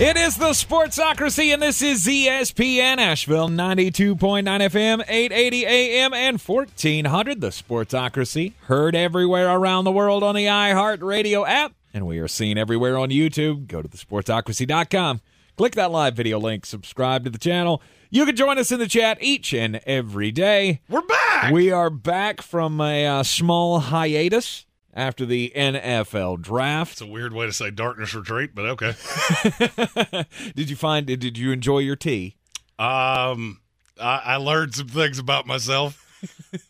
It is the Sportsocracy, and this is ESPN Asheville 92.9 FM, 880 AM, and 1400. The Sportsocracy, heard everywhere around the world on the iHeartRadio app, and we are seen everywhere on YouTube. Go to thesportsocracy.com. Click that live video link, subscribe to the channel. You can join us in the chat each and every day. We're back! We are back from a uh, small hiatus after the NFL draft. It's a weird way to say darkness retreat, but okay. did you find did you enjoy your tea? Um, I, I learned some things about myself.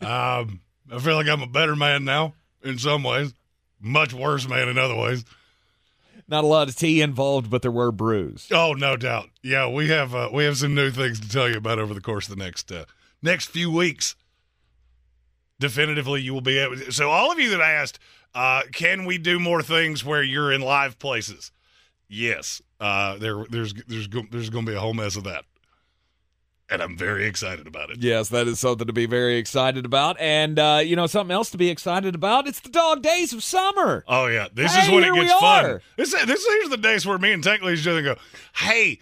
um, I feel like I'm a better man now in some ways, much worse man in other ways. Not a lot of tea involved, but there were brews. Oh, no doubt. Yeah, we have uh, we have some new things to tell you about over the course of the next uh, next few weeks. Definitively, you will be able. To, so, all of you that asked, uh, can we do more things where you're in live places? Yes, uh, there there's there's there's going to be a whole mess of that, and I'm very excited about it. Yes, that is something to be very excited about, and uh, you know something else to be excited about. It's the dog days of summer. Oh yeah, this Hey, is when it gets fun. This this these are the days where me and Tank other and go, hey.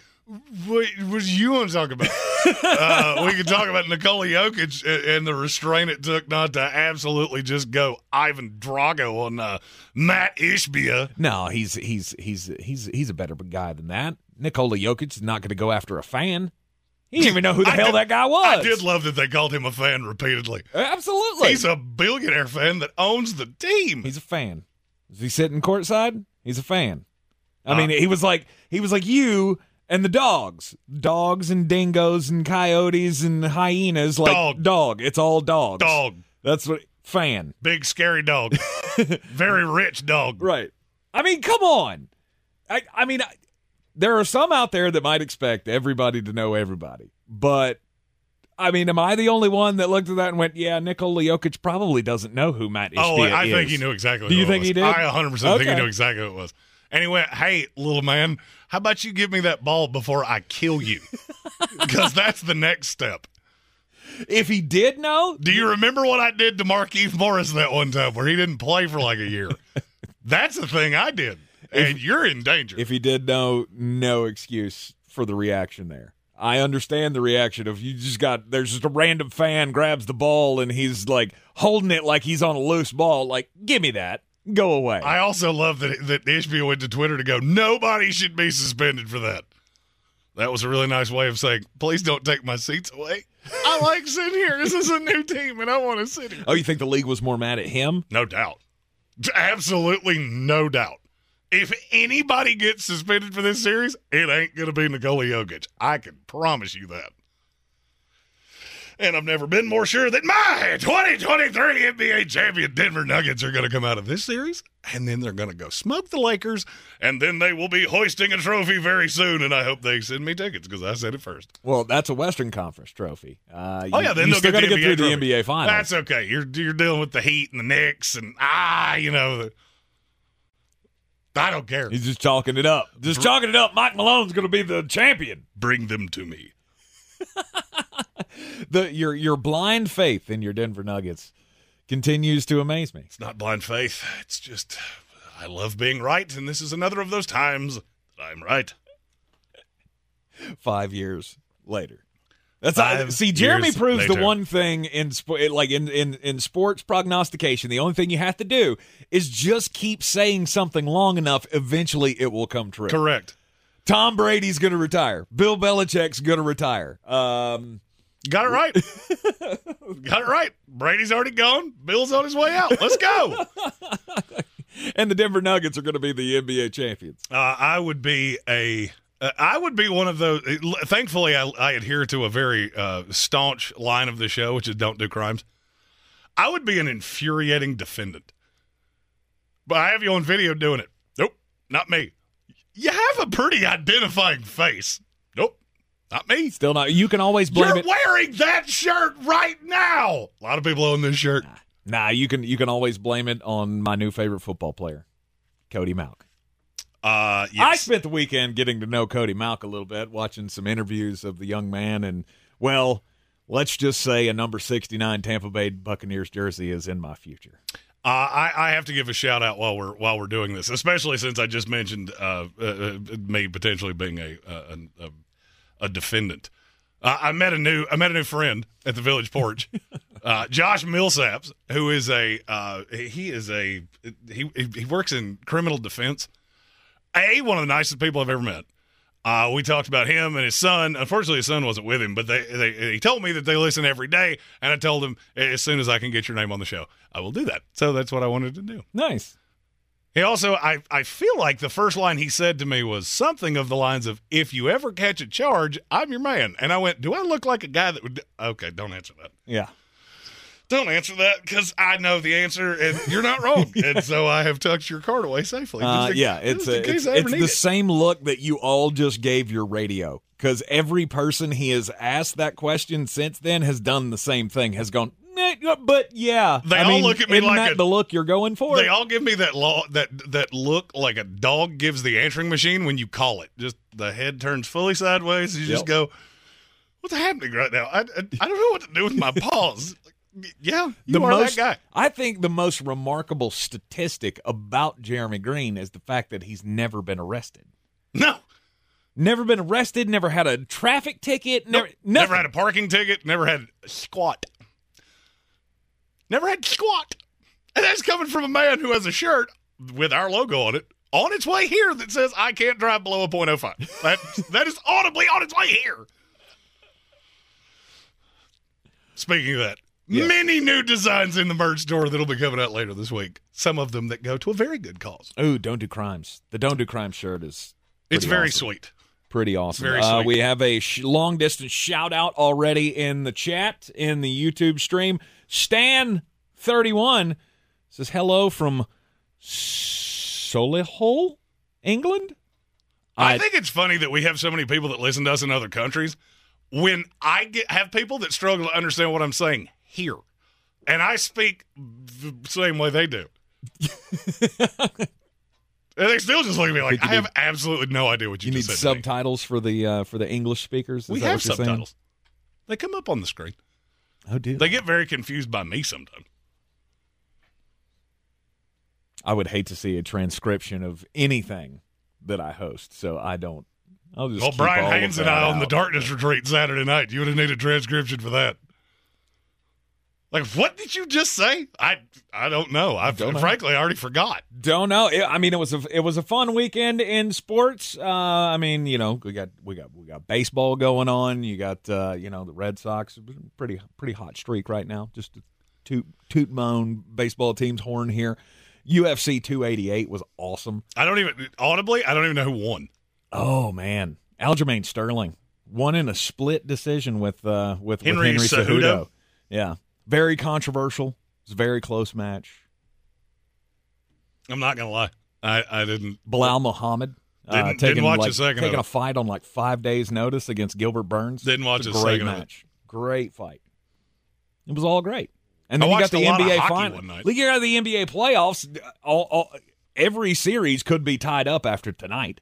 What what you want to talk about? uh, we can talk about Nikola Jokic and, and the restraint it took not to absolutely just go Ivan Drago on uh, Mat Ishbia. No, he's he's he's he's he's a better guy than that. Nikola Jokic is not going to go after a fan. He didn't even know who the I hell did- that guy was. I did love that they called him a fan repeatedly. Absolutely, He's a billionaire fan that owns the team. He's a fan. Is he sitting courtside? He's a fan. I Uh, mean, he was like he was like you and the dogs, dogs and dingoes and coyotes and hyenas. Like Dog. dog. It's all dogs. Dog, That's what fan. big scary dog, very rich dog. Right. I mean, come on. I I mean, I, there are some out there that might expect everybody to know everybody, but. I mean, am I the only one that looked at that and went, "Yeah, Nikola Jokic probably doesn't know who Mat oh, Ishbia is." Oh, I is." think he knew exactly. Do you think was. he did? I 100 percent think he knew exactly who it was. And he went, "Hey, little man, how about you give me that ball before I kill you?" Because that's the next step. If he did know, Do you remember what I did to Markieff Morris that one time where he didn't play for like a year? that's the thing I did, and you're in danger. if he did know, no excuse for the reaction there. I understand the reaction of you just got there's just a random fan grabs the ball and he's like holding it like he's on a loose ball. Like, give me that. Go away. I also love that that Ishbia went to Twitter to go, nobody should be suspended for that. That was a really nice way of saying, please don't take my seats away. I like sitting here. This is a new team, and I want to sit here. oh, you think the league was more mad at him? No doubt. Absolutely no doubt. If anybody gets suspended for this series, it ain't going to be Nikola Jokic. I can promise you that. And I've never been more sure that my 2023 NBA champion Denver Nuggets are going to come out of this series, and then they're going to go smoke the Lakers, and then they will be hoisting a trophy very soon. And I hope they send me tickets because I said it first. Well, that's a Western Conference trophy. Uh, Oh you- yeah, then they'll still get, the get through NBA the. NBA finals. That's okay. You're you're dealing with the Heat and the Knicks and ah, you know. The, I don't care. He's just chalking it up. Just chalking it up. Mike Malone's going to be the champion. Bring them to me. The your your blind faith in your Denver Nuggets continues to amaze me. It's not blind faith. It's just I love being right, and this is another of those times that I'm right. Five years later. That's Five see. Jeremy proves the one thing in like in, in in sports prognostication. The only thing you have to do is just keep saying something long enough. Eventually, it will come true. Correct. Tom Brady's going to retire. Bill Belichick's going to retire. Um, Got it right. Got it right. Brady's already gone. Bill's on his way out. Let's go. and the Denver Nuggets are going to be the NBA champions. Uh, I would be a. Uh, I would be one of those. Thankfully, I, I adhere to a very uh, staunch line of the show, which is don't do crimes. I would be an infuriating defendant. but I have you on video doing it. Nope, not me. You have a pretty identifying face. Not me. Still not. You can always blame You're it. wearing that shirt right now. A lot of people own this shirt. Nah, you can you can always blame it on my new favorite football player, Cody Mauch. Uh, yes. I spent the weekend getting to know Cody Mauch a little bit, watching some interviews of the young man, and well, let's just say a number sixty nine Tampa Bay Buccaneers jersey is in my future. Uh, I, I have to give a shout out while we're while we're doing this, especially since I just mentioned uh, uh, uh, me potentially being a a, a, a defendant. Uh, I met a new I met a new friend at the Village Porch, uh, Josh Millsaps, who is a uh, he is a he he works in criminal defense. A one of the nicest people I've ever met. Uh, we talked about him and his son. Unfortunately, his son wasn't with him, but they, they he told me that they listen every day, and I told him as soon as I can get your name on the show, I will do that. So that's what I wanted to do. Nice. He also, I, I feel like the first line he said to me was something of the lines of, "If you ever catch a charge, I'm your man." And I went, "Do I look like a guy that would?" Okay, don't answer that. Yeah. Don't answer that because I know the answer, and you're not wrong. and so I have tucked your card away safely. Uh, in- yeah, it's a, it's, it's the it. same look that you all just gave your radio because every person he has asked that question since then has done the same thing. Has gone, "Nah, but yeah. They I all mean, look at me like that a- the look you're going for. They all give me that law that that look like a dog gives the answering machine when you call it. Just the head turns fully sideways. You just go, "What's happening right now?" I, I, I don't know what to do with my paws. yeah, you the are most, that guy. I think the most remarkable statistic about Jeremy Greene is the fact that he's never been arrested. No, Never been arrested, never had a traffic ticket, never, Nope. never had a parking ticket. Never had squat. Never had squat. And that's coming from a man who has a shirt with our logo on it on its way here that says I can't drive below a .05. That that is audibly on its way here. Speaking of that, Yes. many new designs in the merch store that'll be coming out later this week. Some of them that go to a very good cause. Ooh, don't do crimes. The don't do crimes shirt is It's very awesome. sweet. pretty awesome. Very uh, sweet. we have a sh- long distance shout out already in the chat in the YouTube stream. Stan thirty one says hello from Solihull, England. I, I- think it's funny that we have so many people that listen to us in other countries. When I get have people that struggle to understand what I'm saying here, and I speak the same way they do, and they still just look at me like I have need- absolutely no idea what you, You need just said. to me." subtitles for the uh, for the English speakers. Is We have what you're saying? subtitles. They come up on the screen. Oh, do They get very confused by me sometimes. I would hate to see a transcription of anything that I host, so I don't. I'll just. Well, Brian Haynes and I on the darkness retreat Saturday night. You would have needed a transcription for that. Like, what did you just say? I I don't know. I frankly I already forgot. Don't know. It- I mean, it was a it was a fun weekend in sports. Uh, I mean, you know, we got we got we got baseball going on. You got uh, you know the Red Sox, pretty pretty hot streak right now. Just to toot toot my own baseball team's horn here. UFC 288 was awesome. I don't even audibly. I don't even know who won. Oh man, Aljamain Sterling won in a split decision with uh, with Henry with Henry Cejudo? Cejudo. Yeah, very controversial. It's a very close match. I'm not gonna lie. I I didn't. Belal Muhammad. uh, Didn't- didn't taking, watch a like, second of Taking a fight on like five days' notice against Gilbert Burns. Didn't watch It's a great second match. Great fight. It was all great. And I then you got the a NBA final. night. You got the NBA playoffs. All, all, every series could be tied up after tonight.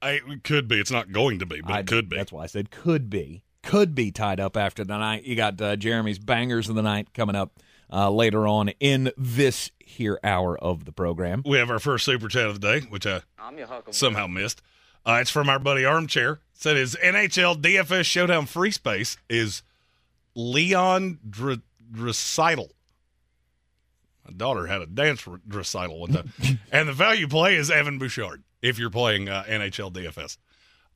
I it could be. It's not going to be, but I- it could be. That's why I said could be. Could be tied up after tonight. You got uh, Jeremy's bangers of the night coming up uh, later on in this here hour of the program. We have our first super chat of the day, which I somehow missed. Uh, it's from our buddy Armchair. It said his NHL DFS Showdown Free Space is Leon Dr- Recital. My daughter had a dance re- recital one time, and the value play is Evan Bouchard. If you're playing uh, NHL DFS,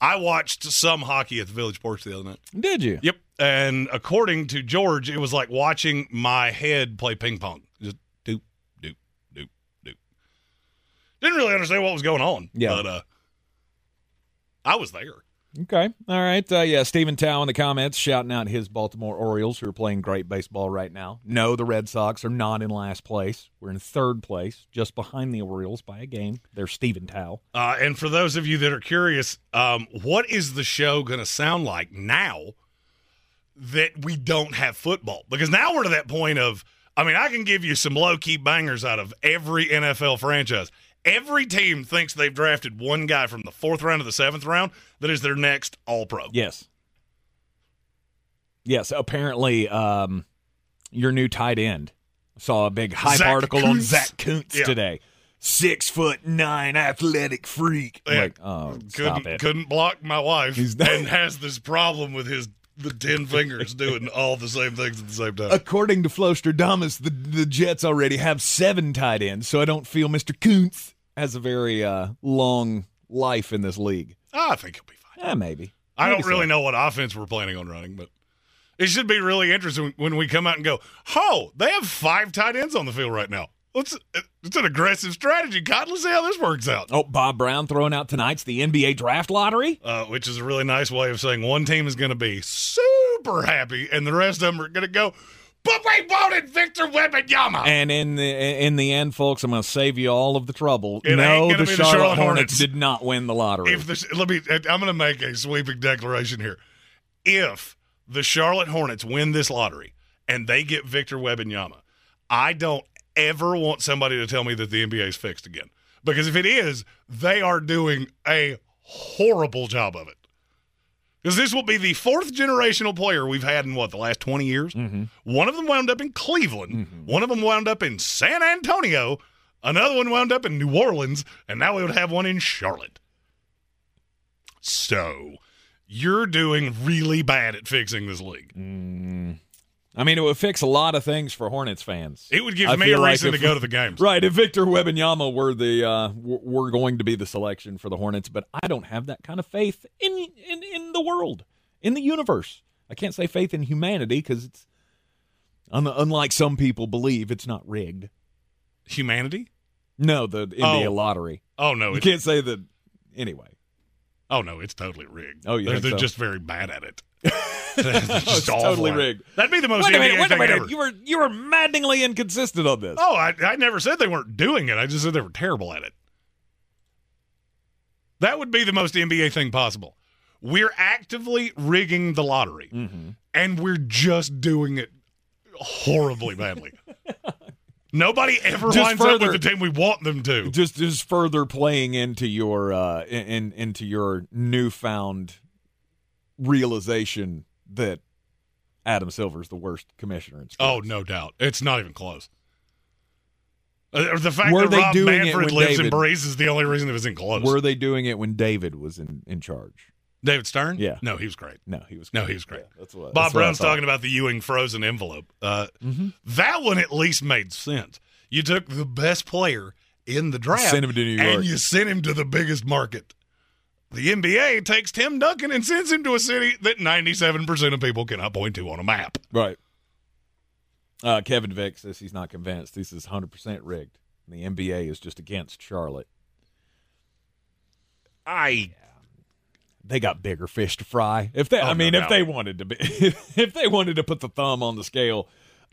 I watched some hockey at the Village Porch the other night. Did you? Yep. And according to George, it was like watching my head play ping pong. Just doop, doop, doop, doop. Didn't really understand what was going on. Yeah. But uh, I was there. Okay. All right. Uh, yeah, Stephen Tao in the comments shouting out his Baltimore Orioles who are playing great baseball right now. No, the Red Sox are not in last place. We're in third place, just behind the Orioles by a game. There's Stephen Tao. Uh, and for those of you that are curious, um, what is the show going to sound like now that we don't have football? Because now we're to that point of, I mean, I can give you some low key bangers out of every NFL franchise. Every team thinks they've drafted one guy from the fourth round to the seventh round that is their next All Pro. Yes. Yes. Apparently, um, your new tight end. Saw a big hype Zach article on Zack Kuntz Yeah. today. Six foot nine athletic freak. Yeah. Like, oh, couldn't couldn't block my wife He's and has this problem with his the ten fingers doing all the same things at the same time. According to Flostradamus, the the Jets already have seven tight ends, so I don't feel Mr. Kuntz has a very uh, long life in this league. I think he'll be fine. Yeah, maybe. I Maybe don't really so. know what offense we're planning on running, but it should be really interesting when we come out and go, "Oh, they have five tight ends on the field right now." Let's it's an aggressive strategy, God. Let's see how this works out. Oh, Bob Brown throwing out tonight's the NBA draft lottery. Uh, which is a really nice way of saying one team is going to be super happy, and the rest of them are going to go. But we wanted Victor Wembanyama. And in the in the end, folks, I'm going to save you all of the trouble. It no, the be the Charlotte, Charlotte Hornets, Hornets. did not win the lottery. if the let me uh, i'm going to make a sweeping declaration here if the charlotte hornets win this lottery and they get victor Wembanyama, i don't ever want somebody to tell me that the nba is fixed again because if it is they are doing a horrible job of it because this will be the fourth generational player we've had in what the last 20 years? Mm-hmm. One of them wound up in cleveland. Mm-hmm. One of them wound up in san antonio. Another one wound up in new orleans. And now we would have one in charlotte. So you're doing really bad at fixing this league. Mm. I mean, it would fix a lot of things for Hornets fans. It would give I me a feel like reason to go to the games. Right, if Victor Wembanyama were the uh, were going to be the selection for the Hornets, but I don't have that kind of faith in in, in the world, in the universe. I can't say faith in humanity because it's unlike some people believe it's not rigged. Humanity? No, the NBA Oh. lottery. Oh no! You can't say that anyway. Oh no! It's totally rigged. Oh, yeah, they're, they're so? just very bad at it. Just it's totally rigged. That'd be the most Wait a minute, wait a minute. ever. You were you were maddeningly inconsistent on this. Oh, I, I never said they weren't doing it. I just said they were terrible at it. That would be the most NBA thing possible. We're actively rigging the lottery, Mm-hmm. and we're just doing it horribly badly. Nobody ever Just winds up with the team we want them to. just just further playing into your uh in, in into your newfound realization that Adam Silver's the worst commissioner in sports. Oh, no doubt. It's not even close. Uh, the fact Were that Rob Manfred lives in David- Breeze is the only reason it was in close. Were they doing it when David was in, in charge? David Stern? Yeah. No, he was great. No, he was. No, he was great. Yeah, that's what, Bob that's what Brown's. Mm-hmm. talking about the Ewing frozen envelope. Uh, That one at least made sense. You took the best player in the draft Sent him to New York. and you sent him to the biggest market. The NBA takes Tim Duncan and sends him to a city that 97% of people cannot point to on a map. Right. Uh, Kevin Vick says he's not convinced. This is 100% rigged. The NBA is just against Charlotte. I they got bigger fish to fry. If they, Oh, I mean, no if they wanted to be, if they wanted to put the thumb on the scale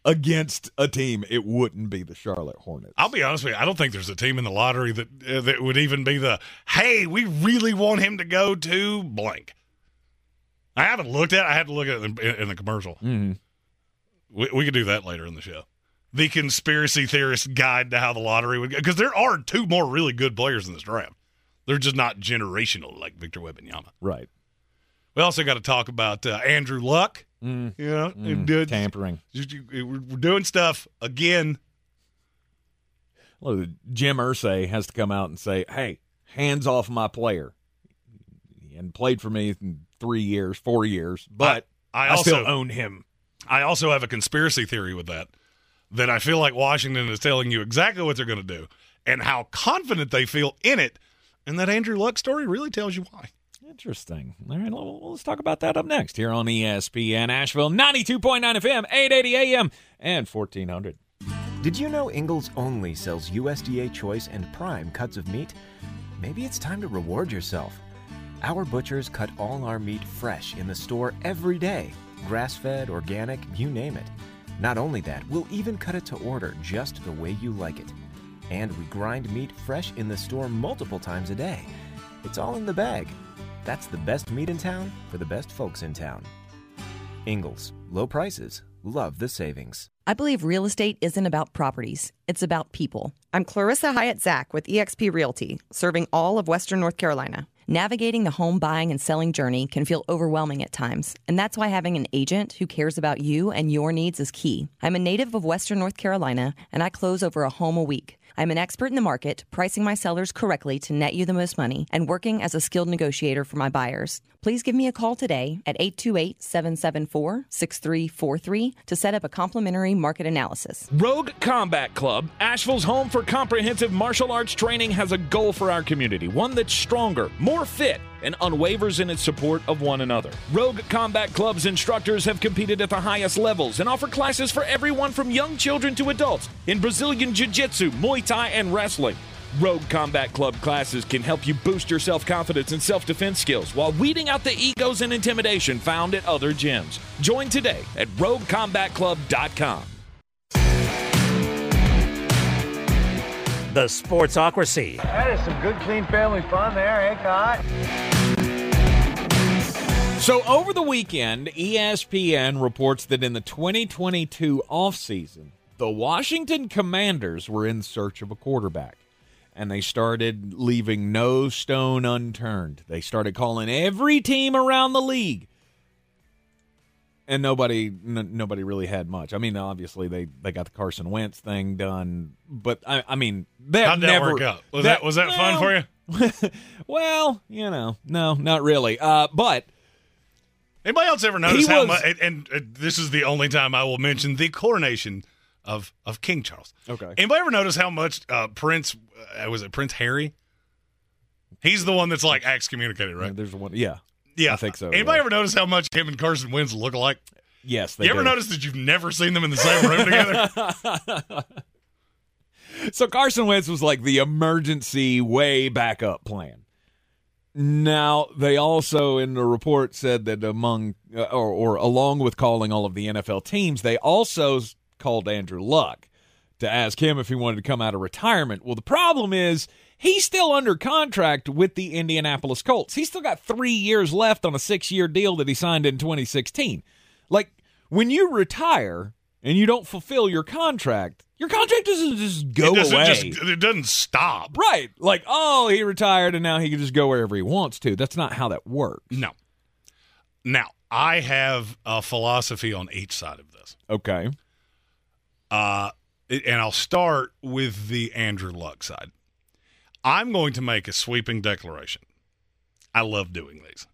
against a team, it wouldn't be the Charlotte Hornets. I'll be honest with you. I don't think there's a team in the lottery that uh, that would even be the hey, we really want him to go to blank. I haven't looked at. it. I had to look at it in, in the commercial. Mhm. We, we could do that later in the show. The conspiracy theorist guide to how the lottery would go because there are two more really good players in this draft. They're just not generational like Victor Wembanyama. right. We also got to talk about uh, Andrew Luck. Mm. You know, Mm, dude, tampering. just- we're doing stuff again. Well, Jim Irsay has to come out and say, "Hey, hands off my player." And played for me in three years, four years, but I I, also still own him. I also have a conspiracy theory with that. That I feel like Washington is telling you exactly what they're going to do and how confident they feel in it. And that Andrew Luck story really tells you why. Interesting. All right, well, let's talk about that up next here on ESPN Asheville, ninety-two point nine FM, eight eighty AM, and fourteen hundred. Did you know Ingles only sells USDA choice and prime cuts of meat? Maybe it's time to reward yourself. Our butchers cut all our meat fresh in the store every day grass fed, organic, you name it. Not only that, we'll even cut it to order just the way you like it. And we grind meat fresh in the store multiple times a day. It's all in the bag. That's the best meat in town for the best folks in town. Ingles, low prices, love the savings. I believe real estate isn't about properties, it's about people. I'm Clarissa Hyatt Zach with eXp Realty, serving all of Western North Carolina. Navigating the home buying and selling journey can feel overwhelming at times, and that's why having an agent who cares about you and your needs is key. I'm a native of Western North Carolina, and I close over a home a week. I'm an expert in the market, pricing my sellers correctly to net you the most money, and working as a skilled negotiator for my buyers. Please give me a call today at 828 774 6343 to set up a complimentary market analysis. Rogue Combat Club, Asheville's home for comprehensive martial arts training, has a goal for our community one that's stronger, more fit, and unwavers in its support of one another. Rogue Combat Club's instructors have competed at the highest levels and offer classes for everyone from young children to adults in Brazilian Jiu Jitsu, Muay Thai, and wrestling. Rogue Combat Club classes can help you boost your self confidence and self defense skills while weeding out the egos and intimidation found at other gyms. Join today at RogueCombatClub.com. The Sportsocracy. That is some good, clean family fun there, eh, Cot? So over the weekend, ESPN reports that in the 2022 offseason, the Washington Commanders were in search of a quarterback. And they started leaving no stone unturned. They started calling every team around the league. And nobody n- nobody really had much. I mean, obviously they, they got the Carson Wentz thing done, but I, I mean, that How'd that never work out? Was that, was that fun for you? well, you know, no, not really. Uh, but Anybody else ever notice how was- much? And, and uh, this is the only time I will mention the coronation of of King Charles. Okay. Anybody ever notice how much uh, Prince uh, was it Prince Harry? He's the one that's like excommunicated, right? there's one, yeah, Yeah, I think so, Anybody yeah. ever notice how much him and Carson Wentz look alike? yes. They You ever do. notice that you've never seen them in the same room together? So Carson Wentz was like the emergency way backup plan. Now they also in the report said that among uh, or, or along with calling all of the NFL teams, they also called Andrew Luck to ask him if he wanted to come out of retirement. Well, the problem is he's still under contract with the Indianapolis Colts. He's still got three years left on a six-year deal that he signed in 2016. Like when you retire and you don't fulfill your contract, your contract doesn't just go it doesn't away. just it doesn't stop. Right. Like, oh, he retired and now he can just go wherever he wants to. That's not how that works. No. Now I have a philosophy on each side of this. Okay. Uh, and I'll start with the Andrew Luck side. I'm going to make a sweeping declaration. I love doing these.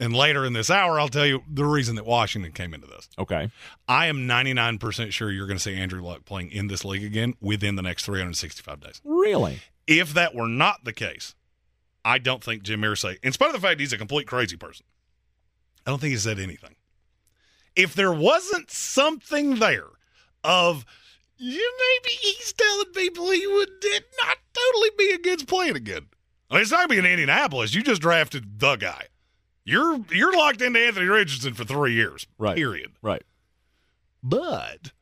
And later in this hour, I'll tell you the reason that Washington came into this. Okay. I am 99% sure you're going to see Andrew Luck playing in this league again within the next 365 days. Really? If that were not the case, I don't think Jim Irsay, in spite of the fact he's a complete crazy person, I don't think he said anything. If there wasn't something there of yeah, maybe he's telling people he would did not totally be against playing again. I mean, it's not going to be in Indianapolis. You just drafted the guy. You're you're locked into Anthony Richardson for three years. Right. Period. Right. But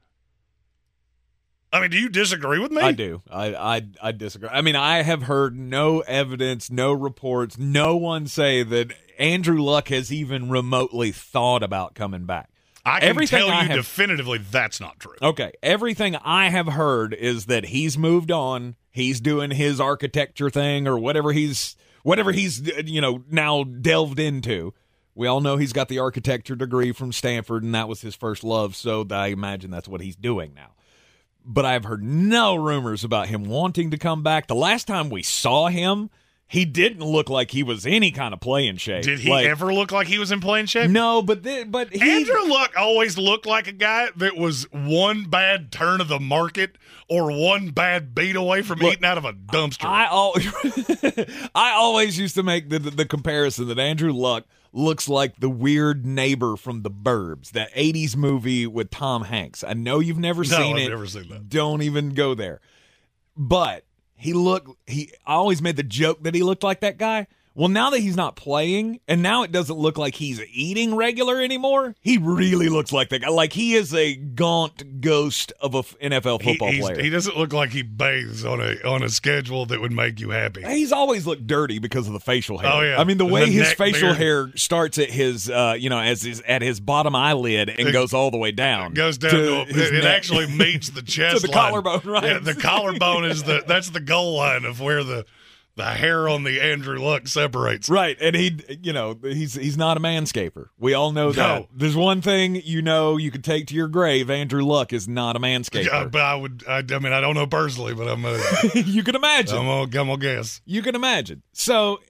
I mean, do you disagree with me? I do. I, I I disagree. I mean, I have heard no evidence, no reports, no one say that Andrew Luck has even remotely thought about coming back. I can Everything tell you have- definitively that's not true. Okay, everything I have heard is that he's moved on. He's doing his architecture thing or whatever he's whatever he's you know now delved into. We all know he's got the architecture degree from Stanford and that was his first love, so I imagine that's what he's doing now. But I've heard no rumors about him wanting to come back. The last time we saw him, he didn't look like he was any kind of playing shape. Did he Like, ever look like he was in playing shape? No, but the, but he Andrew Luck always looked like a guy that was one bad turn of the market or one bad beat away from Look, eating out of a dumpster. I al- I always used to make the, the the comparison that Andrew Luck looks like the weird neighbor from The Burbs, that '80s movie with Tom Hanks. I know you've never No, seen I've it. never seen that. Don't even go there. But he looked. He I always made the joke that he looked like that guy. Well, now that he's not playing, and now it doesn't look like he's eating regular anymore, he really looks like the guy. Like he is a gaunt ghost of a f- NFL football he's- player. he doesn't look like he bathes on a on a schedule that would make you happy. He's always looked dirty because of the facial hair. Oh, yeah. I mean, the And way the his facial beard. hair starts at his, uh, you know, as his at his bottom eyelid and It goes all the way down. goes down to, his it, it neck. actually meets the chest to the line. collarbone, right? Yeah, the collarbone is the that's the goal line of where the the hair on the Andrew Luck separates. Right, and he, you know, he's he's not a manscaper. We all know that. No. There's one thing you know you could take to your grave. Andrew Luck is not a manscaper. Yeah, but I would. I, I mean, I don't know personally, but I'm. Uh, you can imagine. I'm gonna, I'm gonna guess. You can imagine. So,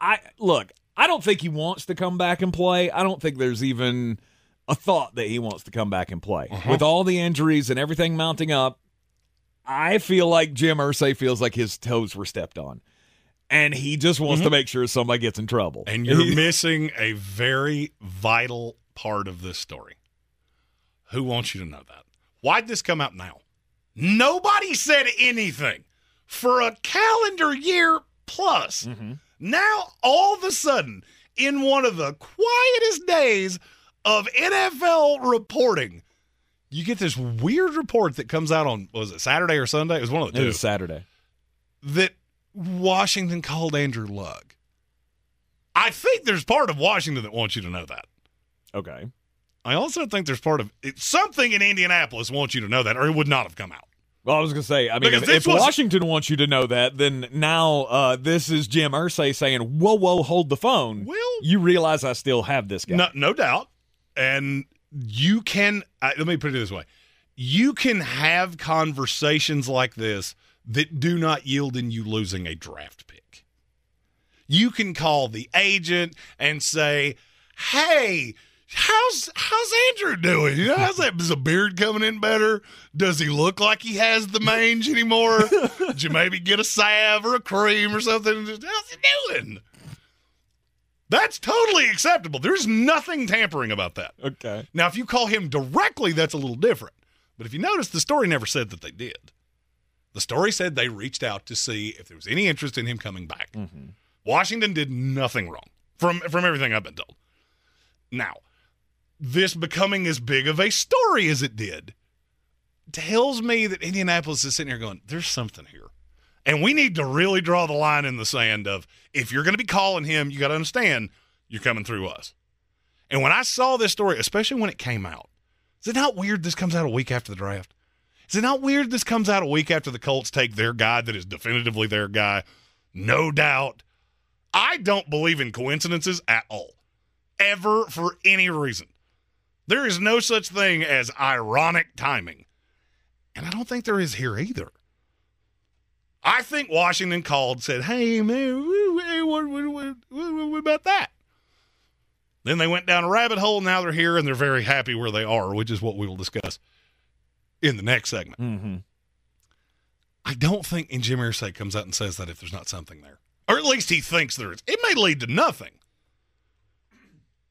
I look. I don't think he wants to come back and play. I don't think there's even a thought that he wants to come back and play. Uh-huh. With all the injuries and everything mounting up, I feel like Jim Irsay feels like his toes were stepped on. And he just wants to make sure somebody gets in trouble. Mm-hmm. And you're missing a very vital part of this story. Who wants you to know that? Why'd this come out now? Nobody said anything for a calendar year plus. Now, all of a sudden, in one of the quietest days of NFL reporting, you get this weird report that comes out on was it Saturday or Sunday? It was one of the two. it was Saturday. that Washington called Andrew Luck. I think there's part of Washington that wants you to know that. Okay. I also think there's part of it, something in Indianapolis wants you to know that, or it would not have come out. Well, I was going to say, I mean, Because if, if was- Washington wants you to know that, then now uh, this is Jim Irsay saying, whoa, whoa, hold the phone. Well- you realize I still have this guy. No, no doubt. And you can, uh, let me put it this way you can have conversations like this that do not yield in you losing a draft pick. You can call the agent and say, hey, How's how's Andrew doing? You know, how's that? Is a beard coming in better? Does he look like he has the mange anymore? Did you maybe get a salve or a cream or something? Just, how's he doing? That's totally acceptable. There's nothing tampering about that. Okay. Now, if you call him directly, that's a little different. But if you notice, the story never said that they did. The story said they reached out to see if there was any interest in him coming back. Mm-hmm. Washington did nothing wrong from from everything I've been told. Now, this becoming as big of a story as it did tells me that Indianapolis is sitting here going, "There's something here." And we need to really draw the line in the sand of if you're going to be calling him, you got to understand you're coming through us. And when I saw this story, especially when it came out, is it not weird this comes out a week after the draft? Is it not weird this comes out a week after the Colts take their guy that is definitively their guy? No doubt. I don't believe in coincidences at all, ever for any reason. There is no such thing as ironic timing. And I don't think there is here either. I think Washington called, said, "Hey man, what, what, what, what about that?" Then they went down a rabbit hole. Now they're here and they're very happy where they are, which is what we will discuss in the next segment. Mm-hmm. I don't think and Jim Irsay comes out and says that if there's not something there, or at least he thinks there is. It may lead to nothing.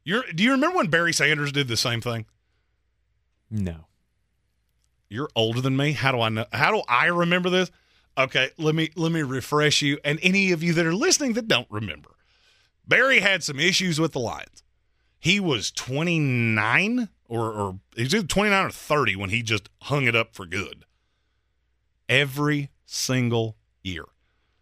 You're, do you remember when Barry Sanders did the same thing? No. You're older than me. How do I know? How do I remember this? Okay, let me let me refresh you and any of you that are listening that don't remember. Barry had some issues with the Lions. He was 29 or or he was either 29 or 30 when he just hung it up for good. Every single year.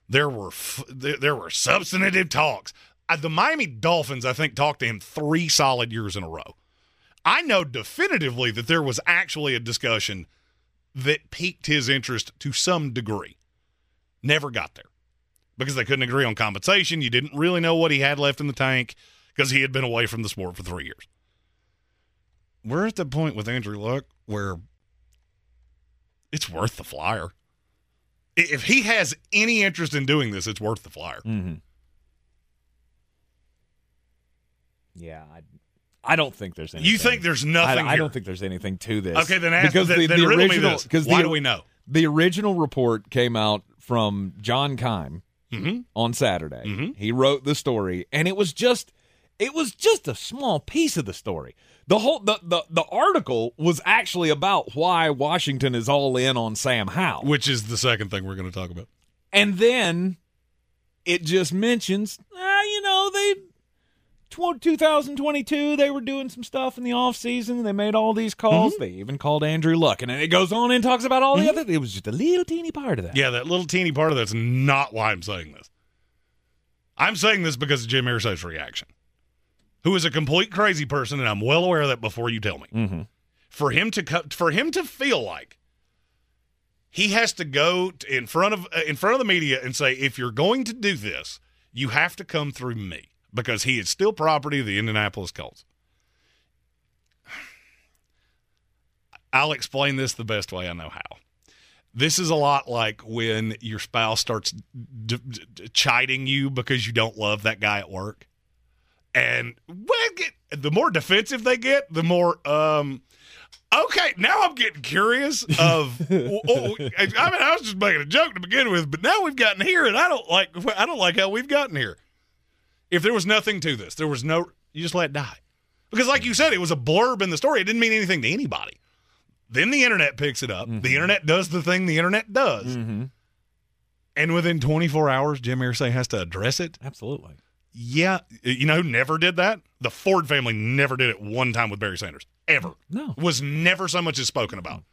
There were f- there, there were substantive talks. Uh, the Miami Dolphins I think talked to him 3 solid years in a row. I know definitively that there was actually a discussion that piqued his interest to some degree. Never got there because they couldn't agree on compensation. You didn't really know what he had left in the tank because he had been away from the sport for three years. We're at the point with Andrew Luck where it's worth the flyer. If he has any interest in doing this, it's worth the flyer. Mm-hmm. Yeah, I, I don't think there's anything. You think there's nothing? I here. don't think there's anything to this. Okay, then ask. because the, then the original because Why the, do we know? the original report came out from John Keim Mhm. on Saturday. Mhm. He wrote the story, and it was just it was just a small piece of the story. The whole the, the the article was actually about why Washington is all in on Sam Howell. Which is the second thing we're going to talk about. And then it just mentions, uh, you know, they tw- 2022, they were doing some stuff in the off season. They made all these calls. They even called Andrew Luck, and then it goes on and talks about all the other. It was just a little teeny part of that. Yeah, that little teeny part of that's not why I'm saying this. I'm saying this because of Jim Irsay's reaction, who is a complete crazy person, and I'm well aware of that before you tell me. Mm-hmm. For him to co- for him to feel like he has to go t- in front of uh, in front of the media and say, if you're going to do this, you have to come through me because he is still property of the Indianapolis Colts. I'll explain this the best way I know how. This is a lot like when your spouse starts d- d- d- chiding you because you don't love that guy at work. And get, the more defensive they get, the more um okay, now I'm getting curious of oh, oh, I mean I was just making a joke to begin with, but now we've gotten here and I don't like I don't like how we've gotten here. If there was nothing to this, there was no you just let it die. Because like you said, it was a blurb in the story. It didn't mean anything to anybody. Then the internet picks it up. The internet does the thing the internet does. Mm-hmm. And within 24 hours, Jim Irsay has to address it. Absolutely. Yeah. You know who never did that? The Ford family never did it one time with Barry Sanders. Ever. No. Was never so much as spoken about.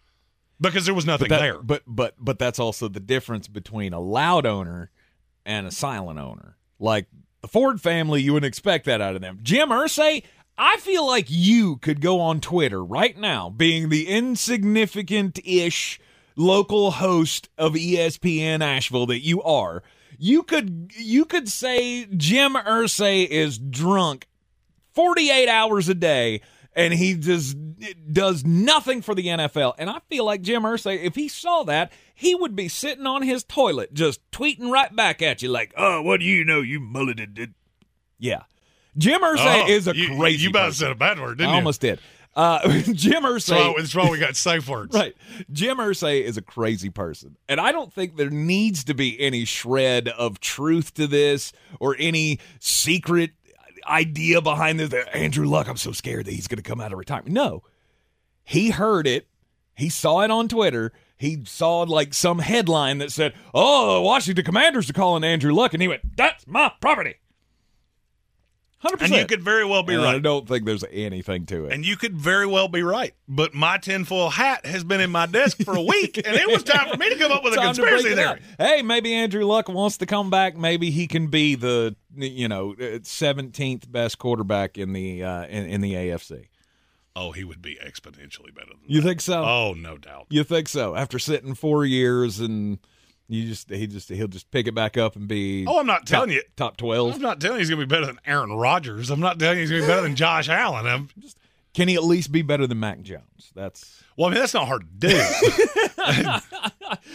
Because there was nothing But, that- there. but but but that's also the difference between a loud owner and a silent owner. Like the Ford family, you wouldn't expect that out of them. Jim Irsay, I feel like you could go on Twitter right now, being the insignificant-ish local host of ESPN Asheville that you are. You could you could say Jim Irsay is drunk 48 hours a day and he just does nothing for the NFL. And I feel like Jim Irsay, if he saw that, he would be sitting on his toilet just tweeting right back at you like, "Oh, what do you know, you mulleted?" Yeah. Jim Irsay Oh, is a you, crazy You about to person. said a bad word, I didn't you? almost did. Uh, Jim Irsay That's why, we got safe words. Right. Jim Irsay is a crazy person. And I don't think there needs to be any shred of truth to this or any secret idea behind this. Andrew Luck, I'm so scared that he's going to come out of retirement. No. He heard it. He saw it on Twitter. He saw like some headline that said, Oh, the Washington Commanders are calling Andrew Luck. And he went, That's my property. 100%. And you could very well be And I don't think there's anything to it. And you could very well be right. But my tinfoil hat has been in my desk for a week, and it was time for me to come up with a Time to break conspiracy it theory. out. Hey, maybe Andrew Luck wants to come back. Maybe he can be the you know seventeenth best quarterback in the uh, in, in the AFC. Oh, he would be exponentially better than You that. think so? Oh, no doubt. You think so? After sitting four years and you just he just he'll just pick it back up and be Oh, I'm not telling top, you. top twelve. I'm not telling you he's going to be better than Aaron Rodgers. I'm not telling you he's going to be better than Josh Allen. I'm, Can he at least be better than Mac Jones? That's well, I mean, that's not hard to do.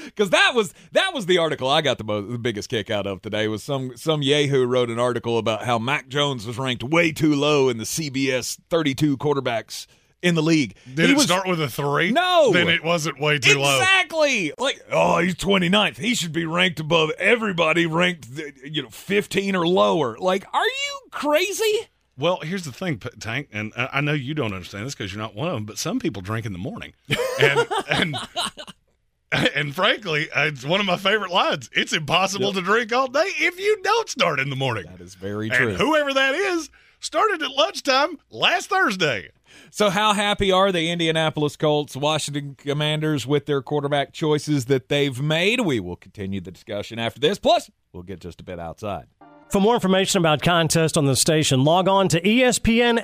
because that was that was the article I got the most, the biggest kick out of today was some some yahoo wrote an article about how Mac Jones was ranked way too low in the CBS 32 quarterbacks in the league. Did He it was- start with a three? No. Then it wasn't way too low. Exactly. Like, oh, he's 29th. He should be ranked above everybody ranked, you know, 15 or lower. Like, are you crazy? Well, here's the thing, Tank, and I know you don't understand this because you're not one of them, but some people drink in the morning, and and and frankly, it's one of my favorite lines. It's impossible to drink all day if you don't start in the morning. That is very true. And whoever that is started at lunchtime last Thursday. So, how happy are the Indianapolis Colts, Washington Commanders with their quarterback choices that they've made? We will continue the discussion after this. Plus, we'll get just a bit outside. For more information about contests on the station, log on to espnavl.com.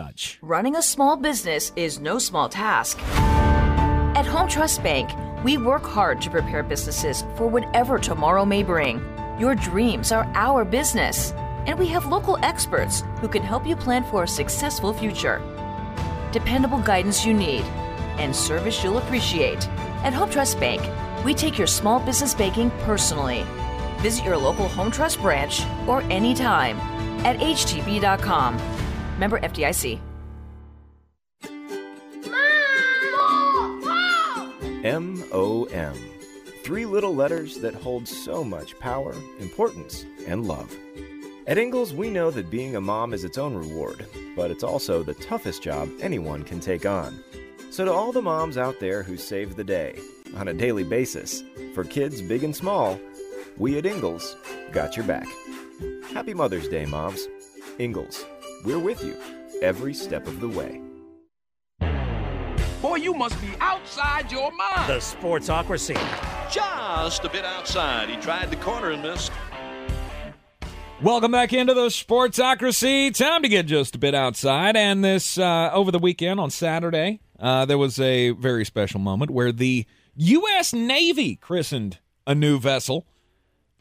Running a small business is no small task. At Home Trust Bank, we work hard to prepare businesses for whatever tomorrow may bring. Your dreams are our business, and we have local experts who can help you plan for a successful future. Dependable guidance you need and service you'll appreciate. At Home Trust Bank, we take your small business banking personally. Visit your local Home Trust branch or anytime. at htb.com. Member FDIC. M O M. Three little letters that hold so much power, importance, and love. At Ingles, we know that being a mom is its own reward, but it's also the toughest job anyone can take on. So, to all the moms out there who save the day on a daily basis, for kids big and small, we at Ingles got your back. Happy Mother's Day, moms. Ingles, we're with you every step of the way. Boy, you must be outside your mind. The Sportsocracy. Just a bit outside. He tried the corner and missed. Welcome back into the Sportsocracy. Time to get just a bit outside. And this, uh, over the weekend on Saturday, uh, there was a very special moment where the U.S. Navy christened a new vessel,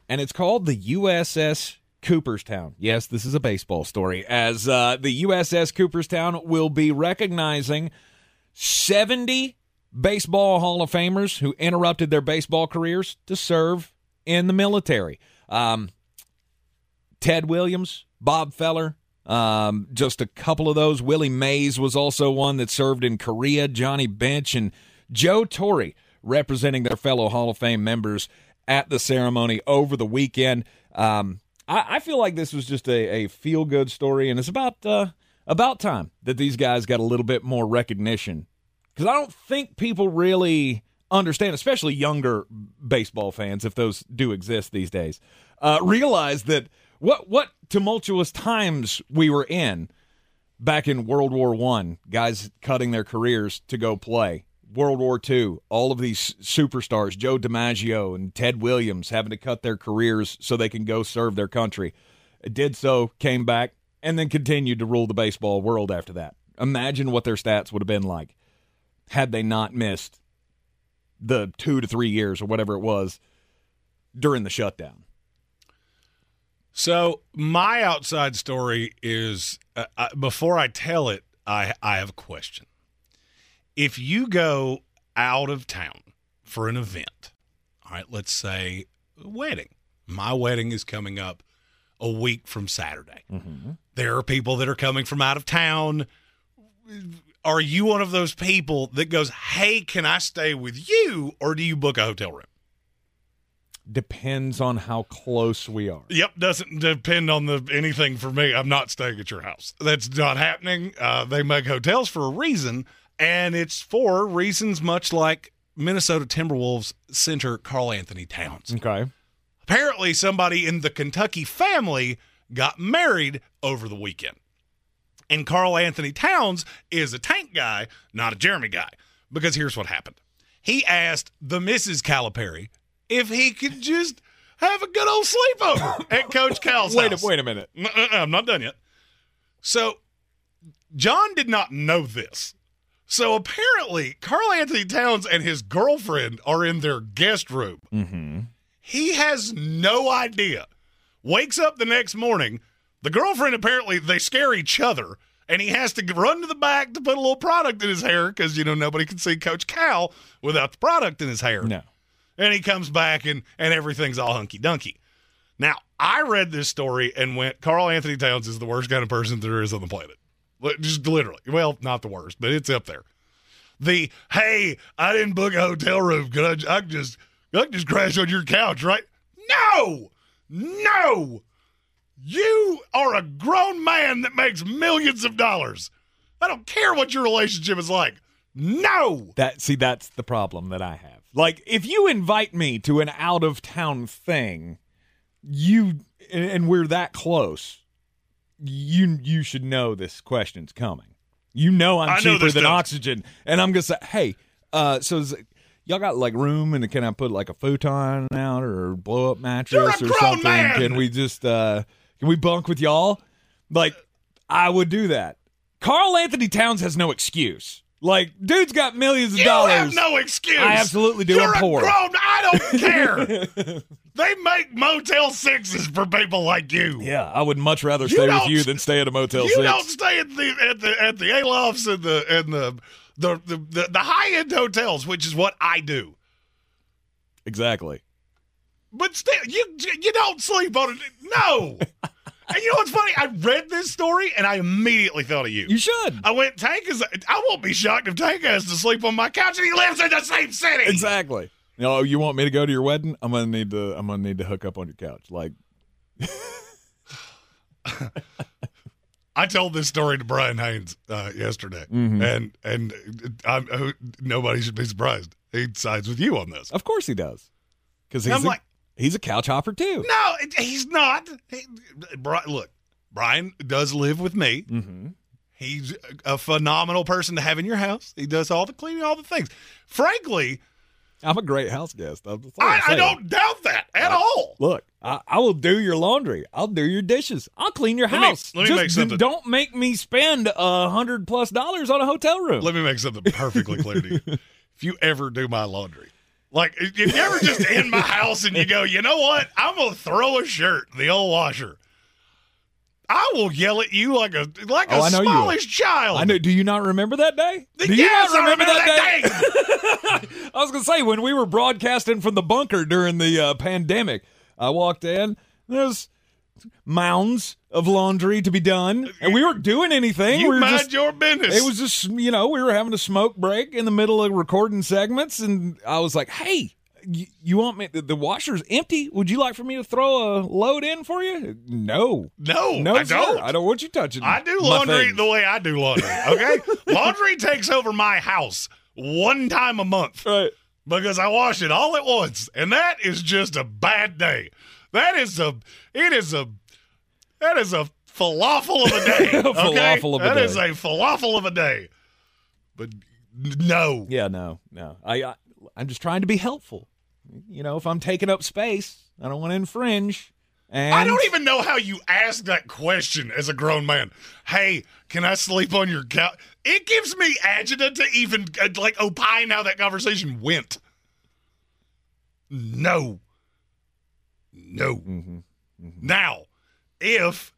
and it's called the USS Cooperstown. Yes, this is a baseball story, as uh, the USS Cooperstown will be recognizing 70 baseball Hall of Famers who interrupted their baseball careers to serve in the military. Um, Ted Williams, Bob Feller, um, just a couple of those. Willie Mays was also one that served in Korea. Johnny Bench and Joe Torre representing their fellow Hall of Fame members at the ceremony over the weekend. Um, I, I, feel like this was just a, a feel good story, and it's about uh, about time that these guys got a little bit more recognition because I don't think people really understand, especially younger baseball fans, if those do exist these days, uh, realize that what what tumultuous times we were in back in World War One. Guys cutting their careers to go play. World War II, all of these superstars, Joe DiMaggio and Ted Williams, having to cut their careers so they can go serve their country. Did so, came back, and then continued to rule the baseball world after that. Imagine what their stats would have been like had they not missed the two to three years or whatever it was during the shutdown. So my outside story is uh, uh, before I tell it, I I have a question. If you go out of town for an event, all right, let's say a wedding. My wedding is coming up a week from Saturday. Mm-hmm. There are people that are coming from out of town. Are you one of those people that goes, "Hey, can I stay with you?" or do you book a hotel room? depends on how close we are. Yep, doesn't depend on the anything for me. I'm not staying at your house. That's not happening. Uh, they make hotels for a reason, and it's for reasons much like Minnesota Timberwolves center Karl Anthony Towns. Okay. Apparently, somebody in the Kentucky family got married over the weekend. And Karl Anthony Towns is a tank guy, not a Jeremy guy. Because here's what happened. He asked the Mrs. Calipari if he could just have a good old sleepover at Coach Cal's wait, house. Wait a minute. Uh-uh, I'm not done yet. So, John did not know this. So apparently, Karl Anthony Towns and his girlfriend are in their guest room. Mm-hmm. He has no idea. Wakes up the next morning. The girlfriend apparently they scare each other, and he has to run to the back to put a little product in his hair because you know nobody can see Coach Cal without the product in his hair. No and he comes back and and everything's all hunky dunky. Now, I read this story and went, Karl Anthony Towns is the worst kind of person there is on the planet. Just literally. Well, not the worst, but it's up there. The hey, I didn't book a hotel room. Could I, I can just I can just crash on your couch, right? No, no. You are a grown man that makes millions of dollars. I don't care what your relationship is like. No. That see, that's the problem that I have. Like, if you invite me to an out of town thing, you and we're that close, you you should know this question's coming. You know I'm cheaper than does. oxygen, and I'm gonna say, hey, uh, so is, y'all got like room, and can I put like a futon out or blow up mattress or something? Man. Can we just uh, can we bunk with y'all? Like, I would do that. Karl Anthony Towns has no excuse. Like, dude's got millions of you dollars. have no excuse. I absolutely do. You're I'm poor. A grown, I don't care. they make Motel Sixes for people like you. Yeah, I would much rather stay with you than stay at a Motel you Six. You don't stay at the at the at the Alofts and the and the the the, the, the high end hotels, which is what I do. Exactly. But still, you you don't sleep on it. No. And you know what's funny? I read this story and I immediately thought of you. You should. I went, Tank is. I won't be shocked if Tank has to sleep on my couch and he lives in the same city. Exactly. You know, you want me to go to your wedding? I'm gonna need to. I'm gonna need to hook up on your couch. Like, I told this story to Brian Haynes uh, yesterday, Mhm. and and I'm, nobody should be surprised. He sides with you on this. of course he does, because he's I'm a, like- he's a couch hopper too. No, he's not. He, look, Brian does live with me. Mm-hmm. He's a phenomenal person to have in your house. He does all the cleaning, all the things. Frankly, I'm a great house guest. I'm- that's all I'm I, I don't doubt that at all. Look, I, I will do your laundry. I'll do your dishes. I'll clean your Let me- house. let me Just make something- Don't make me spend a hundred plus dollars on a hotel room. Let me make something perfectly clear to you. If you ever do my laundry, like if you ever just in my house and you go, you know what? I'm gonna throw a shirt in the old washer. I will yell at you like a like Oh, a I know you smallish child. I know. Do you not remember that day? Do you Yes, not I remember, remember that, that day? I was gonna say when we were broadcasting from the bunker during the uh, pandemic, I walked in. There's mounds of laundry to be done, and we weren't doing anything. You we were mind just, your business. It was just you know we were having a smoke break in the middle of recording segments, and I was like, "Hey, you, you want me? The, the washer's empty. Would you like for me to throw a load in for you?" No, no, no, I sir. don't. I don't want you touching. I do laundry the way I do laundry. Okay, laundry takes over my house one time a month Right. because I wash it all at once, and that is just a bad day. That is a. It is a. That is a falafel of a day. A okay? falafel of a That day. is a falafel of a day. But no, Yeah, no, no. I, I I'm just trying to be helpful. You know, if I'm taking up space, I don't want to infringe. And I don't even know how you ask that question as a grown man. Hey, can I sleep on your couch? It gives me agita to even uh, like opine how that conversation went. No. No. Mm-hmm. Now, if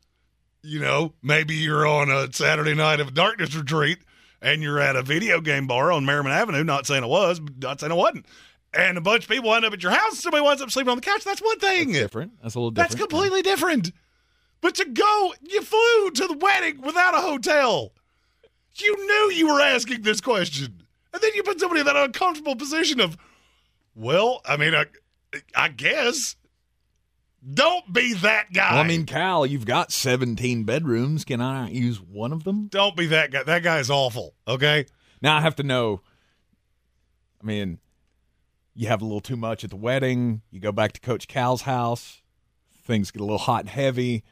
you know, maybe you're on a Saturday night of darkness retreat and you're at a video game bar on Merrimon Avenue, not saying it was, but not saying it wasn't, and a bunch of people end up at your house, somebody winds up sleeping on the couch, that's one thing. different. That's a little different. That's completely different. But to go, you flew to the wedding without a hotel. You knew you were asking this question. And then you put somebody in that uncomfortable position of, well, I mean, I, I guess. Don't be that guy. Well, I mean, Cal, you've got 17 bedrooms. Can I use one of them? don't be that guy. That guy is awful. Okay. Now I have to know. I mean, you have a little too much at the wedding. You go back to Coach Cal's house. Things get a little hot and heavy.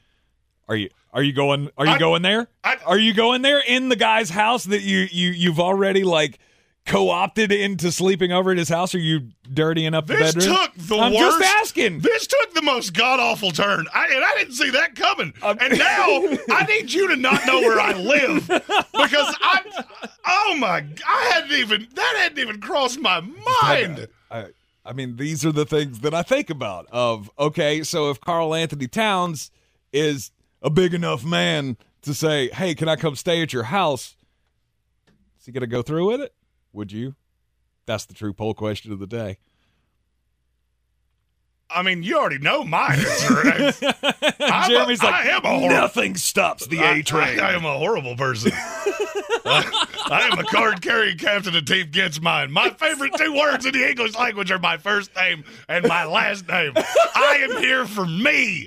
Are you are you going are you I- going there? I- are you going there in the guy's house that you you you've already like co-opted into sleeping over at his house? Are you dirtying up the This bedroom? took the I'm worst. just asking. This took the most god awful turn, I, and I didn't see that coming. Um, and now I need you to not know where I live because I. Oh my! I hadn't even that hadn't even crossed my mind. I, I mean, these are the things that I think about. Of okay, so if Karl Anthony Towns is a big enough man to say, "Hey, can I come stay at your house?" Is he going to go through with it? Would you? That's the true poll question of the day. I mean, you already know my answer. I'm Jeremy's a, like, I am a horrible. nothing stops the I- A train. I, I am a horrible person. I, I am a card carrying captain of Team Gets Mine. My favorite two words in the English language are my first name and my last name. I am here for me.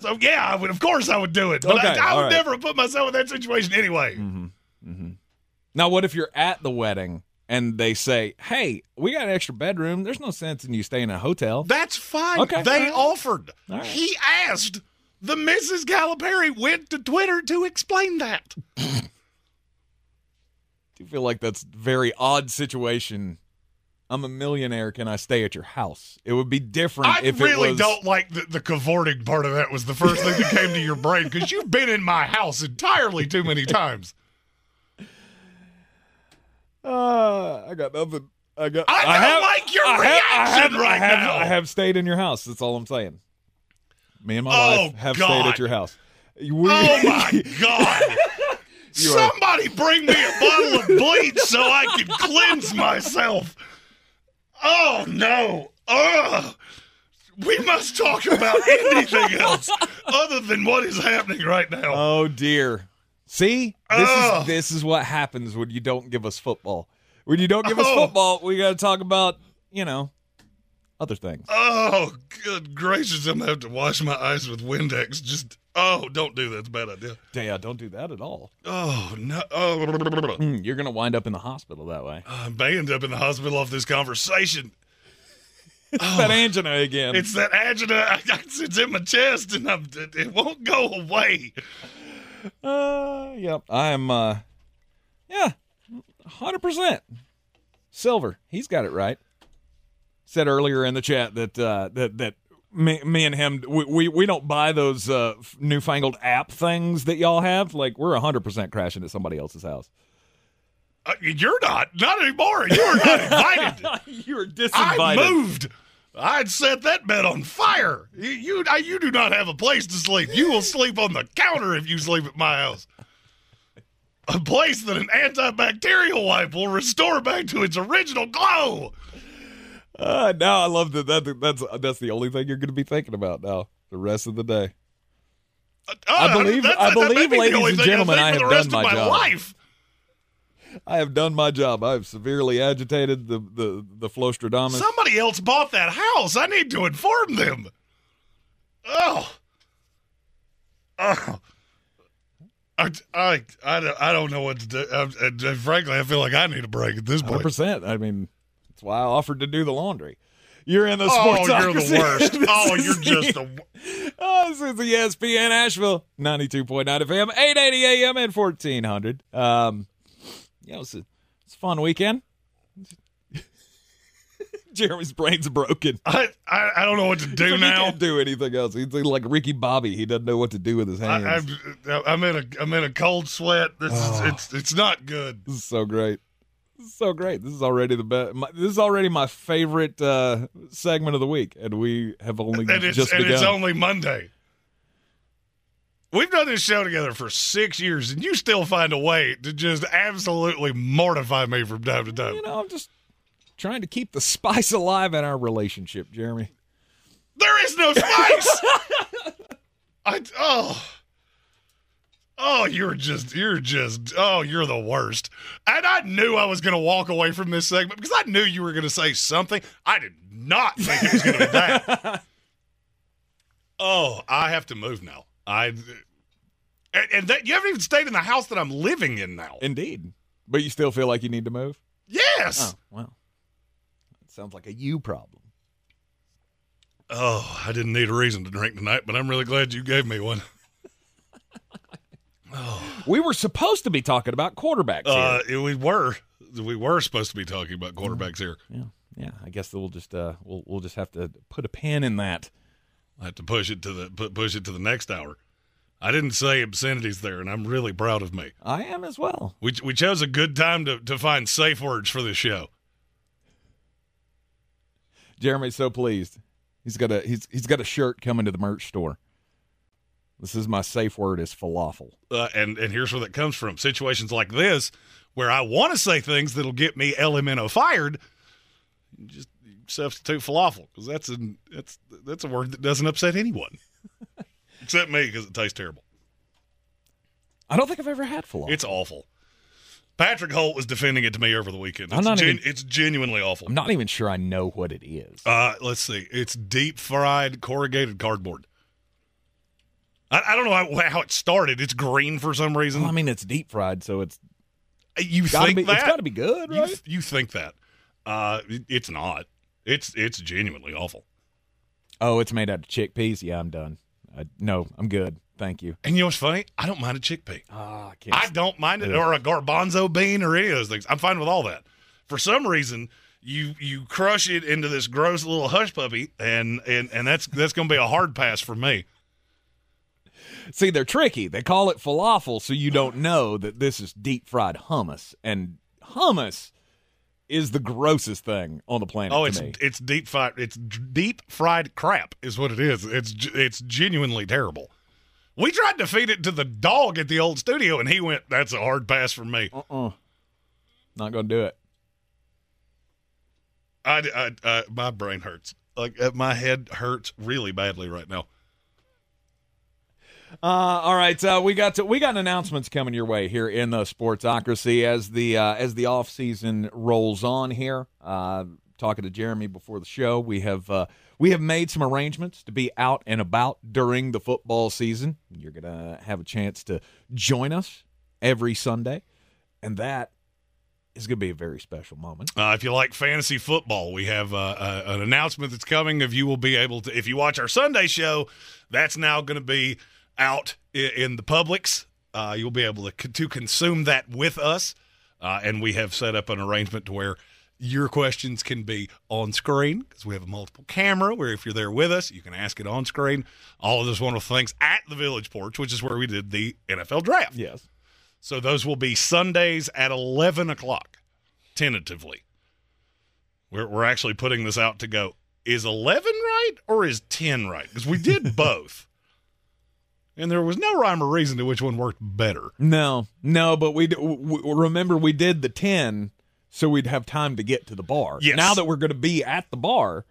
So yeah, I would. Of course, I would do it. But Okay, I, I would right. never put myself in that situation anyway. Mm-hmm. Now, what if you're at the wedding and they say, "Hey, we got an extra bedroom. There's no sense in you staying in a hotel." That's fine. Okay, They right. offered. Right. He asked. The Mrs. Calipari went to Twitter to explain that. Do you feel like that's a very odd situation? I'm a millionaire. Can I stay at your house? It would be different I if really it was. I really don't like the, the cavorting part of that was the first thing that came to your brain because you've been in my house entirely too many times. Uh, I got nothing. I got. I don't like your I have, I reaction have, right I have, now. I have stayed in your house. That's all I'm saying. Me and my Oh, wife have God. stayed at your house. We- Oh my God. You are- Somebody bring me a bottle of bleach so I can cleanse myself. Oh no. Ugh. We must talk about anything else other than what is happening right now. Oh dear. See, this Oh. is this is what happens when you don't give us football. When you don't give us Oh. football, we got to talk about you know other things. Oh, good gracious! I'm gonna have to wash my eyes with Windex. Just oh, don't do that. It's a bad idea. Yeah, don't do that at all. Oh no! Oh, Mm, you're gonna wind up in the hospital that way. I may end up in the hospital off this conversation. It's that angina again. It's that angina. It's in my chest, and I'm, it won't go away. Uh, yep. I'm, uh, yeah, 100%. Silver. He's got it right. Said earlier in the chat that, uh, that, that, me, me and him, we, we, we don't buy those uh, newfangled app things that y'all have. Like, we're 100% crashing at somebody else's house. Uh, you're not, not anymore. You are not invited. you were I moved. I'd set that bed on fire. You, you, I- you do not have a place to sleep. You will sleep on the counter if you sleep at my house. A place that an antibacterial wipe will restore back to its original glow. Uh, now I love that, that. That's that's the only thing you're going to be thinking about now the rest of the day. I believe- Uh, I believe, ladies and gentlemen, I have done of my job. life. I have done my job. I have severely agitated the the the Flostradamus. Somebody else bought that house. I need to inform them. Oh. Oh. I, I, I, don't- I don't know what to do. I, I, frankly, I feel like I need a break at this point. percent. I mean, that's why I offered to do the laundry. You're in the Oh, sports. you're the worst. Oh, you're just the. Oh, this is the ESPN Asheville, ninety-two point nine FM, eight eighty AM, and fourteen hundred. Um, you know, it's a, it's a fun weekend. Jeremy's brain's broken. I, I, I don't know what to do He now. can't do anything else. He's like Ricky Bobby. He doesn't know what to do with his hands. I, I'm, I'm in a, I'm in a cold sweat. This Oh. is, it's, it's not good. This is so great. This is so great. This is already the best. My, this is already my favorite uh, segment of the week, and we have only and just and begun. it's only Monday. We've done this show together for six years, and you still find a way to just absolutely mortify me from time to time. you know, I'm just trying to keep the spice alive in our relationship, Jeremy. There is no spice. I oh. Oh, you're just you're just oh, you're the worst. And I knew I was gonna walk away from this segment because I knew you were gonna say something. I did not think it was gonna be that. oh, I have to move now. I and, and that you haven't even stayed in the house that I'm living in now. Indeed, but you still feel like you need to move. Yes. Oh well, that sounds like a you problem. Oh, I didn't need a reason to drink tonight, but I'm really glad you gave me one. oh. We were supposed to be talking about quarterbacks Uh, here. we were we were supposed to be talking about quarterbacks here. Yeah, yeah. I guess we'll just uh, we'll we'll just have to put a pin in that. I have to push it to the push it to the next hour. I didn't say obscenities there, and I'm really proud of me. I am as well. We we chose a good time to to find safe words for the show. Jeremy's so pleased. He's got a he's he's got a shirt coming to the merch store. This is my safe word is falafel. Uh, and and here's where that comes from. Situations like this, where I want to say things that'll get me LMNO fired, just substitute falafel because that's a that's that's a word that doesn't upset anyone, except me because it tastes terrible. I don't think I've ever had falafel. It's awful. Patrick Holt was defending it to me over the weekend. It's, gen- even- it's genuinely awful. I'm not even sure I know what it is. Uh, let's see. It's deep fried corrugated cardboard. I, I don't know how, how it started. It's green for some reason. Well, I mean, it's deep fried, so it's you gotta think be, that? it's got to be good, You, right? you think that? Uh, it- it's not. It's it's genuinely awful. Oh, it's made out of chickpeas. Yeah, I'm done. I, no, I'm good. Thank you. And you know what's funny? I don't mind a chickpea. Ah, I can't. I don't mind it, or a garbanzo bean, or any of those things. I'm fine with all that. For some reason, you you crush it into this gross little hush puppy, and and and that's that's going to be a hard pass for me. See, they're tricky. They call it falafel, so you don't know that this is deep fried hummus, and hummus is the grossest thing on the planet Oh, to it's it's deep fried. It's deep fried crap, is what it is. It's it's genuinely terrible. We tried to feed it to the dog at the old studio, and he went, "That's a hard pass for me." Uh-uh. Not gonna do it. I, I, I my brain hurts. Like uh, my head hurts really badly right now. Uh, all right, uh, we got to, we got announcements coming your way here in the Sportsocracy as the uh, as the off season rolls on here. Uh, talking to Jeremy before the show, we have uh, we have made some arrangements to be out and about during the football season. You're gonna have a chance to join us every Sunday, and that is going to be a very special moment. Uh, if you like fantasy football, we have uh, uh, an announcement that's coming. If you will be able to, if you watch our Sunday show, that's now going to be out in, in the Publix. Uh, you'll be able to to consume that with us, uh, and we have set up an arrangement to where your questions can be on screen because we have a multiple camera where if you're there with us, you can ask it on screen. All of those wonderful things at the Village Porch, which is where we did the NFL draft. Yes. So those will be Sundays at 11 o'clock, tentatively. We're, we're actually putting this out to go. Is 11 right or is 10 right? Because we did both. And there was no rhyme or reason to which one worked better. No, no, but we, we remember we did the 10 so we'd have time to get to the bar. Yes. Now that we're going to be at the bar,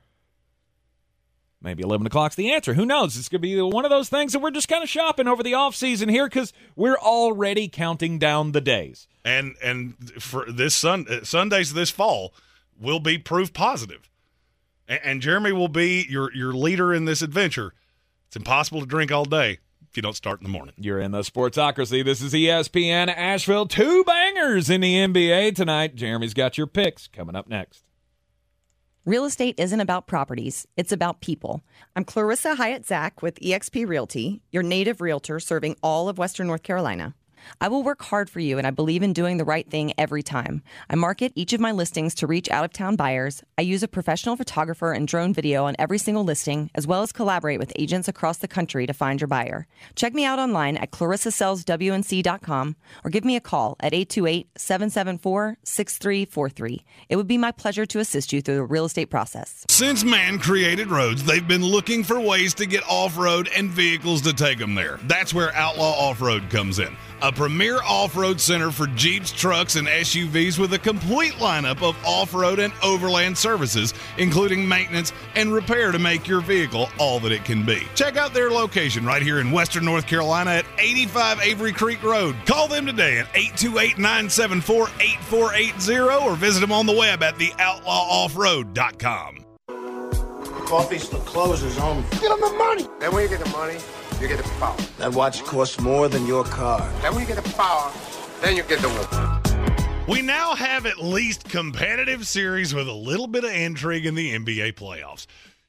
maybe 11 o'clock's the answer. Who knows? It's going to be one of those things that we're just kind of shopping over the off season here because we're already counting down the days. And and for this sun uh, Sundays this fall will be proof positive. And, and Jeremy will be your your leader in this adventure. It's impossible to drink all day you don't start in the morning. You're in the Sportsocracy. This is ESPN Asheville. Two bangers in the NBA tonight. Jeremy's got your picks coming up next. Real estate isn't about properties, it's about people. I'm Clarissa Hyatt Zach with eXp Realty, your native realtor serving all of Western North Carolina. I will work hard for you, and I believe in doing the right thing every time. I market each of my listings to reach out of town buyers. I use a professional photographer and drone video on every single listing, as well as collaborate with agents across the country to find your buyer. Check me out online at clarissasellswnc.com or give me a call at 828 774 6343. It would be my pleasure to assist you through the real estate process. Since man created roads, they've been looking for ways to get off road and vehicles to take them there. That's where Outlaw Off Road comes in. A premier off road center for Jeeps, trucks, and SUVs with a complete lineup of off road and overland services, including maintenance and repair to make your vehicle all that it can be. Check out their location right here in Western North Carolina at 85 Avery Creek Road. Call them today at 828 974 8480 or visit them on the web at theoutlawoffroad.com. Coffee store closes on. Get them the money. Then when you get the money, you get the power. That watch costs more than your car. Then when you get the power, then you get the woman. We now have at least competitive series with a little bit of intrigue in the NBA playoffs.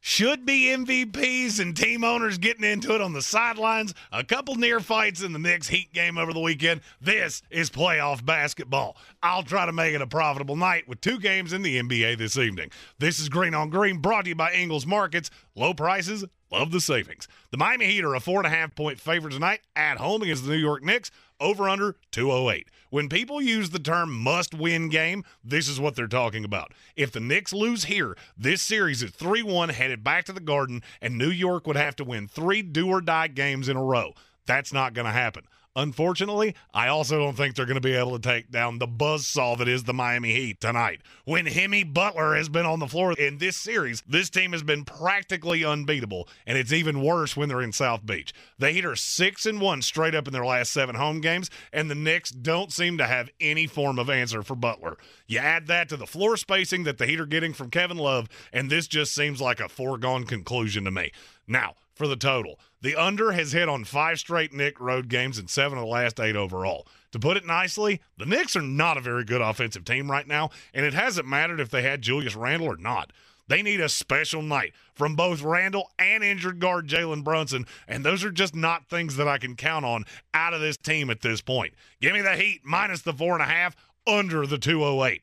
Should be MVPs and team owners getting into it on the sidelines. A couple near fights in the Knicks Heat game over the weekend. This is playoff basketball. I'll try to make it a profitable night with two games in the NBA this evening. This is Green on Green brought to you by Ingles Markets. Low prices, love the savings. The Miami Heat are a four and a half point favorite tonight at home against the New York Knicks. Over under 208. When people use the term must win game, this is what they're talking about. If the Knicks lose here, this series is 3 1 headed back to the Garden, and New York would have to win three do or die games in a row. That's not going to happen. Unfortunately, I also don't think they're going to be able to take down the buzzsaw that is the Miami Heat tonight. When Jimmy Butler has been on the floor in this series, this team has been practically unbeatable, and it's even worse when they're in South Beach. The Heat are 6 and 1 straight up in their last 7 home games, and the Knicks don't seem to have any form of answer for Butler. You add that to the floor spacing that the Heat are getting from Kevin Love, and this just seems like a foregone conclusion to me. Now, for the total. The under has hit on five straight Knick road games and seven of the last eight overall. To put it nicely, the Knicks are not a very good offensive team right now, and it hasn't mattered if they had Julius Randle or not. They need a special night from both Randle and injured guard Jalen Brunson, and those are just not things that I can count on out of this team at this point. Give me the Heat minus the four and a half, under the 208.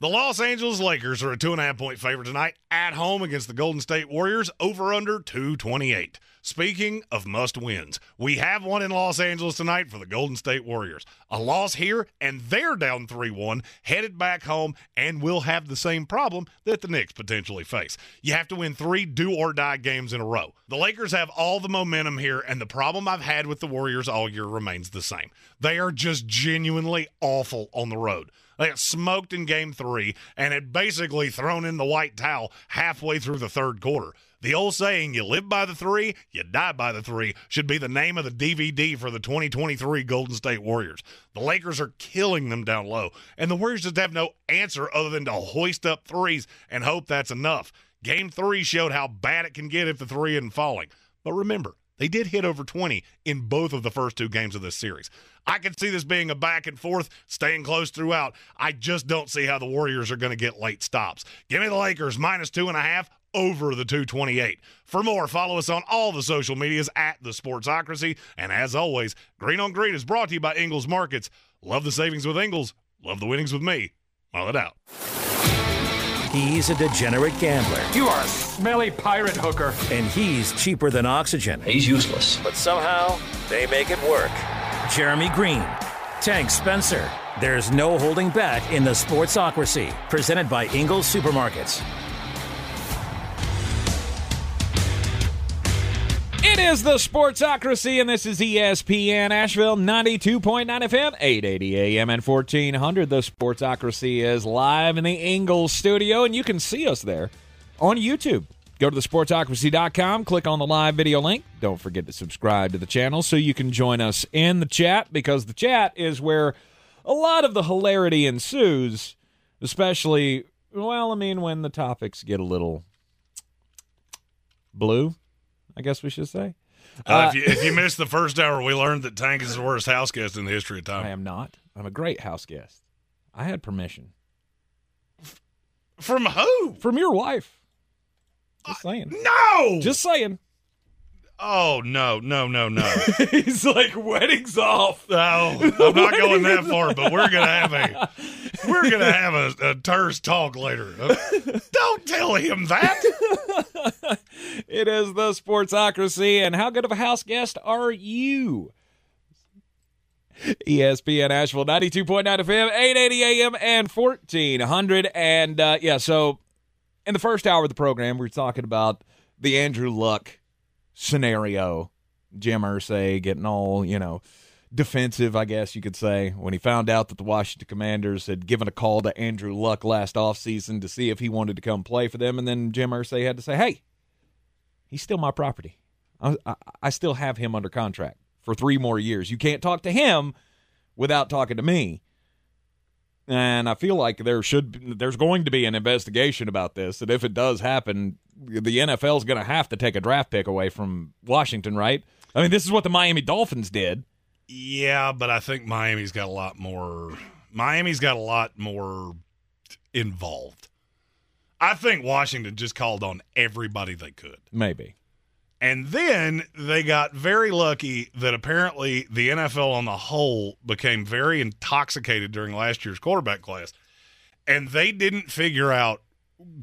The Los Angeles Lakers are a two and a half point favorite tonight at home against the Golden State Warriors over under 228. Speaking of must wins, we have one in Los Angeles tonight for the Golden State Warriors. A loss here, and they're down 3 1, headed back home, and will have the same problem that the Knicks potentially face. You have to win three do or die games in a row. The Lakers have all the momentum here, and the problem I've had with the Warriors all year remains the same. They are just genuinely awful on the road. They got smoked in game three and had basically thrown in the white towel halfway through the third quarter. The old saying, you live by the three, you die by the three, should be the name of the DVD for the 2023 Golden State Warriors. The Lakers are killing them down low, and the Warriors just have no answer other than to hoist up threes and hope that's enough. Game three showed how bad it can get if the three isn't falling. But remember, they did hit over 20 in both of the first two games of this series. I can see this being a back and forth, staying close throughout. I just don't see how the Warriors are going to get late stops. Give me the Lakers minus two and a half over the 228. For more, follow us on all the social medias at the Sportsocracy. And as always, Green on Green is brought to you by Ingles Markets. Love the savings with Ingles. Love the winnings with me. Mull it out. He's a degenerate gambler. You are a smelly pirate hooker. And he's cheaper than oxygen. He's useless. But somehow, they make it work. Jeremy Greene, Tank Spencer. There's no holding back in the Sportsocracy. Presented by Ingles Supermarkets. It is the Sportsocracy, and this is ESPN Asheville 92.9 FM, 880 AM, and 1400. The Sportsocracy is live in the Ingles studio, and you can see us there on YouTube. Go to thesportsocracy.com, click on the live video link. Don't forget to subscribe to the channel so you can join us in the chat because the chat is where a lot of the hilarity ensues, especially, well, I mean, when the topics get a little blue. I guess we should say. Uh, if, you, if you missed the first hour, we learned that Tank is the worst house guest in the history of time. I am not. I'm a great house guest. I had permission. From who? From your wife. Just saying. No! Just saying. Oh, no, no, no, no. He's like, wedding's off. No, I'm not going that far, but we're gonna have a we're gonna have a, a terse talk later. Don't tell him that. it is the Sportsocracy, and how good of a house guest are you? ESPN Asheville 92.9 FM, 880 AM, and 1400. And uh, yeah, so in the first hour of the program, we were talking about the Andrew Luck scenario. Jim Irsay getting all, you know, defensive, I guess you could say, when he found out that the Washington Commanders had given a call to Andrew Luck last offseason to see if he wanted to come play for them. And then Jim Irsay had to say, hey, he's still my property. I, I, I still have him under contract for three more years. You can't talk to him without talking to me. And I feel like there should there's going to be an investigation about this. And if it does happen, the NFL is going to have to take a draft pick away from Washington, right? I mean, this is what the Miami Dolphins did. Yeah, but I think Miami's got a lot more. Miami's got a lot more involved. I think Washington just called on everybody they could. Maybe. And then they got very lucky that apparently the NFL on the whole became very intoxicated during last year's quarterback class. And they didn't figure out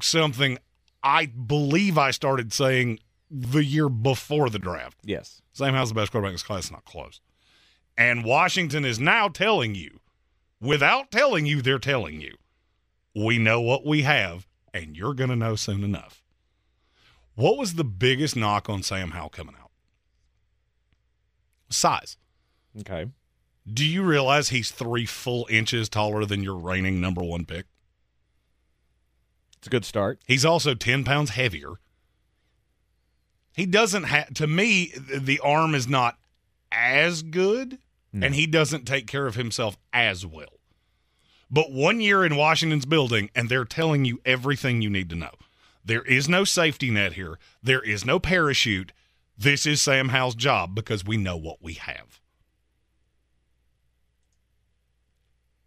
something I believe I started saying the year before the draft. Yes. Sam Howell's the best quarterback in this class, not close. And Washington is now telling you, without telling you, they're telling you, we know what we have, and you're going to know soon enough. What was the biggest knock on Sam Howell coming out? Size. Okay. Do you realize he's three full inches taller than your reigning number one pick? It's a good start. He's also 10 pounds heavier. He doesn't have, to me, the arm is not as good, No. and he doesn't take care of himself as well. But one year in Washington's building, and they're telling you everything you need to know. There is no safety net here, there is no parachute. This is Sam Howell's job because we know what we have.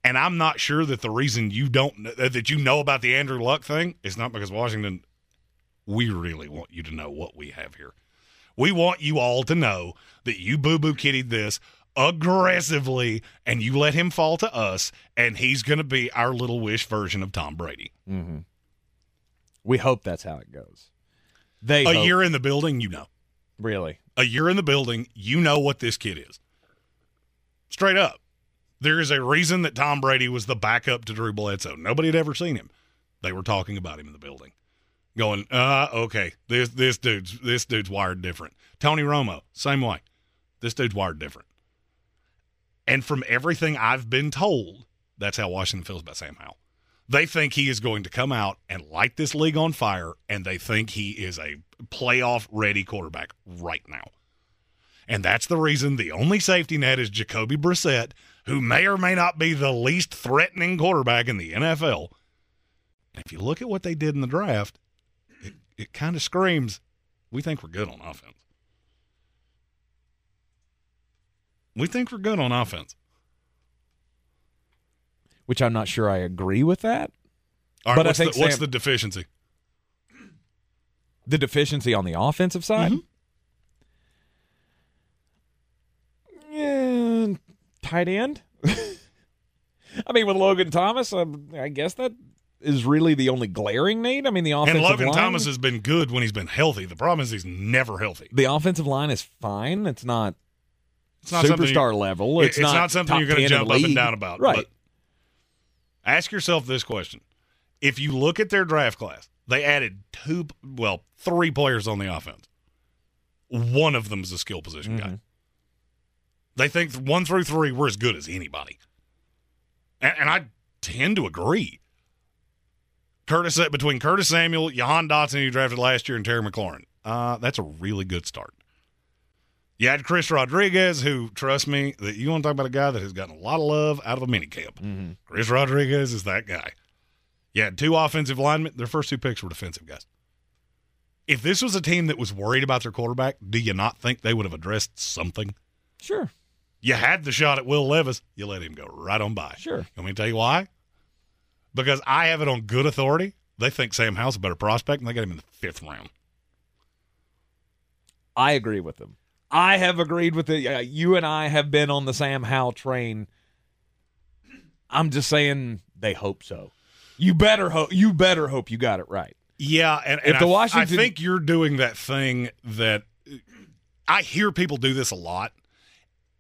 And I'm not sure that the reason you don't uh, that you know about the Andrew Luck thing is not because Washington. We really want you to know what we have here. We want you all to know that you boo boo kittied this aggressively and you let him fall to us, and he's going to be our little wish version of Tom Brady. Mm-hmm. We hope that's how it goes. They A hope- year in the building, you know. Really? a year in the building, you know what this kid is. Straight up. There is a reason that Tom Brady was the backup to Drew Bledsoe. Nobody had ever seen him. They were talking about him in the building. Going, uh, okay, this this dude's this dude's wired different. Tony Romo, same way. This dude's wired different. And from everything I've been told, that's how Washington feels about Sam Howell. They think he is going to come out and light this league on fire, and they think he is a playoff ready quarterback right now. And that's the reason the only safety net is Jacoby Brissett, who may or may not be the least threatening quarterback in the NFL. And if you look at what they did in the draft, it, it kind of screams we think we're good on offense. We think we're good on offense. Which I'm not sure I agree with that. All right, but what's, I think the, what's Sam- the deficiency? the deficiency on the offensive side. Yeah, tight end. I mean, with Logan Thomas, um, I guess that is really the only glaring need. I mean, the offensive And Logan line, Thomas has been good when he's been healthy. The problem is he's never healthy. the offensive line is fine. It's not, It's not something you- superstar level. It- It's, it's not something top you're gonna jump up and down about, Right. but- Ask yourself this question. If you look at their draft class, they added two, well, three players on the offense. One of them is a skill position Mm-hmm. guy. They think one through three were as good as anybody. And, and I tend to agree. Curtis between Curtis Samuel, Jahan Dotson, who drafted last year, and Terry McLaurin. Uh, that's a really good start. You had Chris Rodriguez, who, trust me, that you want to talk about a guy that has gotten a lot of love out of a minicamp. Mm-hmm. Chris Rodriguez is that guy. You had two offensive linemen. Their first two picks were defensive guys. If this was a team that was worried about their quarterback, do you not think they would have addressed something? Sure. You had the shot at Will Levis. You let him go right on by. Sure. Let me tell you why? Because I have it on good authority. They think Sam Howell's a better prospect, and they got him in the fifth round. I agree with them. I have agreed with it. Uh, you and I have been on the Sam Howell train. I'm just saying they hope so. You better hope. You better hope you got it right. Yeah, and, If the I, Washington- I think you're doing that thing that I hear people do this a lot,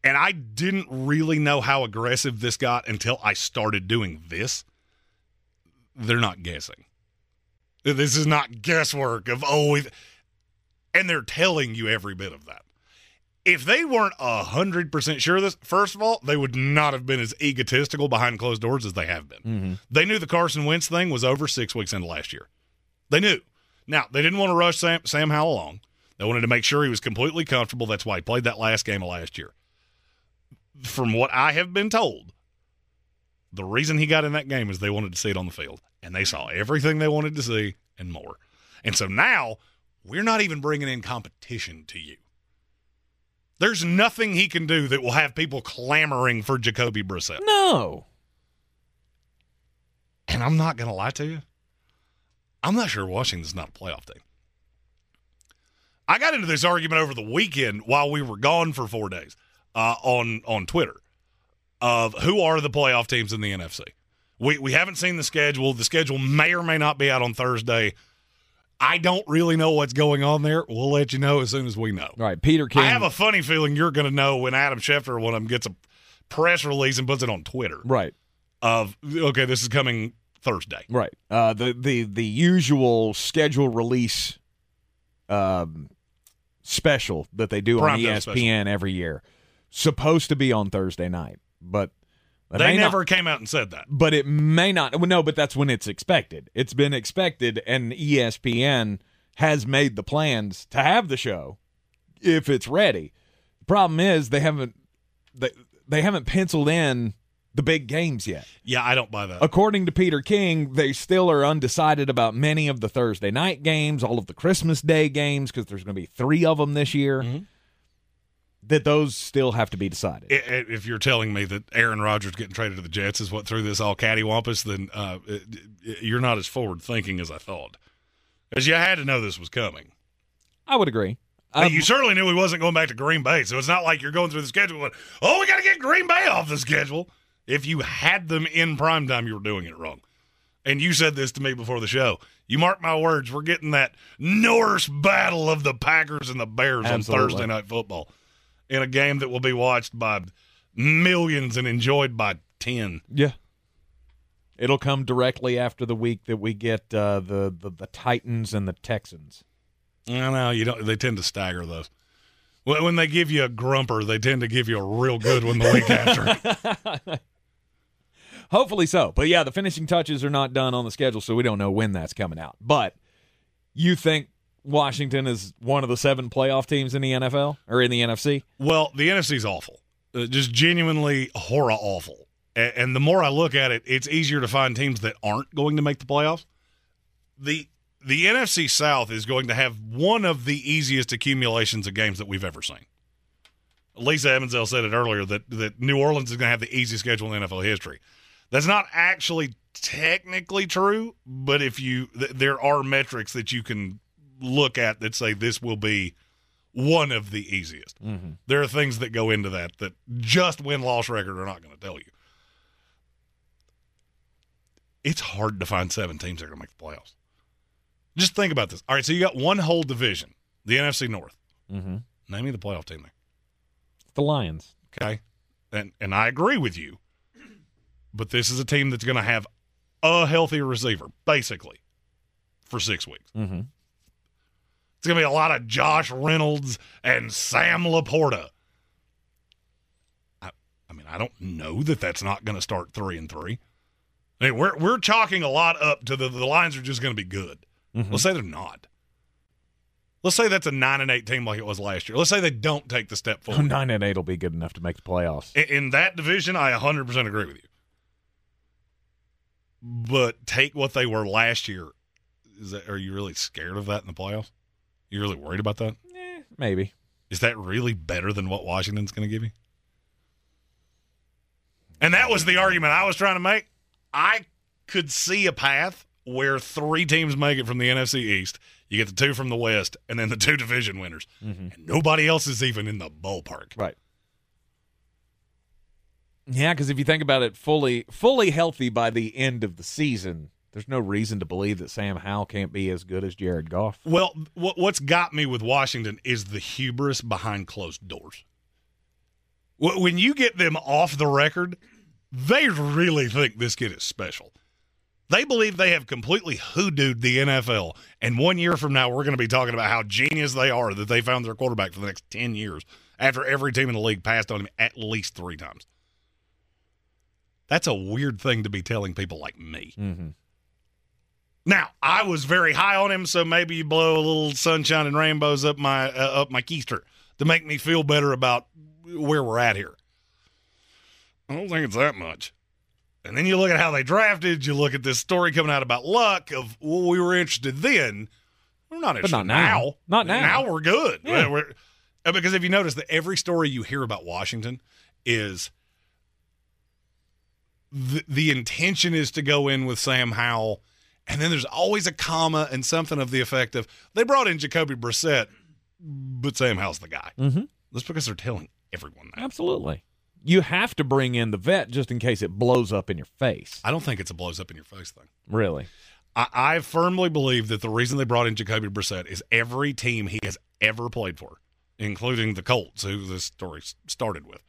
and I didn't really know how aggressive this got until I started doing this. They're not guessing. This is not guesswork of oh, and they're telling you every bit of that. If they weren't a hundred percent sure of this, first of all, they would not have been as egotistical behind closed doors as they have been. Mm-hmm. They knew the Carson Wentz thing was over six weeks into last year. They knew. Now, they didn't want to rush Sam, Sam Howell along. They wanted to make sure he was completely comfortable. That's why he played that last game of last year. From what I have been told, the reason he got in that game is they wanted to see it on the field. And they saw everything they wanted to see and more. And so now we're not even bringing in competition to you. There's nothing he can do that will have people clamoring for Jacoby Brissett. No. And I'm not going to lie to you. I'm not sure Washington's not a playoff team. I got into this argument over the weekend while we were gone for four days uh, on on Twitter of who are the playoff teams in the NFC. We we haven't seen the schedule. The schedule may or may not be out on Thursday. I don't really know what's going on there. We'll let you know as soon as we know. All right, Peter King. I have a funny feeling you're going to know when Adam Schefter, one of them, gets a press release and puts it on Twitter right. of okay, this is coming Thursday. Right. Uh, the the the usual schedule release um, special that they do Prime on ESPN every year, supposed to be on Thursday night, but it They may not- never came out and said that. but it may not. Well, no, but that's when it's expected. It's been expected, and ESPN has made the plans to have the show if it's ready. The problem is they haven't they they haven't penciled in the big games yet. Yeah, I don't buy that. According to Peter King, they still are undecided about many of the Thursday night games, all of the Christmas Day games, because there's going to be three of them this year. Mm-hmm. That those still have to be decided. If you're telling me that Aaron Rodgers getting traded to the Jets is what threw this all cattywampus, then uh, you're not as forward thinking as I thought. Because you had to know this was coming. I would agree. Um, you certainly knew he wasn't going back to Green Bay, so it's not like you're going through the schedule going, "Oh, we got to get Green Bay off the schedule." If you had them in prime time, you were doing it wrong. And you said this to me before the show. You mark my words, we're getting that Norse battle of the Packers and the Bears Absolutely. on Thursday night football in a game that will be watched by millions and enjoyed by 10. Yeah. It'll come directly after the week that we get uh, the, the the Titans and the Texans. I know you don't. They tend to stagger those. When when they give you a grumper, they tend to give you a real good one the week after. Hopefully so. But yeah, the finishing touches are not done on the schedule, so we don't know when that's coming out. But you think Washington is one of the seven playoff teams in the NFL or in the NFC? Well, the NFC's awful, uh, just genuinely horror awful. And, and the more I look at it, it's easier to find teams that aren't going to make the playoffs. the The NFC South is going to have one of the easiest accumulations of games that we've ever seen. Lisa Evansdale said it earlier that that New Orleans is going to have the easiest schedule in NFL history. That's not actually technically true, but if you th- there are metrics that you can look at that say this will be one of the easiest. There are things that go into that that just win loss record are not going to tell you. It's hard to find seven teams that are going to make the playoffs. Just think about this. All right, so you got one whole division, the NFC North. Mm-hmm. Name me the playoff team there. The Lions. Okay, and and I agree with you, but this is a team that's going to have a healthy receiver basically for six weeks. Mm-hmm. It's going to be a lot of Josh Reynolds and Sam LaPorta. I, I mean, I don't know that that's not going to start three and three. I mean, we're we're chalking a lot up to the the Lions are just going to be good. Mm-hmm. Let's say they're not. Let's say that's a nine and eight team like it was last year. Let's say they don't take the step forward. Nine and eight will be good enough to make the playoffs. In, in that division, I 100% agree with you. But take what they were last year. Is that are you really scared of that in the playoffs? You really worried about that? Eh, maybe. Is that really better than what Washington's going to give you? And that was the argument I was trying to make. I could see a path where three teams make it from the NFC East. You get the two from the West, and then the two division winners. Mm-hmm. And nobody else is even in the ballpark. Right. Yeah, because if you think about it, fully fully healthy by the end of the season, there's no reason to believe that Sam Howell can't be as good as Jared Goff. Well, what, what's got me with Washington is the hubris behind closed doors. When you get them off the record, they really think this kid is special. They believe they have completely hoodooed the NFL, and one year from now, we're going to be talking about how genius they are that they found their quarterback for the next 10 years after every team in the league passed on him at least three times. That's a weird thing to be telling people like me. Mm-hmm. Now, I was very high on him, so maybe you blow a little sunshine and rainbows up my uh, up my keister to make me feel better about where we're at here. I don't think it's that much. And then you look at how they drafted. You look at this story coming out about luck of well, we were interested then. We're not interested not now. Not now. Now we're good. Yeah. We're- uh, because if you notice that every story you hear about Washington is the, the intention is to go in with Sam Howell, and then there's always a comma and something of the effect of they brought in Jacoby Brissett, but Sam Howell's the guy. Mm-hmm. That's because they're telling everyone that. Absolutely. You have to bring in the vet just in case it blows up in your face. I don't think it's a blows up in your face thing. Really? I, I firmly believe that the reason they brought in Jacoby Brissett is every team he has ever played for, including the Colts, who this story started with,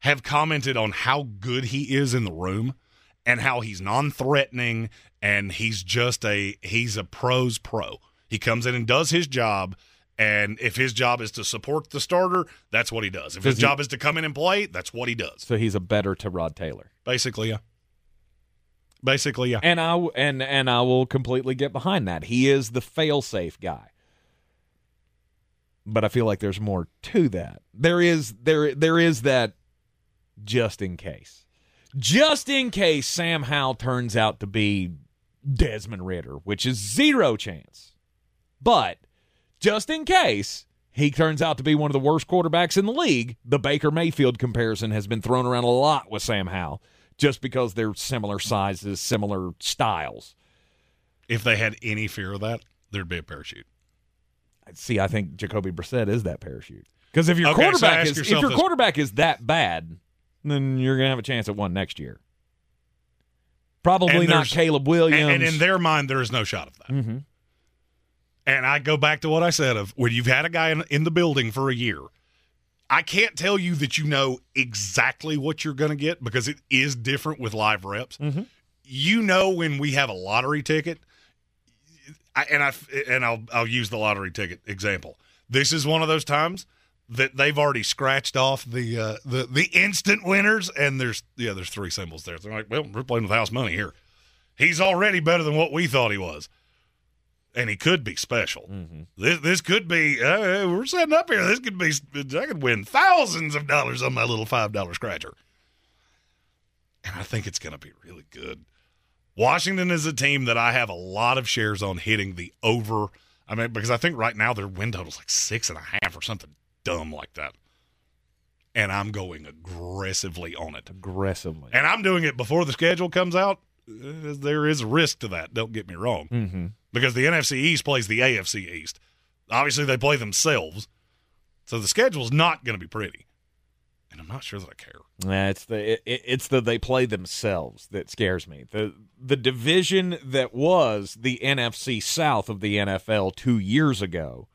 have commented on how good he is in the room and how he's non-threatening and he's just a he's a pros pro. He comes in and does his job. And if his job is to support the starter, that's what he does. If his he- job is to come in and play, that's what he does. So he's a better Tyrod Taylor. Basically, yeah. Basically, yeah. And I and and I will completely get behind that. He is the fail-safe guy. But I feel like there's more to that. There is there there is that just in case. Just in case Sam Howell turns out to be Desmond Ridder, which is zero chance. But just in case he turns out to be one of the worst quarterbacks in the league, the Baker Mayfield comparison has been thrown around a lot with Sam Howell just because they're similar sizes, similar styles. If they had any fear of that, there'd be a parachute. See, I think Jacoby Brissett is that parachute. Because if your Okay, quarterback ask is if your this- quarterback is that bad, then you're gonna have a chance at one next year. Probably not Caleb Williams. And, and in their mind, there is no shot of that. Mm-hmm. And I go back to what I said of when you've had a guy in, in the building for a year. I can't tell you that you know exactly what you're going to get because it is different with live reps. Mhm. You know when we have a lottery ticket, I, and I and I'll I'll use the lottery ticket example. This is one of those times that they've already scratched off the uh, the the instant winners, and there's yeah there's three symbols there. They're like, well, we're playing with house money here. He's already better than what we thought he was and he could be special. This this could be. Uh, we're setting up here. This could be. I could win thousands of dollars on my little five dollar scratcher, and I think it's going to be really good. Washington is a team that I have a lot of shares on hitting the over. I mean, because I think right now their win total's like six and a half or something dumb like that, and I'm going aggressively on it. Aggressively, and I'm doing it before the schedule comes out. Uh, There is risk to that. Don't get me wrong Mm-hmm. because the NFC East plays the AFC East. Obviously, they play themselves, so the schedule's not going to be pretty. And I'm not sure that I care. Yeah, it's the it, it's the they play themselves that scares me. The the division that was the NFC South of the NFL 2 years ago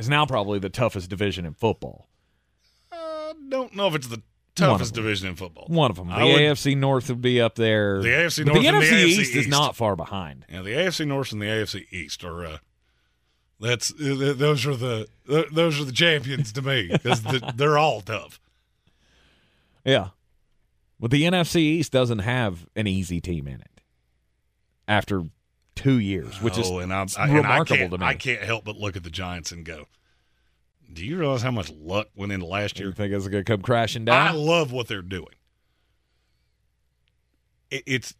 is now probably the toughest division in football. I don't know if it's the toughest division in football. One of them. The I would- AFC North would be up there. The AFC But North the and the NFC AFC East, is East. not far behind. Yeah, the AFC North and the AFC East are. Uh, that's uh, th- those are the th- those are the champions to me because they're all tough. Yeah. But the NFC East doesn't have an easy team in it after two years, which is Oh, and I'm, it's I, and I remarkable can't, to me. I can't help but look at the Giants and go, "Do you realize how much luck went into last year?" You think it's going to come crashing down? I love what they're doing. It, it's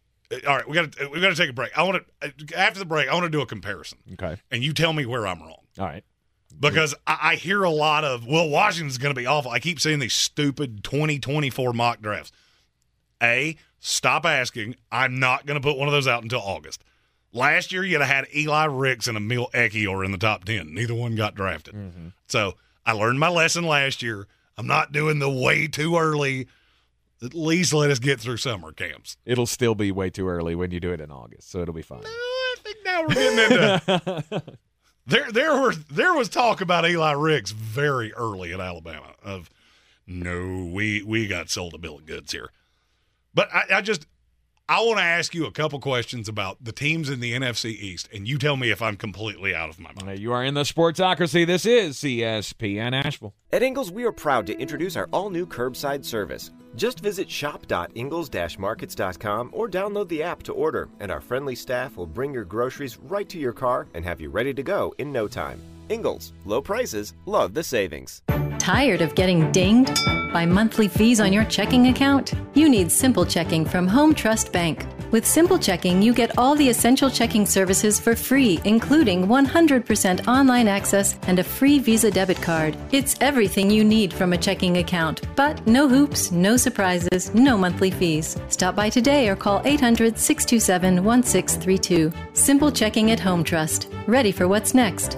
all right. We got to we got to take a break. I want to uh, after the break. I want to do a comparison, okay. and you tell me where I'm wrong All right. because I, I hear a lot of well, Washington's going to be awful. I keep seeing these stupid 2024 mock drafts. A stop asking. I'm not going to put one of those out until August. Last year, you'd have had Eli Ricks and Emil Ekiyor in the top 10. Neither one got drafted. Mm-hmm. So I learned my lesson last year. I'm not doing the way too early. At least let us get through summer camps. It'll still be way too early when you do it in August, so it'll be fine. I think now we're getting into there. There were there was talk about Eli Ricks very early at Alabama. Of no, we we got sold a bill of goods here. But I, I just I want to ask you a couple questions about the teams in the NFC East, and you tell me if I'm completely out of my mind. You are in the Sportsocracy. This is ESPN Asheville. At Ingles, we are proud to introduce our all new curbside service. Just visit shop.ingles-markets.com or download the app to order, and our friendly staff will bring your groceries right to your car and have you ready to go in no time. Low prices, love the savings. Tired of getting dinged by monthly fees on your checking account? You need Simple Checking from Home Trust Bank. With Simple Checking, you get all the essential checking services for free, including 100% online access and a free Visa debit card. It's everything you need from a checking account, but no hoops, no surprises, no monthly fees. Stop by today or call 800 627 1632. Simple Checking at Home Trust. Ready for what's next.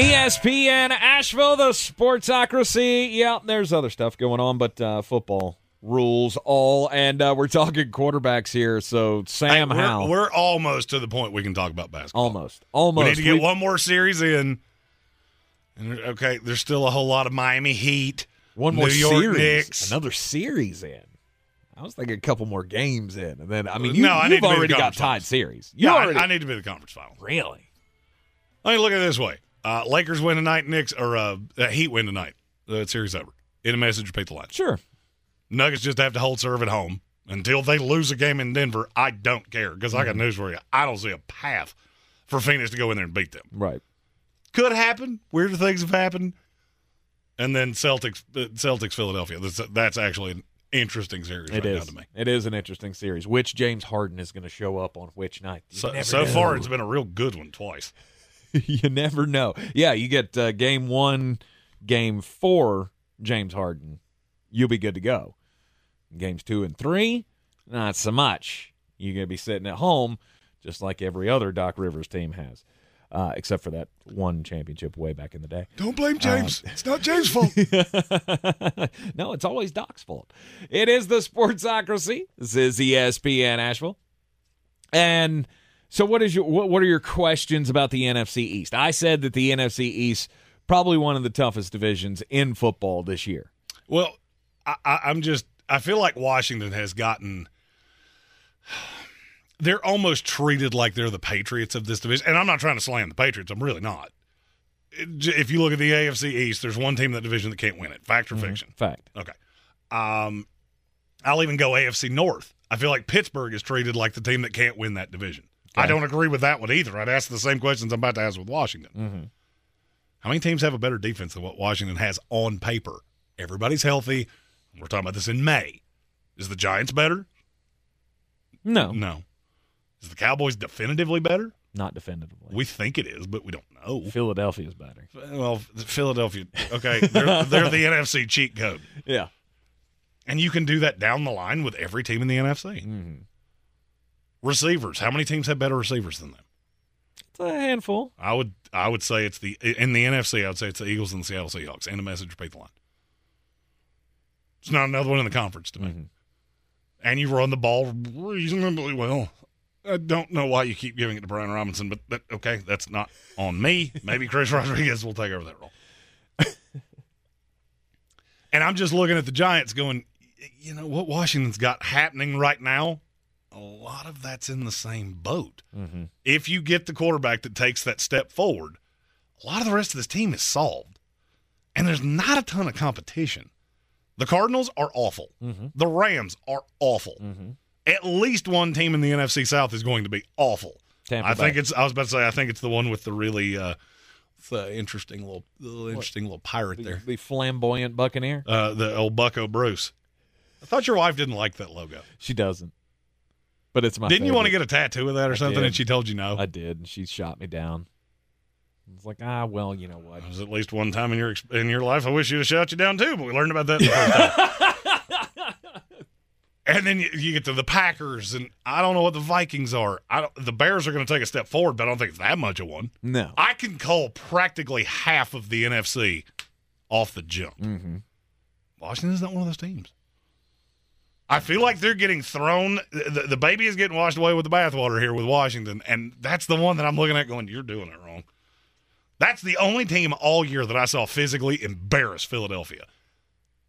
ESPN Asheville, the Sportsocracy. Yeah, there's other stuff going on, but uh, football rules all. And uh, we're talking quarterbacks here. So, Sam Hey, we're, Howell. we're almost to the point we can talk about basketball. almost. Almost. We need to get We- one more series in. And okay, there's still a whole lot of Miami Heat, One more New series. Knicks. Another series in. I was thinking a couple more games in. And then, I mean, you, no, I you've already got tied finals. series. You Yeah, already, I, I need to be the conference final. Really? I mean, look at it this way: uh, Lakers win tonight, Knicks or uh, uh, Heat win tonight. The series over. In a message, repeat the line. Sure. Nuggets just have to hold serve at home until they lose a game in Denver. I don't care because I got Mm-hmm. news for you. I don't see a path for Phoenix to go in there and beat them. Right. Could happen. Weirder things have happened. And then Celtics, uh, Celtics, Philadelphia. That's, that's actually an interesting series It right is. now to me. It is an interesting series. Which James Harden is going to show up on which night? You So, never so know. far, it's been a real good one twice. you never know. Yeah, you get uh, game one, game four, James Harden. You'll be good to go. Games two and three, not so much. You're going to be sitting at home, just like every other Doc Rivers team has, uh, except for that one championship way back in the day. Don't blame James. it's not James' fault. no, it's always Doc's fault. It is the Sportsocracy. This is ESPN Asheville. And so what is your what, what are your questions about the NFC East? I said that the NFC East probably one of the toughest divisions in football this year. Well, I, I, I'm just I feel like Washington has gotten. They're almost treated like they're the Patriots of this division, and I'm not trying to slam the Patriots. I'm really not. If you look at the AFC East, there's one team in that division that can't win it. Fact or fiction? Fact. Okay. Um, I'll even go AFC North. I feel like Pittsburgh is treated like the team that can't win that division. I don't agree with that one either. I'd ask the same questions I'm about to ask with Washington. Mm-hmm. How many teams have a better defense than what Washington has on paper? Everybody's healthy. We're talking about this in May. Is the Giants better? No, No. Is the Cowboys definitively better? not definitively. We think it is, but we don't know. Philadelphia's better. Well, Philadelphia, okay, they're, they're the NFC cheat code. Yeah. And you can do that down the line with every team in the NFC. Mm-hmm. Receivers, how many teams have better receivers than them? It's a handful. I would I would say it's the in the NFC. I would say it's the Eagles and the Seattle Seahawks. And a message the line. It's not another one in the conference to me. Mm-hmm. And you run the ball reasonably well. I don't know why you keep giving it to Brian Robinson, but that, okay, that's not on me. Maybe Chris Rodriguez will take over that role. and I'm just looking at the Giants, going, you know what Washington's got happening right now. A lot of that's in the same boat Mm-hmm. if you get the quarterback that takes that step forward, a lot of the rest of this team is solved. And there's not a ton of competition. The Cardinals are awful. Mm-hmm. The Rams are awful. At least one team in the NFC South is going to be awful. Tampa I think it's. I was about to say. I think it's the one with the really uh, interesting little, little interesting little pirate there. The flamboyant Buccaneer. Uh, the old Bucco Bruce. I thought your wife didn't like that logo. She doesn't. But it's my. Didn't you want to get a tattoo of that or I something? did. And she told you no. I did, and she shot me down. It's like, ah, well, you know what? Was at least one time in your in your life I wish you'd have shot you down too, but we learned about that. The first time. and then you, you get to the Packers, and I don't know what the Vikings are. I don't, the Bears are going to take a step forward, but I don't think it's that much of one. No. I can call practically half of the NFC off the jump. Mm-hmm. Washington's not one of those teams. I feel like they're getting thrown. The, the baby is getting washed away with the bathwater here with Washington, and that's the one that I'm looking at going, you're doing it wrong. That's the only team all year that I saw physically embarrass Philadelphia.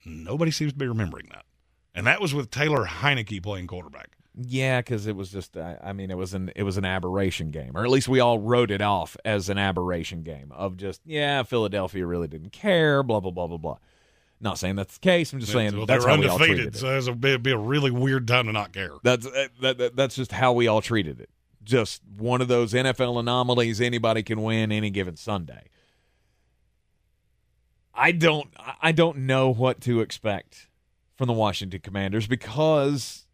Nobody seems to be remembering that. And that was with Taylor Heinicke playing quarterback. Yeah, because it was just. I, I mean, it was an it was an aberration game, or at least we all wrote it off as an aberration game of just yeah, Philadelphia really didn't care. Blah blah blah blah blah. Not saying that's the case. I'm just saying Well, that's how we all treated undefeated, it. so it'd be a really weird time to not care. That's uh, that, that, that's just how we all treated it. Just one of those NFL anomalies. Anybody can win any given Sunday. I don't I don't know what to expect from the Washington Commanders because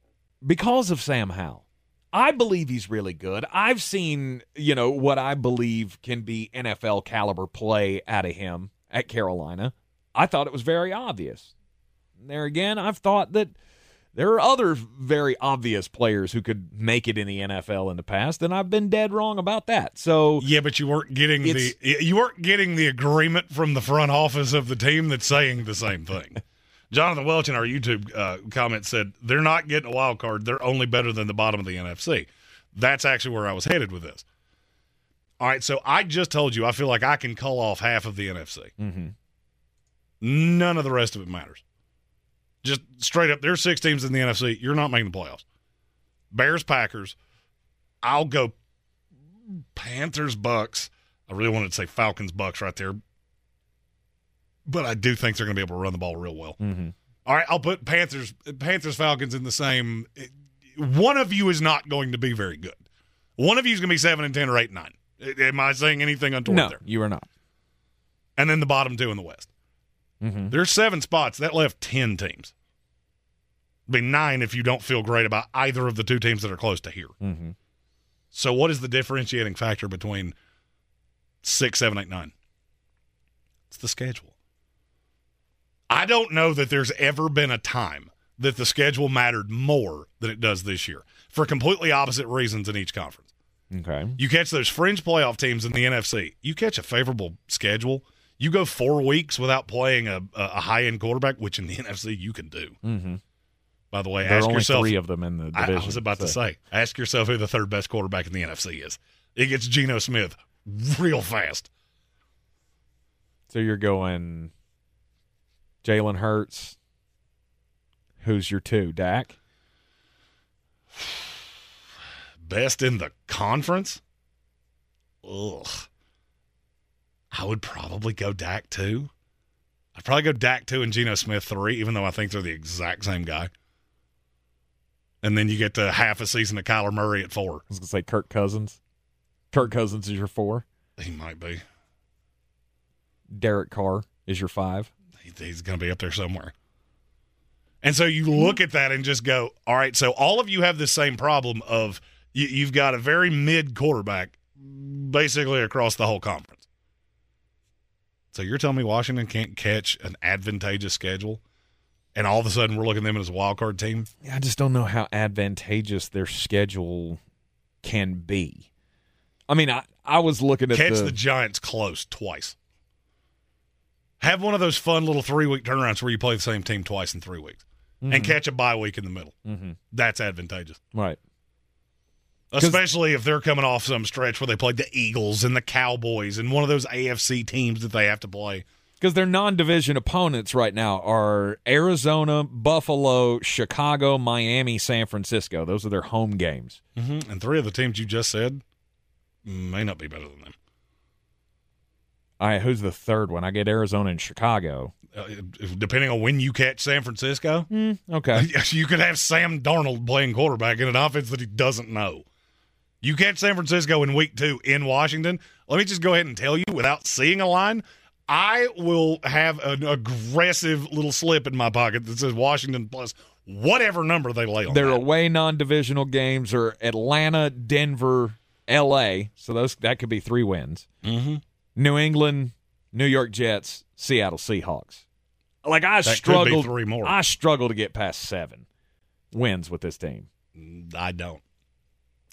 because of Sam Howell. I believe he's really good. I've seen, you know, what I believe can be NFL caliber play out of him at Carolina. I thought it was very obvious. There again, I've thought that there are other very obvious players who could make it in the NFL in the past, and I've been dead wrong about that. So Yeah, but you weren't getting the you weren't getting the agreement from the front office of the team that's saying the same thing. Jonathan Welch in our YouTube uh, comment said they're not getting a wild card; they're only better than the bottom of the NFC. That's actually where I was headed with this. All right, so I just told you I feel like I can call off half of the NFC. Mhm. None of the rest of it matters. Just straight up, there's six teams in the NFC. You're not making the playoffs. Bears, Packers. I'll go Panthers, Bucks. I really wanted to say Falcons, Bucks right there, but I do think they're going to be able to run the ball real well. Mhm. All right, I'll put Panthers, Panthers, Falcons in the same. One of you is not going to be very good. One of you is going to be seven and ten or eight and nine. Am I saying anything untoward No, there? you are not. And then the bottom two in the West. Mm-hmm. There's seven spots. That left 10 teams. Be nine if you don't feel great about either of the two teams that are close to here. Mm-hmm. So, what is the differentiating factor between six, seven, eight, nine? It's the schedule. I don't know that there's ever been a time that the schedule mattered more than it does this year for completely opposite reasons in each conference. Okay. You catch those fringe playoff teams in the NFC. You catch a favorable schedule. You go four weeks without playing a, a high end quarterback, which in the NFC you can do. Mm-hmm. By the way, There are ask only yourself. three of them in the I- division. I, was about to say, ask yourself who the third best quarterback in the NFC is. It gets Geno Smith real fast. So you're going Jalen Hurts. Who's your two? Dak? Best in the conference? Ugh. I would probably go Dak two. I'd probably go Dak two and Geno Smith three, even though I think they're the exact same guy. And then you get to half a season of Kyler Murray at four. I was gonna say Kirk Cousins. Kirk Cousins is your four. He might be. Derek Carr is your five. He- He's going to be up there somewhere. And so you look at that and just go, all right, so all of you have the same problem of you, you've got a very mid quarterback basically across the whole conference. So you're telling me Washington can't catch an advantageous schedule? And all of a sudden we're looking at them as a wild card team? I just don't know how advantageous their schedule can be. I mean, I, I was looking at Catch the, the Giants close twice. Have one of those fun little three week turnarounds where you play the same team twice in three weeks and Mhm. catch a bye week in the middle. Mhm. That's advantageous. right. Especially if they're coming off some stretch where they played the Eagles and the Cowboys and one of those AFC teams that they have to play. Because their non-division opponents right now are Arizona, Buffalo, Chicago, Miami, San Francisco. Those are their home games. Mm-hmm. And three of the teams you just said may not be better than them. All right, who's the third one? I get Arizona and Chicago. Uh, depending on when you catch San Francisco, Okay. you could have Sam Darnold playing quarterback in an offense that he doesn't know. You catch San Francisco in week two in Washington. Let me just go ahead and tell you without seeing a line, I will have an aggressive little slip in my pocket that says Washington plus whatever number they lay on. Their away non-divisional games are Atlanta, Denver, L.A. So those that could be three wins. Mm-hmm. New England, New York Jets, Seattle Seahawks. Like I That could be struggled. three more. I struggle to get past seven wins with this team. I don't.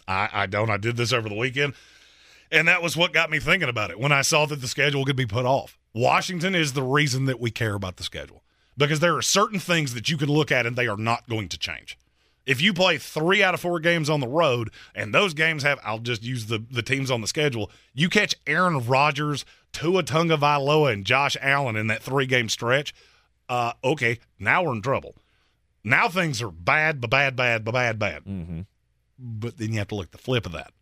I, I don't. I did this over the weekend, and that was what got me thinking about it when I saw that the schedule could be put off. Washington is the reason that we care about the schedule because there are certain things that you can look at and they are not going to change. If you play three out of four games on the road, and those games have, I'll just use the, the teams on the schedule. You catch Aaron Rodgers, Tua Tagovailoa, and Josh Allen in that three game stretch. Uh, okay, now we're in trouble. Now things are bad, ba- bad, bad, ba- bad, bad. Mm-hmm. But then you have to look the flip of that.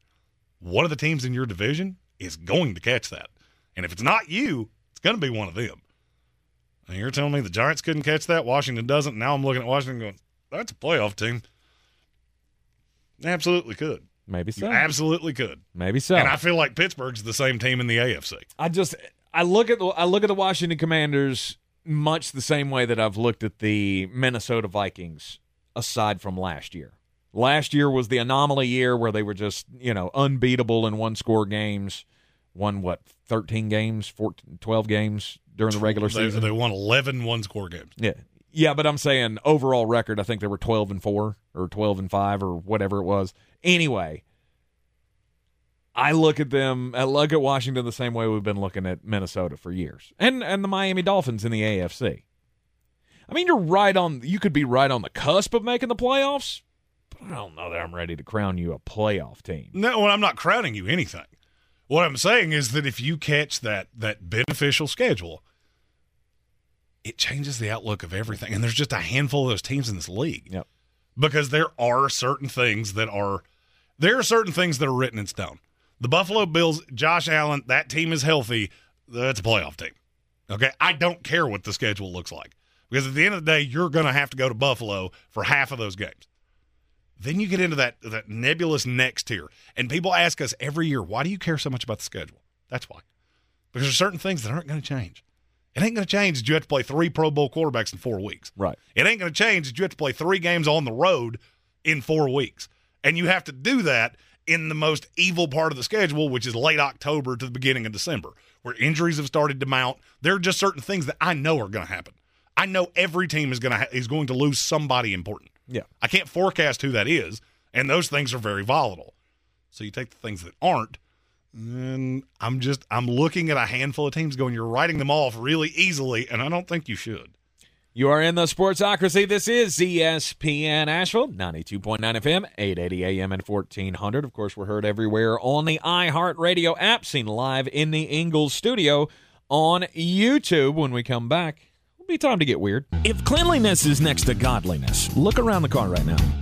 One of the teams in your division is going to catch that. And if it's not you, it's going to be one of them. And you're telling me the Giants couldn't catch that, Washington doesn't. Now I'm looking at Washington going, that's a playoff team. Absolutely could. Maybe so. You absolutely could. Maybe so. And I feel like Pittsburgh's the same team in the AFC. I just I look at the I look at the Washington Commanders much the same way that I've looked at the Minnesota Vikings aside from last year. Last year was the anomaly year where they were just, you know, unbeatable in one score games, won what, 13 games, 14, 12 games during the regular They, season. they won 11 one score games. Yeah. Yeah, but I'm saying overall record, I think they were 12 and 4 or 12 and 5 or whatever it was. Anyway, I look at them, I look at Washington the same way we've been looking at Minnesota for years. And and the Miami Dolphins in the AFC. I mean, you're right on you could be right on the cusp of making the playoffs, I don't know that I'm ready to crown you a playoff team. No, well, I'm not crowning you anything. What I'm saying is that if you catch that that beneficial schedule, it changes the outlook of everything. And there's just a handful of those teams in this league. Yep. Because there are certain things that are there are certain things that are written in stone. The Buffalo Bills, Josh Allen, that team is healthy. That's a playoff team. Okay. I don't care what the schedule looks like. Because at the end of the day, you're going to have to go to Buffalo for half of those games. Then you get into that that nebulous next tier, and people ask us every year, "Why do you care so much about the schedule?" That's why, because there's certain things that aren't going to change. It ain't going to change that you have to play three Pro Bowl quarterbacks in four weeks. Right. It ain't going to change that you have to play three games on the road in four weeks, and you have to do that in the most evil part of the schedule, which is late October to the beginning of December, where injuries have started to mount. There are just certain things that I know are going to happen. I know every team is going to ha- is going to lose somebody important. Yeah. I can't forecast who that is, and those things are very volatile. So you take the things that aren't, and I'm just I'm looking at a handful of teams going, you're writing them off really easily, and I don't think you should. You are in the Sportsocracy. This is ESPN Asheville, 92.9 FM, 880 AM, and 1400. Of course, we're heard everywhere on the iHeartRadio app, seen live in the Ingles studio on YouTube. When we come back, be time to get weird. If cleanliness is next to godliness, look around the car right now.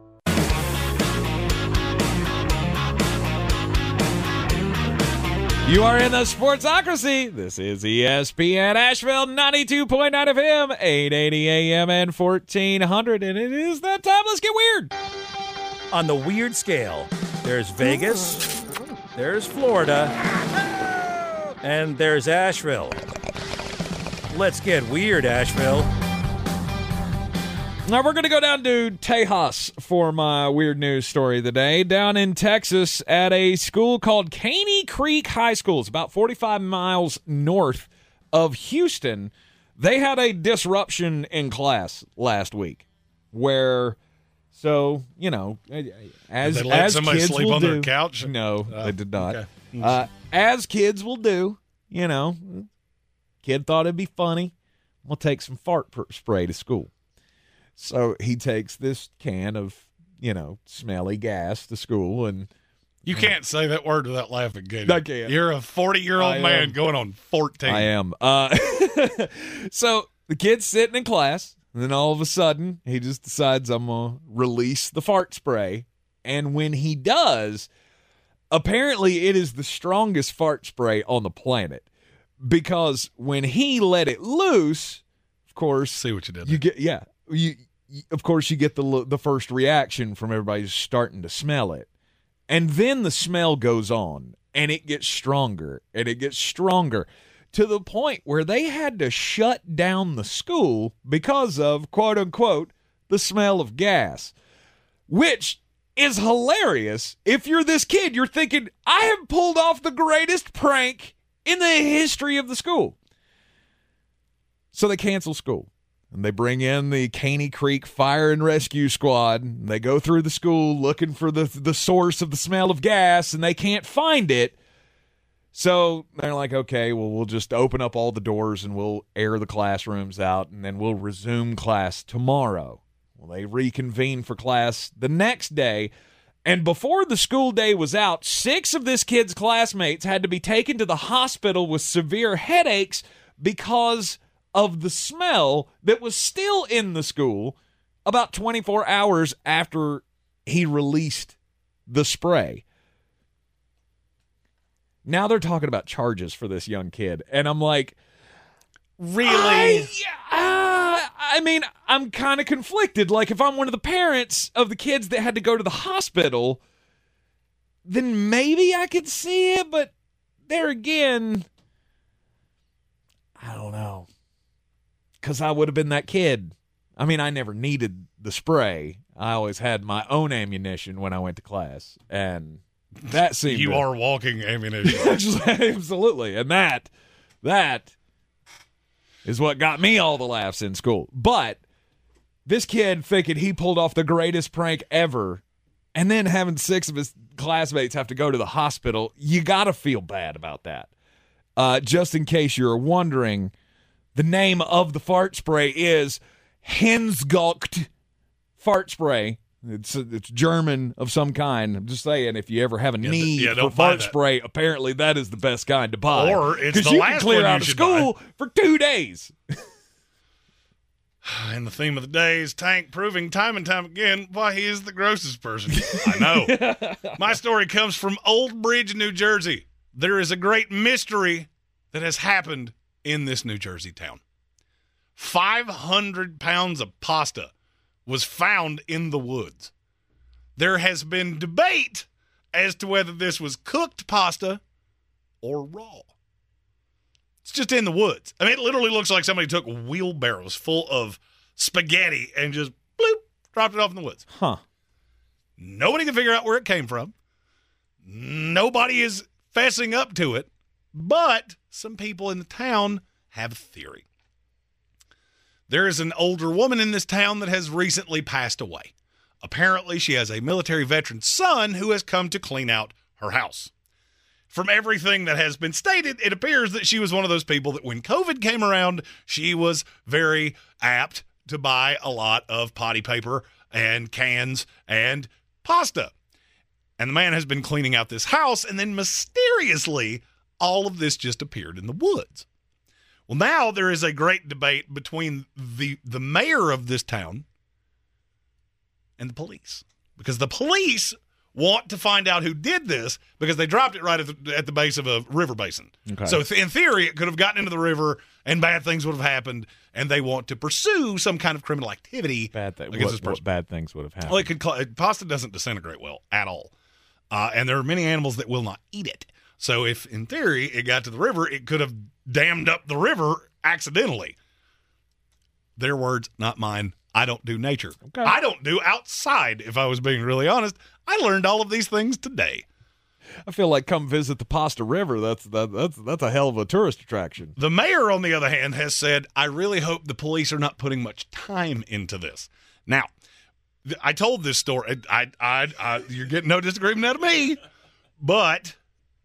You are in the Sportsocracy. This is ESPN Asheville 92.9 FM, 880 AM, and 1400. And it is that time. Let's get weird. On the weird scale, there's Vegas, there's Florida, and there's Asheville. Let's get weird, Asheville. Now we're going to go down to Tejas for my weird news story of the day. Down in Texas at a school called Caney Creek High School. It's about 45 miles north of Houston. They had a disruption in class last week where so, you know, as Did they let as somebody kids sleep will on do, their couch? No, Oh, they did not. okay. Uh, as kids will do, you know, kid thought it'd be funny. We'll take some fart spray to school. So he takes this can of, you know, smelly gas to school and You can't say that word without laughing, can you? I can't. You're a 40 year old man am. going on 14. I am. Uh, so the kid's sitting in class, and then all of a sudden he just decides I'm gonna release the fart spray, and when he does, apparently it is the strongest fart spray on the planet because when he let it loose, of course, See what you did. you get yeah you, of course you get the the first reaction from everybody starting to smell it. And then the smell goes on and it gets stronger and it gets stronger to the point where they had to shut down the school because of quote unquote the smell of gas which is hilarious. If you're this kid you're thinking i have pulled off the greatest prank in the history of the school. So they cancel school and they bring in the Caney Creek Fire and Rescue Squad. And they go through the school looking for the the source of the smell of gas, and they can't find it. So they're like, okay, well, we'll just open up all the doors and we'll air the classrooms out, and then we'll resume class tomorrow. Well, they reconvene for class the next day. And before the school day was out, six of this kid's classmates had to be taken to the hospital with severe headaches because of the smell that was still in the school about 24 hours after he released the spray. Now they're talking about charges for this young kid. And I'm like, Really? I, uh, I mean, I'm kind of conflicted. Like, if I'm one of the parents of the kids that had to go to the hospital, then maybe I could see it. But there again, I don't know. Because I would have been that kid. I mean, I never needed the spray. I always had my own ammunition when I went to class. And That seemed You to- are walking ammunition. Absolutely. And that that is what got me all the laughs in school. But this kid thinking he pulled off the greatest prank ever and then having six of his classmates have to go to the hospital, you got to feel bad about that. Uh, just in case you're wondering, the name of the fart spray is Hensgalkt fart spray. It's it's German of some kind. I'm just saying, if you ever have a Yeah, need yeah, for fart spray, apparently that is the best kind to buy. Or it's the you last can clear out of school for two days. And the theme of the day is Tank proving time and time again why he is the grossest person. I know. My story comes from Old Bridge, New Jersey. There is a great mystery that has happened in this New Jersey town. 500 pounds of pasta was found in the woods. There has been debate as to whether this was cooked pasta or raw. It's just in the woods. I mean, it literally looks like somebody took wheelbarrows full of spaghetti and just bloop, dropped it off in the woods. Huh. Nobody can figure out where it came from. Nobody is fessing up to it, but some people in the town have a theory. There is an older woman in this town that has recently passed away. Apparently, she has a military veteran son who has come to clean out her house. From everything that has been stated, it appears that she was one of those people that when COVID came around, she was very apt to buy a lot of potty paper and cans and pasta. And the man has been cleaning out this house, and then mysteriously, all of this just appeared in the woods. Well, now there is a great debate between the the mayor of this town and the police because the police want to find out who did this because they dropped it right at the, at the base of a river basin. Okay. So th- in theory, it could have gotten into the river and bad things would have happened, and they want to pursue some kind of criminal activity Bad thing. against What, this person. what bad things would have happened? Well, it could cl- pasta doesn't disintegrate well at all, uh, and there are many animals that will not eat it. So, if in theory it got to the river, it could have dammed up the river accidentally. Their words, not mine. I don't do nature. I don't do outside. If I was being really honest, I learned all of these things today. I feel like come visit the Pasta River. That's that, that's that's a hell of a tourist attraction. The mayor, on the other hand, has said, I really hope the police are not putting much time into this. Now, th- I told this story. I, I, I, you're getting no disagreement out of me, but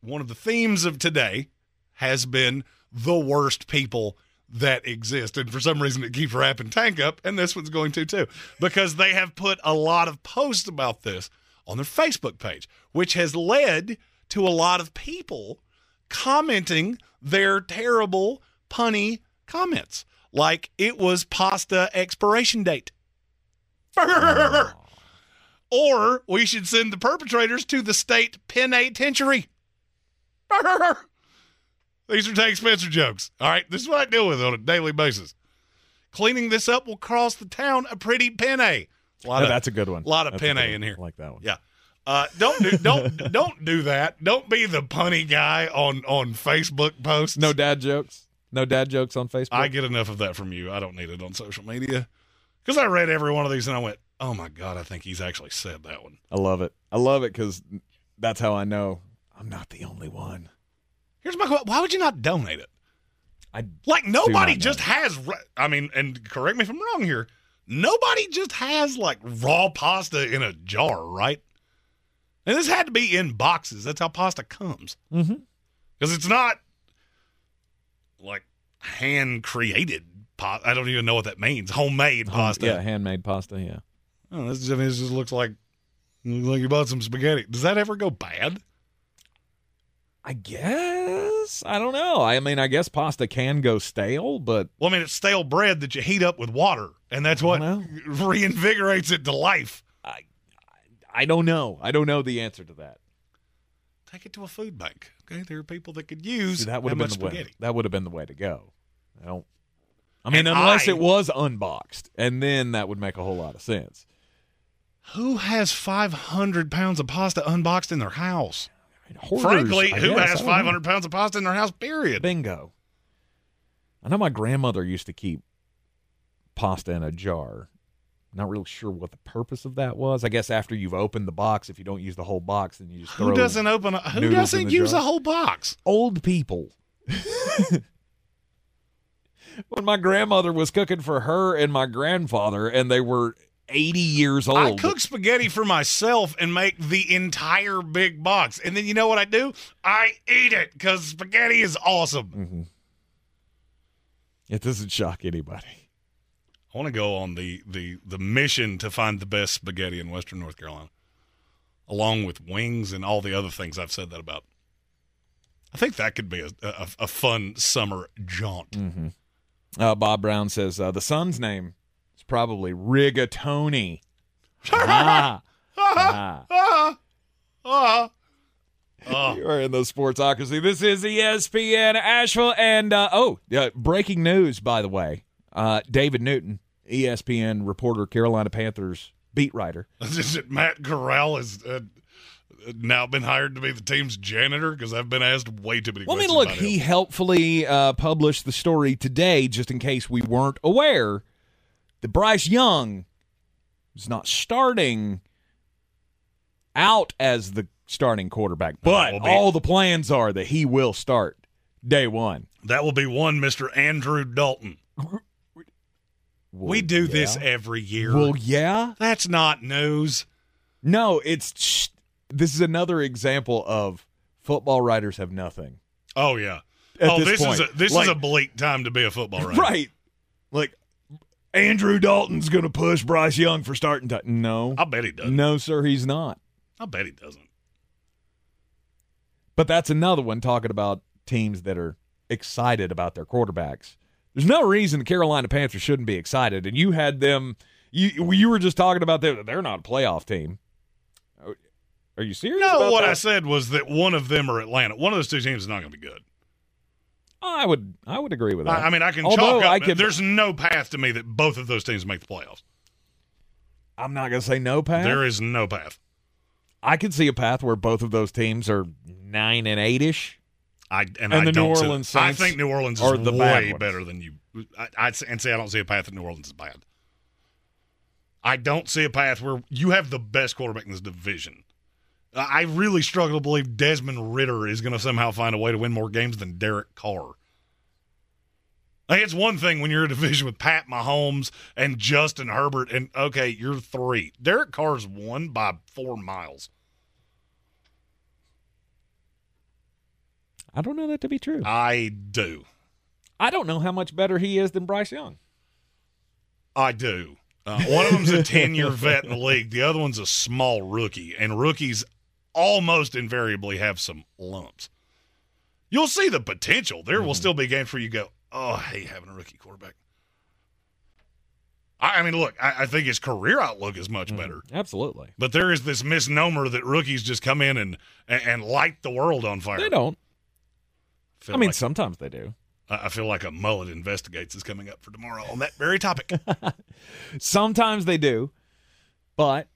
one of the themes of today has been the worst people that exist. And for some reason, it keeps wrapping Tank up, and this one's going to too, because they have put a lot of posts about this on their Facebook page, which has led to a lot of people commenting their terrible, punny comments. Like it was pasta expiration date. or we should send the perpetrators to the state penitentiary. These are Tank Spencer jokes. All right, this is what I deal with on a daily basis. Cleaning this up will cost the town a pretty penny. A lot Yeah, of, that's a good one. A lot of That's penny in here. I like that one. Yeah. Uh, don't do don't don't do that. Don't be the punny guy on on Facebook posts. No dad jokes. No dad jokes on Facebook. I get enough of that from you. I don't need it on social media because I read every one of these and I went, "Oh my god, I think he's actually said that one." I love it. I love it because that's how I know I'm not the only one. Here's my question: Why would you not donate it? I Like nobody just has. I mean, and correct me if I'm wrong here. Nobody just has like raw pasta in a jar, right? And this had to be in boxes. That's how pasta comes. Mm-hmm. because it's not like hand created pasta. I don't even know what that means. Homemade pasta. Yeah, handmade pasta. Yeah. Oh, this, I mean, this just looks like looks like you bought some spaghetti. Does that ever go bad? I guess I don't know. I mean, I guess pasta can go stale, but Well, I mean, it's stale bread that you heat up with water, and that's what reinvigorates it to life. I I don't know. I don't know the answer to that. Take it to a food bank. Okay, there are people that could use See, that would have been the way. That would have been the way to go. I don't. I mean, And unless I- it was unboxed, and then that would make a whole lot of sense. Who has 500 pounds of pasta unboxed in their house? Hoarders, Frankly, I who guess. has I don't know. 500 pounds of pasta in their house? Period. Bingo. I know my grandmother used to keep pasta in a jar, Not really sure what the purpose of that was. I guess after you've opened the box, if you don't use the whole box, then you just Who doesn't open? A, who doesn't use jar. a whole box? old people. when my grandmother was cooking for her and my grandfather, and they were 80 years old. I cook spaghetti for myself and make the entire big box, and then you know what I do? I eat it because spaghetti is awesome. Mm-hmm. It doesn't shock anybody. I want to go on the the the mission to find the best spaghetti in Western North Carolina, along with wings and all the other things I've said that about. I think that could be a a, a fun summer jaunt. Mm-hmm. Uh, Bob Brown says uh, the son's name probably Rigatoni. ah, ah. Ah, ah. You are in the Sportsocracy. This is ESPN Asheville. And, uh, oh, yeah, breaking news, by the way. Uh, David Newton, ESPN reporter, Carolina Panthers beat writer. Is it Matt Corral has uh, now been hired to be the team's janitor? Because I've been asked way too many Well, I mean, look, he helpfully uh, published the story today, just in case we weren't aware that Bryce Young is not starting out as the starting quarterback, but be- all the plans are that he will start day one. That will be one Mr. Andrew Dalton. we do this every year. Well, yeah. That's not news. No, it's sh- this is another example of football writers have nothing. Oh yeah. At oh, this this, is a this Like- is a bleak time to be a football writer. Right. Like Andrew Dalton's going to push Bryce Young for starting time. No. I bet he does. No, sir, he's not. I bet he doesn't. But that's another one talking about teams that are excited about their quarterbacks. There's no reason the Carolina Panthers shouldn't be excited. And you had them, you you were just talking about them. They're not a playoff team. Are you serious? No, about what that? I said was that one of them are Atlanta. One of those two teams is not going to be good. I would I would agree with that. I, mean, I can Although chalk up. I could- there's no path to me that both of those teams make the playoffs. I'm not going to say no path. There is no path. I could see a path where both of those teams are nine and eight ish. I and, And I the New see Orleans that. I think New Orleans is the way better than you. I, I'd say, and say I don't see a path that New Orleans is bad. I don't see a path where you have the best quarterback in this division. I really struggle to believe Desmond Ridder is going to somehow find a way to win more games than Derek Carr. Like it's one thing when you're in a division with Pat Mahomes and Justin Herbert, and okay, you're three. Derek Carr's won by four miles. I don't know that to be true. I do. I don't know how much better he is than Bryce Young. I do. Uh, one of them's a 10 year vet in the league, the other one's a small rookie, and rookies almost invariably have some lumps. You'll see the potential. There will mm-hmm. still be games where you go, oh, I hate having a rookie quarterback. I, I mean, look, I, I think his career outlook is much mm-hmm. better. Absolutely. But there is this misnomer that rookies just come in and, and, and light the world on fire. They don't. Feel I mean, like- sometimes they do. I I feel like a mullet investigates is coming up for tomorrow on that very topic. Sometimes they do, but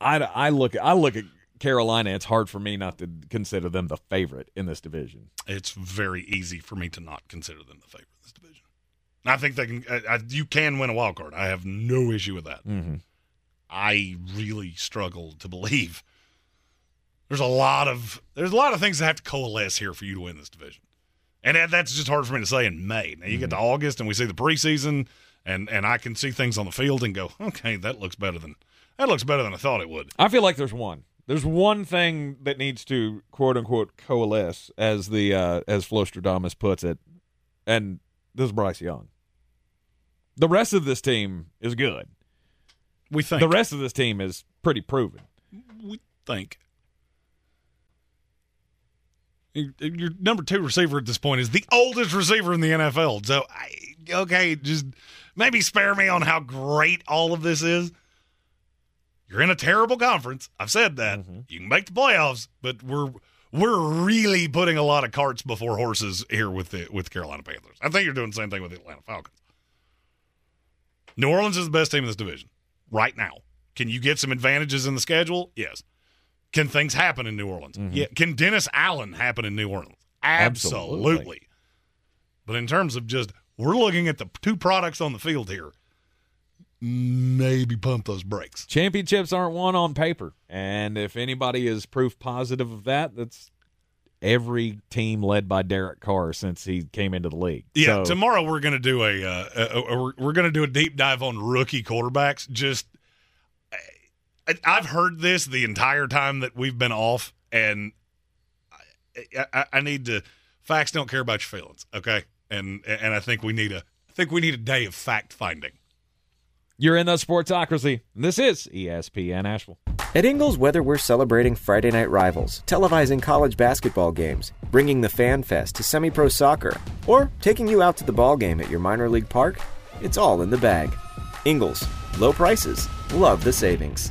I, I look I look at Carolina. It's hard for me not to consider them the favorite in this division. it's very easy for me to not consider them the favorite in this division. I think they can. I, I, you can win a wild card. I have no issue with that. Mm-hmm. I really struggle to believe there's a lot of there's a lot of things that have to coalesce here for you to win this division, and that's just hard for me to say in May. Now you get to August and we see the preseason, and and I can see things on the field and go, okay, that looks better than that looks better than I thought it would. I feel like there's one. There's one thing that needs to quote unquote coalesce, as the uh, as Flostradamus puts it, and this is Bryce Young. The rest of this team is good. We think The rest of this team is pretty proven. we think. Your your number two receiver at this point is the oldest receiver in the NFL. So, I, okay, just maybe spare me on how great all of this is. You're in a terrible conference. I've said that. Mm-hmm. You can make the playoffs, but we're we're really putting a lot of carts before horses here with the with Carolina Panthers. I think you're doing the same thing with the Atlanta Falcons. New Orleans is the best team in this division right now. Can you get some advantages in the schedule? Yes. Can things happen in New Orleans? Mm-hmm. Yeah. Can Dennis Allen happen in New Orleans? Absolutely. Absolutely. But in terms of just, we're looking at the two products on the field here. Maybe pump those brakes. Championships aren't won on paper, and if anybody is proof positive of that, that's every team led by Derek Carr since he came into the league. Yeah, So- tomorrow we're going to do a, uh, a, a- we're, we're going to do a deep dive on rookie quarterbacks. Just I, I've heard this the entire time that we've been off, and I, I, I need to. Facts don't care about your feelings, okay? And and I think we need a I think we need a day of fact finding. You're in the Sportsocracy. This is ESPN Asheville. At Ingles, whether we're celebrating Friday night rivals, televising college basketball games, bringing the Fan Fest to semi pro soccer, or taking you out to the ball game at your minor league park, it's all in the bag. Ingles, low prices, love the savings.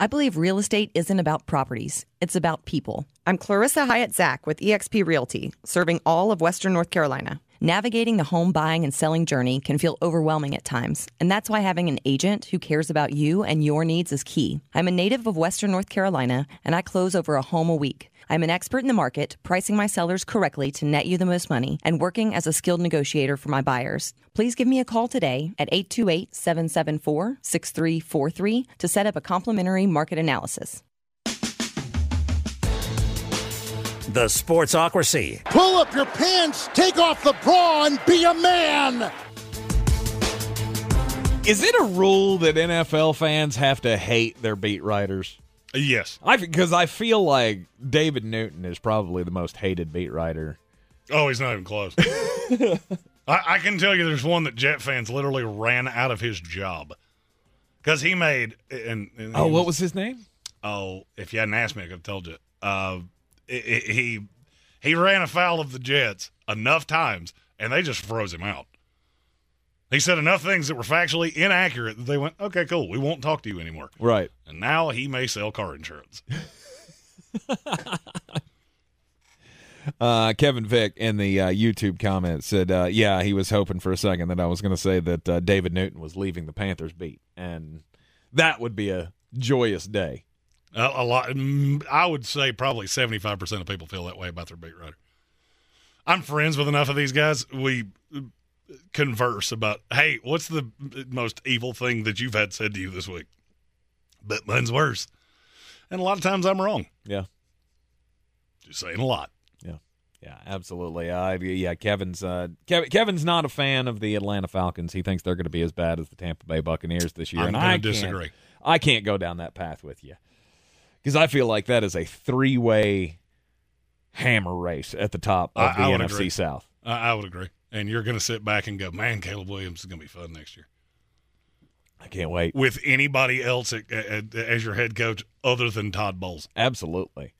I believe real estate isn't about properties, it's about people. I'm Clarissa Hyatt Zach with eXp Realty, serving all of Western North Carolina. Navigating the home buying and selling journey can feel overwhelming at times, and that's why having an agent who cares about you and your needs is key. I'm a native of Western North Carolina, and I close over a home a week. I'm an expert in the market, pricing my sellers correctly to net you the most money, and working as a skilled negotiator for my buyers. Please give me a call today at 828 774 6343 to set up a complimentary market analysis. The Sportsocracy. Pull up your pants, take off the bra, and be a man. Is it a rule that NFL fans have to hate their beat writers? Yes. I because I feel like David Newton is probably the most hated beat writer. Oh, he's not even close. I, I can tell you, there's one that Jet fans literally ran out of his job because he made. And, and Oh, he what was his name? Oh, if you hadn't asked me, I could have told you. Uh, i- i- he he ran afoul of the Jets enough times, and they just froze him out. He said enough things that were factually inaccurate that they went, "Okay, cool, we won't talk to you anymore." Right. And now he may sell car insurance. Uh, Kevin Vick in the uh, YouTube comments said, uh, "Yeah, he was hoping for a second that I was going to say that uh, David Newton was leaving the Panthers beat, and that would be a joyous day." A, a lot. mm, I would say probably seventy-five percent of people feel that way about their beat writer. I'm friends with enough of these guys. We converse about, hey, what's the most evil thing that you've had said to you this week? But mine's worse. And a lot of times I'm wrong. Yeah. Just saying a lot. Yeah. Yeah, absolutely. Uh, yeah, Kevin's uh, Kev- Kevin's not a fan of the Atlanta Falcons. He thinks they're going to be as bad as the Tampa Bay Buccaneers this year. I'm and I can't- disagree. I can't go down that path with you because I feel like that is a three-way hammer race at the top of I- the I NFC agree. South. I, I would agree. And you're going to sit back and go, man, Caleb Williams is going to be fun next year. I can't wait. With anybody else at, at, as your head coach other than Todd Bowles. Absolutely.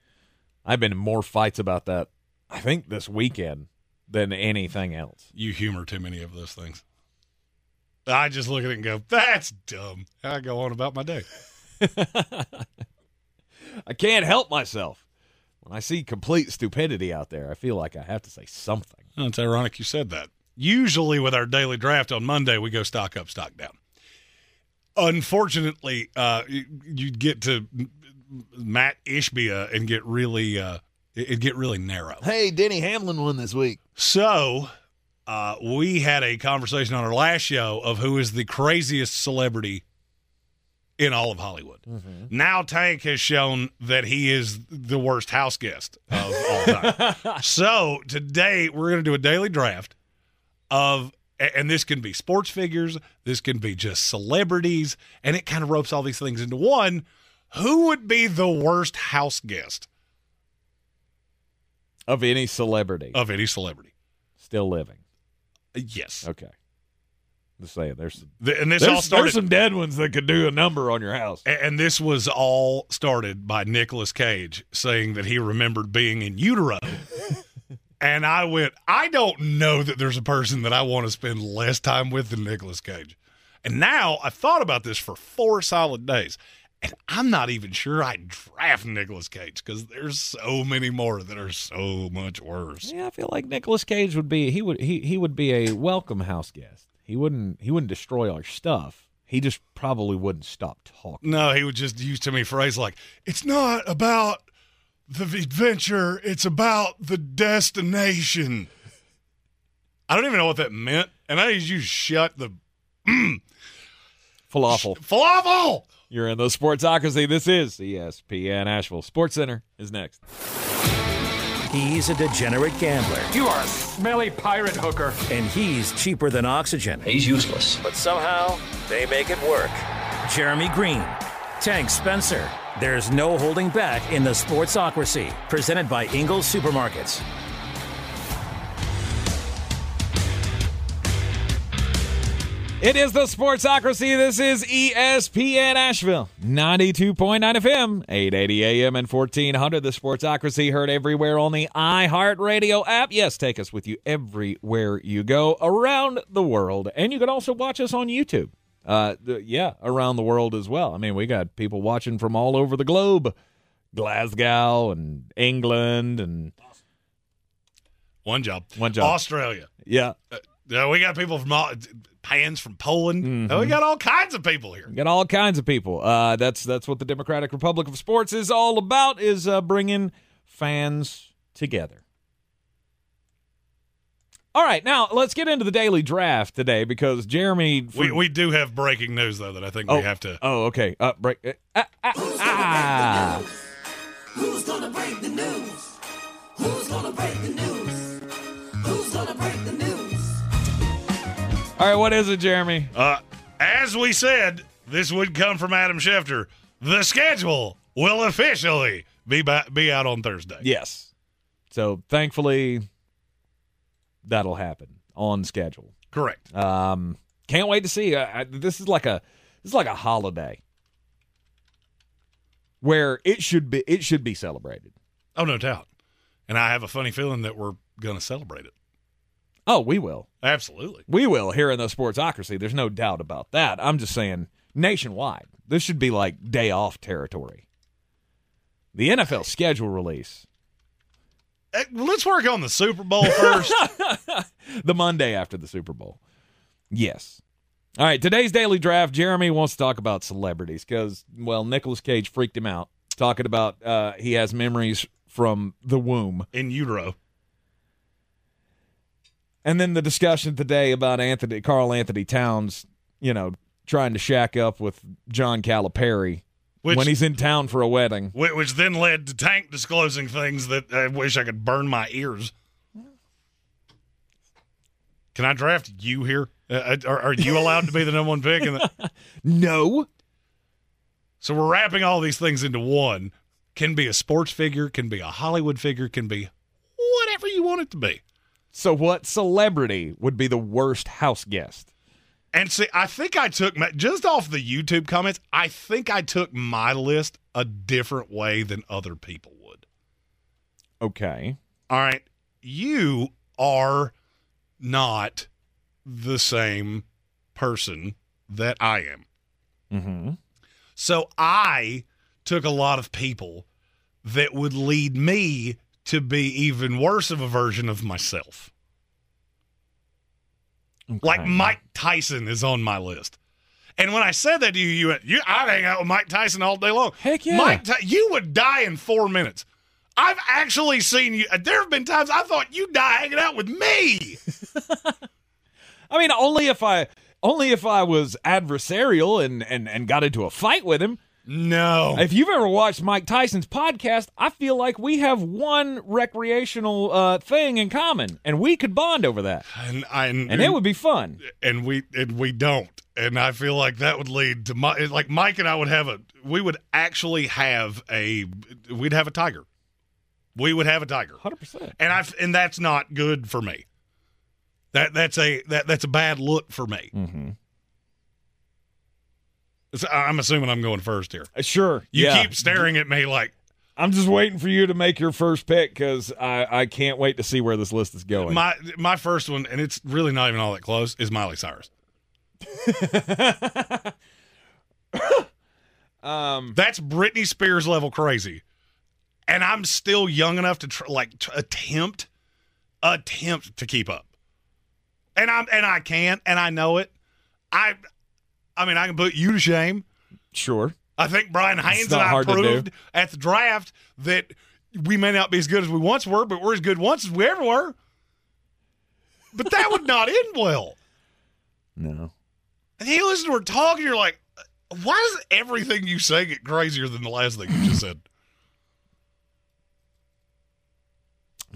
I've been in more fights about that, I think, this weekend than anything else. You humor too many of those things. I just look at it and go, that's dumb. I go on about my day. I can't help myself. When I see complete stupidity out there, I feel like I have to say something. Oh, it's ironic you said that. Usually, with our daily draft on Monday, we go stock up, stock down. Unfortunately, uh, you'd get to Mat Ishbia and get really, uh, it it get really narrow. Hey, Denny Hamlin won this week. So, uh, we had a conversation on our last show of who is the craziest celebrity in all of Hollywood. Mm-hmm. Now, Tank has shown that he is the worst house guest of all time. so, today we're going to do a daily draft of, and this can be sports figures, this can be just celebrities, and it kind of ropes all these things into one. Who would be the worst house guest Of any celebrity of any celebrity? still living. Yes. Okay. Just saying, there's The- and this there's, all started- there's some dead ones that could do a number on your house. A- And this was all started by Nicolas Cage saying that he remembered being in utero. and I went, I don't know that there's a person that I want to spend less time with than Nicolas Cage. And now I thought about this for four solid days. And I'm not even sure I'd draft Nicolas Cage because there's so many more that are so much worse. Yeah, I feel like Nicolas Cage would be he would he he would be a welcome house guest. He wouldn't he wouldn't destroy our stuff. He just probably wouldn't stop talking. No, he would just use to me phrase like, "It's not about the adventure; it's about the destination." I don't even know what that meant, and I just use "shut the mm. Falafel. falafel." You're in the Sportsocracy. This is ESPN Asheville. Sports Center is next. He's a degenerate gambler. You are a smelly pirate hooker. And he's cheaper than oxygen. He's useless. But somehow, they make it work. Jeremy Greene, Tank Spencer. There's no holding back in the Sportsocracy, presented by Ingles Supermarkets. It is the Sportsocracy. This is ESPN Asheville, 92.9 FM, 880 AM, and 1400. The Sportsocracy heard everywhere on the iHeartRadio app. Yes, take us with you everywhere you go around the world. And you can also watch us on YouTube. Uh, the, yeah, around the world as well. I mean, we got people watching from all over the globe Glasgow and England and One job. One job. Australia. yeah. Uh, yeah, we got people from all, Pans from Poland. Mm-hmm. Uh, We got all kinds of people here. We got all kinds of people. Uh, that's that's what the Democratic Republic of Sports is all about. Is uh, bringing fans together. All right, now let's get into the daily draft today because Jeremy. We, we do have breaking news though that I think oh, we have to. Oh, okay. Uh, break. Uh, ah, ah, ah. Who's gonna break the news? Who's gonna break the news? Who's gonna break the news? All right, what is it, Jeremy? Uh, as we said, this would come from Adam Schefter. The schedule will officially be ba- be out on Thursday. Yes. So thankfully, that'll happen on schedule. Correct. Um, can't wait to see. I, I, this is like a this is like a holiday where it should be it should be celebrated. Oh, no doubt. And I have a funny feeling that we're going to celebrate it. Oh, we will. Absolutely. We will here in the Sportsocracy. There's no doubt about that. I'm just saying nationwide. This should be like day off territory. The NFL schedule release. Let's work on the Super Bowl first. the Monday after the Super Bowl. Yes. All right, today's daily draft. Jeremy wants to talk about celebrities because, well, Nicolas Cage freaked him out talking about uh, he has memories from the womb in utero. And then the discussion today about Anthony Karl Anthony Towns, you know, trying to shack up with John Calipari Which- when he's in town for a wedding. Which then led to Tank disclosing things that I wish I could burn my ears. Can I draft you here? Uh, are, are you allowed to be the number one pick? In the- no. So we're wrapping all these things into one. Can be a sports figure, can be a Hollywood figure, can be whatever you want it to be. So, what celebrity would be the worst house guest? And see, I think I took my, just off the YouTube comments. I think I took my list a different way than other people would. Okay. All right, you are not the same person that I am. Mm-hmm. So I took a lot of people that would lead me to be even worse of a version of myself. Like Mike Tyson is on my list. And when I said that to you, you went, you, I'd hang out with Mike Tyson all day long. Heck yeah. Mike, Ty- you would die in four minutes. I've actually seen you. There have been times I thought you'd die hanging out with me. I mean, only if I only if I was adversarial and and and got into a fight with him. No. If you've ever watched Mike Tyson's podcast, I feel like we have one recreational uh, thing in common, and we could bond over that, And, I, and, and it would be fun. and we and we don't. And I feel like that would lead to my like Mike and I would have a we would actually have a we'd have a tiger. We would have a tiger. Hundred percent. And I and that's not good for me. That that's a that that's a bad look for me. Mm-hmm. I'm assuming I'm going first here. Sure. You yeah. keep staring at me like I'm just waiting for you to make your first pick because I, I can't wait to see where this list is going. my my first one, and it's really not even all that close, is Miley Cyrus. um, That's Britney Spears level crazy, and I'm still young enough to tr- like tr- attempt, attempt to keep up, and I'm and I can, and I know it. I, I mean, I can put you to shame. Sure. I think Brian Haynes and I hard to do. proved at the draft that we may not be as good as we once were, but we're as good once as we ever were. But that would not end well. No. And you listen to her talk, and you're like, why does everything you say get crazier than the last thing you just said?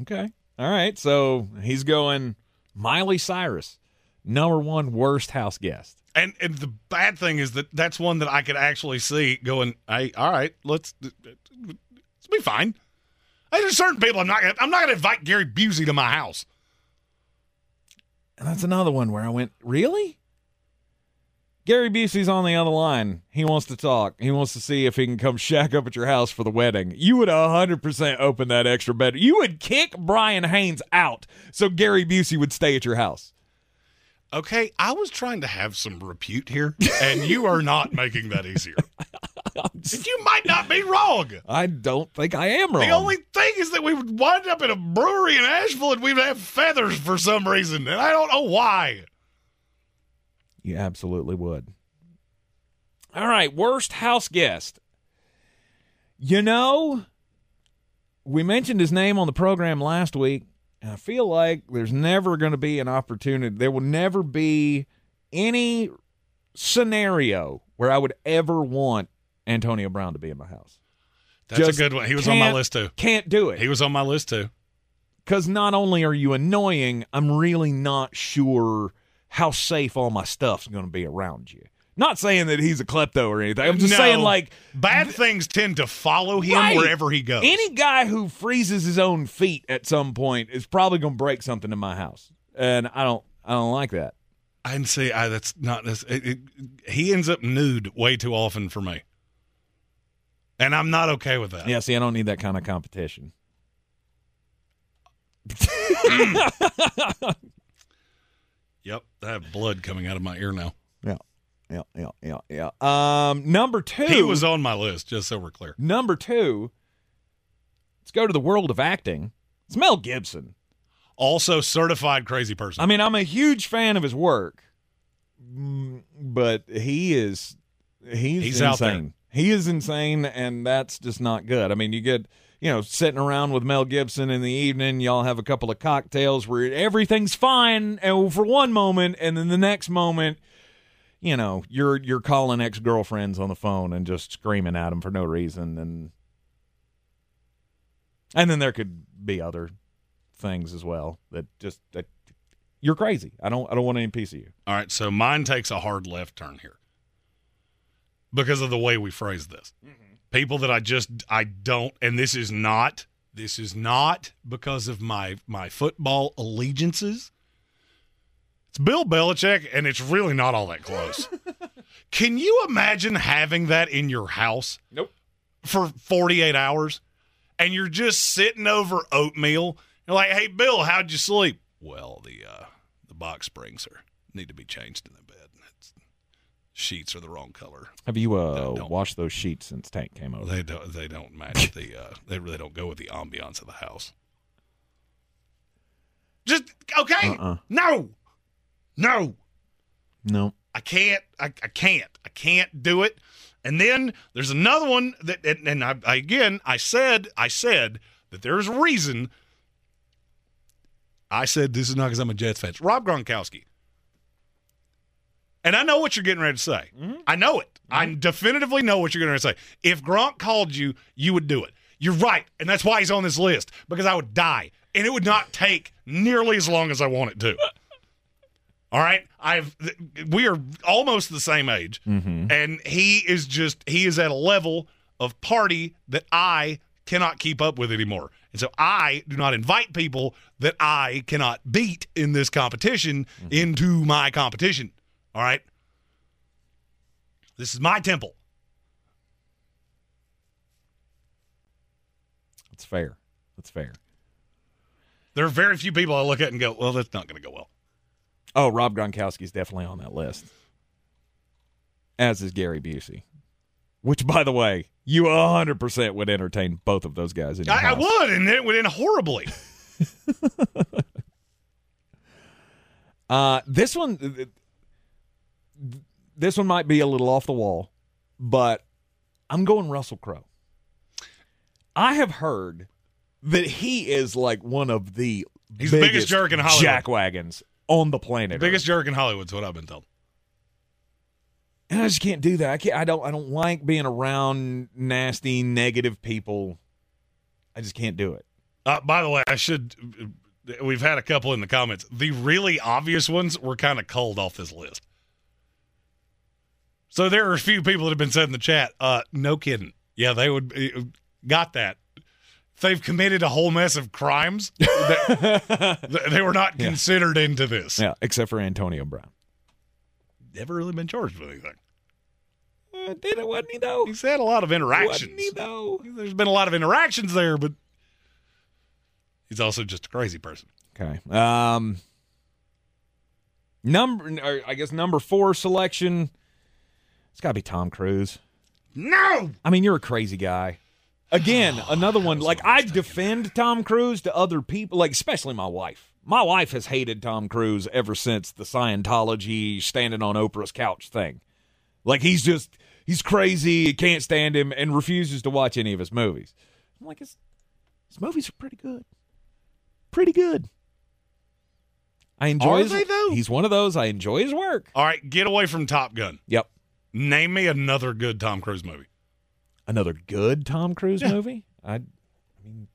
Okay. All right. So he's going Miley Cyrus, number one worst house guest. And and the bad thing is that that's one that I could actually see going. Hey, all right, let's let's be fine. There's certain people I'm not. Gonna, I'm not going to invite Gary Busey to my house. And that's another one where I went, really? Gary Busey's on the other line. He wants to talk. He wants to see if he can come shack up at your house for the wedding. You would 100% open that extra bed. You would kick Brian Haynes out so Gary Busey would stay at your house. Okay, I was trying to have some repute here, and you are not making that easier. you might not be wrong. I don't think I am wrong. The only thing is that we would wind up in a brewery in Asheville and we'd have feathers for some reason, and I don't know why. You absolutely would. All right, worst house guest. You know, we mentioned his name on the program last week, and I feel like there's never going to be an opportunity. There will never be any scenario where I would ever want Antonio Brown to be in my house. That's Just a good one. He was on my list too. Can't do it. He was on my list too. Because not only are you annoying, I'm really not sure how safe all my stuff's going to be around you. Not saying that he's a klepto or anything. I'm just No. saying, like, bad things tend to follow him Right. wherever he goes. any guy who freezes his own feet at some point is probably going to break something in my house, and I don't, I don't like that. I can see I, that's not. That's, it, it, he ends up nude way too often for me, and I'm not okay with that. Yeah, see, I don't need that kind of competition. Yep, I have blood coming out of my ear now. Yeah, yeah, yeah. Um, number two, He was on my list, just so we're clear. number two. Let's go to the world of acting. It's Mel Gibson. Also, certified crazy person. I mean, I'm a huge fan of his work, mm, but he is he's, He's insane. He is insane, and that's just not good. I mean, you get you know sitting around with Mel Gibson in the evening, y'all have a couple of cocktails where everything's fine, and for one moment, and then the next moment. You know, you're you're calling ex girlfriends on the phone and just screaming at them for no reason, and and then there could be other things as well that just that you're crazy. I don't I don't want any piece of you. All right, so mine takes a hard left turn here because of the way we phrase this. Mm-hmm. People that I just I don't, and this is not this is not because of my my football allegiances. It's Bill Belichick, and it's really not all that close. Can you imagine having that in your house? Nope. For 48 hours, and you're just sitting over oatmeal. You're like, "Hey, Bill, how'd you sleep?" Well, the uh, the box springs are need to be changed in the bed. It's, sheets are the wrong color. Have you uh washed those sheets since Tank came over? They don't. They don't match the. Uh, they really don't go with the ambiance of the house. Just okay. Uh-uh. No, no. No. I can't. I, I can't. I can't do it. And then there's another one that, and, and I, I again, I said, I said that there's a reason. I said this is not because I'm a Jets fan. It's Rob Gronkowski. And I know what you're getting ready to say. Mm-hmm. I know it. I mm-hmm. definitively know what you're going to say. If Gronk called you, you would do it. You're right, and that's why he's on this list because I would die, and it would not take nearly as long as I want it to. All right, I've we are almost the same age, mm-hmm. and he is just he is at a level of party that I cannot keep up with anymore, and so I do not invite people that I cannot beat in this competition mm-hmm. into my competition. All right, this is my temple. That's fair. That's fair. There are very few people I look at and go, "Well, that's not going to go well." Oh, Rob Gronkowski's definitely on that list. as is Gary Busey. Which, by the way, you 100% would entertain both of those guys in your I, I would, and it would end horribly. Uh, this one, this one might be a little off the wall, but I'm going Russell Crowe. I have heard that he is like one of the He's the biggest jerk in Hollywood. jackwagons on the planet. Biggest jerk in Hollywood's what I've been told. and I just can't do that. I can't. I don't. I don't like being around nasty, negative people. I just can't do it. Uh, by the way, I should. We've had a couple in the comments. The really obvious ones were kind of culled off this list. So there are a few people that have been said in the chat. Uh, no kidding. Yeah, they would uh, got that. They've committed a whole mess of crimes. that- they were not Yeah. considered into this. Yeah, except for Antonio Brown. Never really been charged with anything. Uh, did it? Wasn't he though? He's had a lot of interactions. Wasn't he though? There's been a lot of interactions there, but he's also just a crazy person. Okay. Um. Number, or I guess number four selection. It's got to be Tom Cruise. No. I mean, you're a crazy guy. Again, another one. Like I defend Tom Cruise to other people, like especially my wife. My wife has hated Tom Cruise ever since the Scientology standing on Oprah's couch thing. Like he's just he's crazy, can't stand him, and refuses to watch any of his movies. I'm like, his, his movies are pretty good, pretty good. I enjoy. Are his, they, though? He's one of those. I enjoy his work. All right, get away from Top Gun. Yep. Name me another good Tom Cruise movie. Another good Tom Cruise Yeah. movie. I, I mean,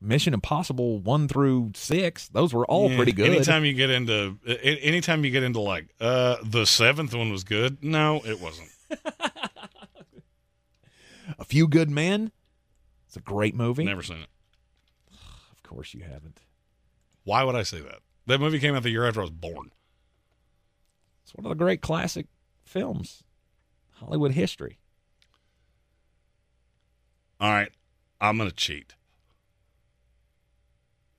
Mission Impossible one through six. Those were all Yeah, pretty good. Anytime you get into, anytime you get into like, uh, the seventh one was good. No, it wasn't. A Few Good Men. It's a great movie. Never seen it. Of course you haven't. Why would I say that? That movie came out the year after I was born. It's one of the great classic films, Hollywood history. All right, I'm gonna cheat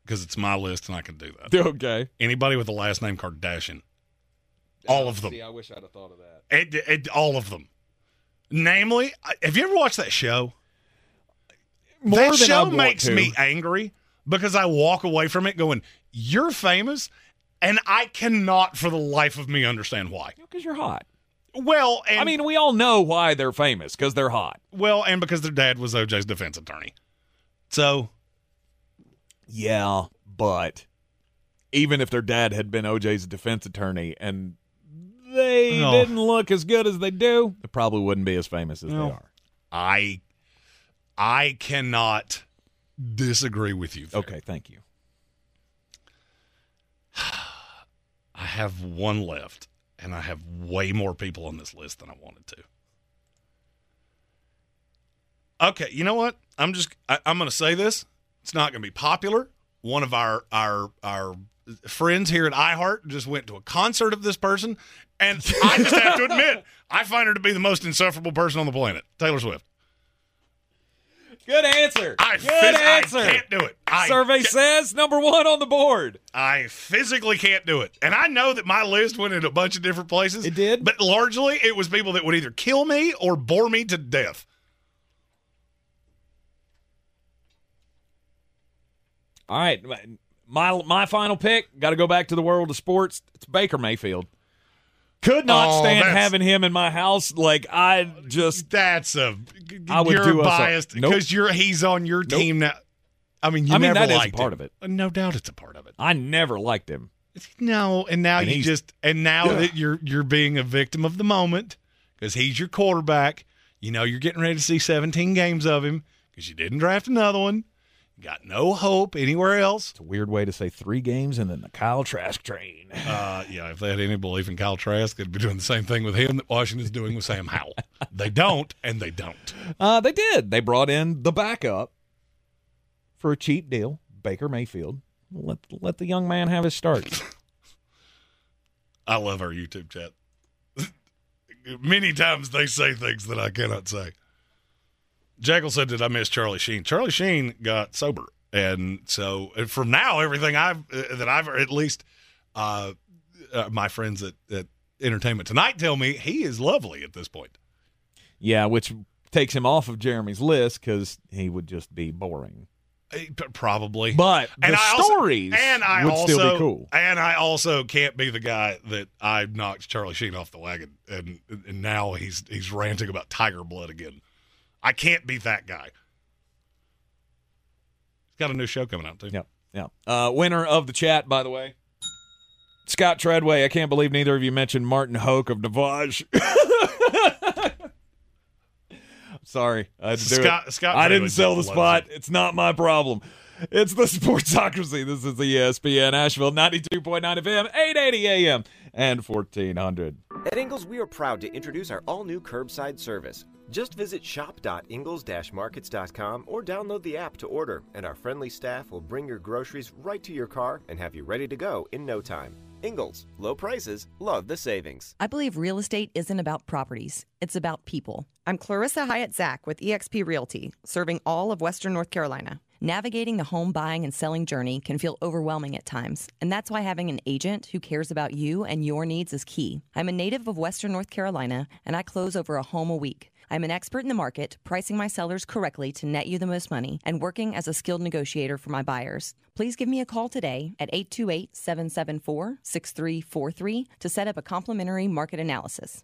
because it's my list and I can do that. Okay. Anybody with the last name Kardashian, all of them. See, I wish I'd have thought of that. It, it, all of them. Namely, have you ever watched that show? More that than I show makes to. me angry because I walk away from it going, "You're famous," and I cannot, for the life of me, understand why. Because you're hot. Well, and I mean, we all know why they're famous because they're hot. well, and because their dad was OJ's defense attorney. So Yeah, but even if their dad had been OJ's defense attorney and they Oh. didn't look as good as they do, they probably wouldn't be as famous as No. they are. I, I cannot disagree with you. there. Okay, thank you. I have one left, and I have way more people on this list than I wanted to. Okay, you know what? I'm just I, I'm going to say this. It's not going to be popular. One of our our our friends here at iHeart just went to a concert of this person, and I just have to admit, I find her to be the most insufferable person on the planet, Taylor Swift. Good answer. I Good phys- answer. I can't do it. I Survey ca- says number one on the board. I physically can't do it. And I know that my list went in a bunch of different places. It did? But largely it was people that would either kill me or bore me to death. All right, my my final pick. Got to go back to the world of sports. It's Baker Mayfield. Could not Oh, stand having him in my house. Like I just That's a I would you're do us a- biased Nope. because you're he's on your Nope. team now. I mean, you I mean, never that is a liked part him. of it. No doubt it's a part of it. I never liked him. No, and now And you just and now Yeah. that you're you're being a victim of the moment because he's your quarterback. You know you're getting ready to see 17 games of him because you didn't draft another one. Got no hope anywhere else. It's a weird way to say three games and then the Kyle Trask train. Uh, yeah, if they had any belief in Kyle Trask, they'd be doing the same thing with him that Washington's doing with Sam Howell. they don't, and they don't. Uh, they did. They brought in the backup for a cheap deal, Baker Mayfield. Let let the young man have his start. I love our YouTube chat. Many times they say things that I cannot say. Jekyll said, "Did I miss Charlie Sheen?" Charlie Sheen got sober, and so and from now, everything I've uh, that I've at least uh, uh, my friends at, at Entertainment Tonight tell me he is lovely at this point. Yeah, which takes him off of Jeremy's list because he would just be boring. Eh, Probably, But the I also- stories and I would also, still be cool. And I also can't be the guy that I knocked Charlie Sheen off the wagon, and and now he's he's ranting about Tiger Blood again. I can't be that guy. He's got a new show coming out too. Yep. Yeah. Uh, winner of the chat, by the way, Scott Treadway. I can't believe neither of you mentioned Martin Hoke of Navage. Sorry, I had to do Scott- it. Scott I didn't sell the loves spot. It's not my problem. It's the Sportsocracy. This is the ESPN Asheville 92.9 FM, 880 AM, and 1400. At Ingles, we are proud to introduce our all new curbside service. Just visit shop.ingles-markets.com or download the app to order, and our friendly staff will bring your groceries right to your car and have you ready to go in no time. Ingles, low prices, love the savings. I believe real estate isn't about properties, it's about people. I'm Clarissa Hyatt Zach with eXp Realty, serving all of Western North Carolina. Navigating the home buying and selling journey can feel overwhelming at times, and that's why having an agent who cares about you and your needs is key. I'm a native of Western North Carolina, and I close over a home a week. I'm an expert in the market, pricing my sellers correctly to net you the most money, and working as a skilled negotiator for my buyers. Please give me a call today at 828 774 6343 to set up a complimentary market analysis.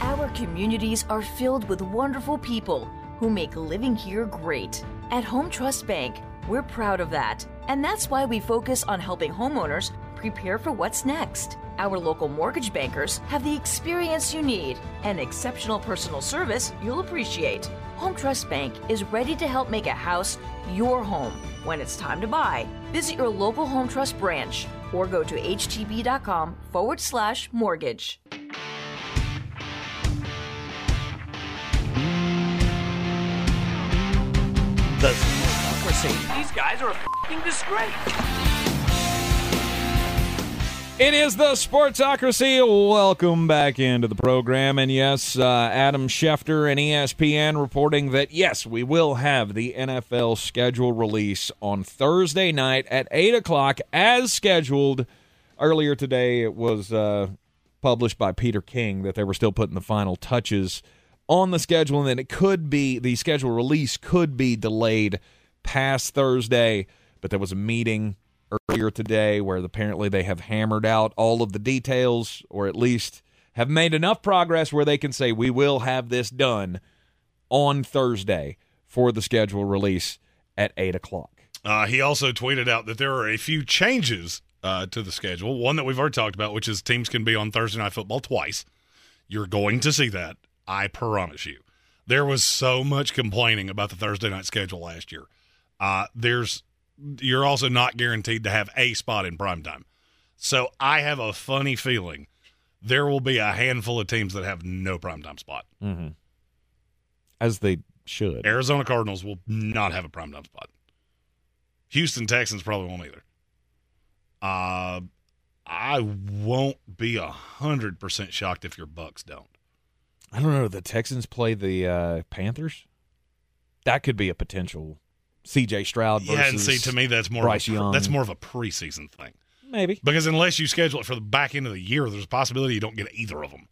Our communities are filled with wonderful people who make living here great. At Home Trust Bank, we're proud of that. And that's why we focus on helping homeowners prepare for what's next. Our local mortgage bankers have the experience you need and exceptional personal service you'll appreciate. Home Trust Bank is ready to help make a house your home when it's time to buy. Visit your local Home Trust branch or go to htb.com forward slash mortgage. The Sportsocracy. These guys are a fucking disgrace. It is the Sportsocracy. Welcome back into the program. And yes, uh, Adam Schefter and ESPN reporting that, yes, we will have the NFL schedule release on Thursday night at 8 o'clock as scheduled. Earlier today, it was uh, published by Peter King that they were still putting the final touches on the schedule and then it could be, the schedule release could be delayed past Thursday. But there was a meeting earlier today where apparently they have hammered out all of the details or at least have made enough progress where they can say we will have this done on Thursday for the schedule release at 8 o'clock. Uh, he also tweeted out that there are a few changes uh, to the schedule. One that we've already talked about, which is teams can be on Thursday Night Football twice. You're going to see that. I promise you. There was so much complaining about the Thursday night schedule last year. Uh, there's you're also not guaranteed to have a spot in primetime. So I have a funny feeling there will be a handful of teams that have no primetime spot. Mm-hmm. As they should. Arizona Cardinals will not have a primetime spot. Houston Texans probably won't either. Uh, I won't be a hundred percent shocked if your Bucks don't. I don't know. The Texans play the uh, Panthers. That could be a potential CJ Stroud versus Yeah, and see, to me, that's more Bryce of a, Young. that's more of a preseason thing. Maybe because unless you schedule it for the back end of the year, there's a possibility you don't get either of them.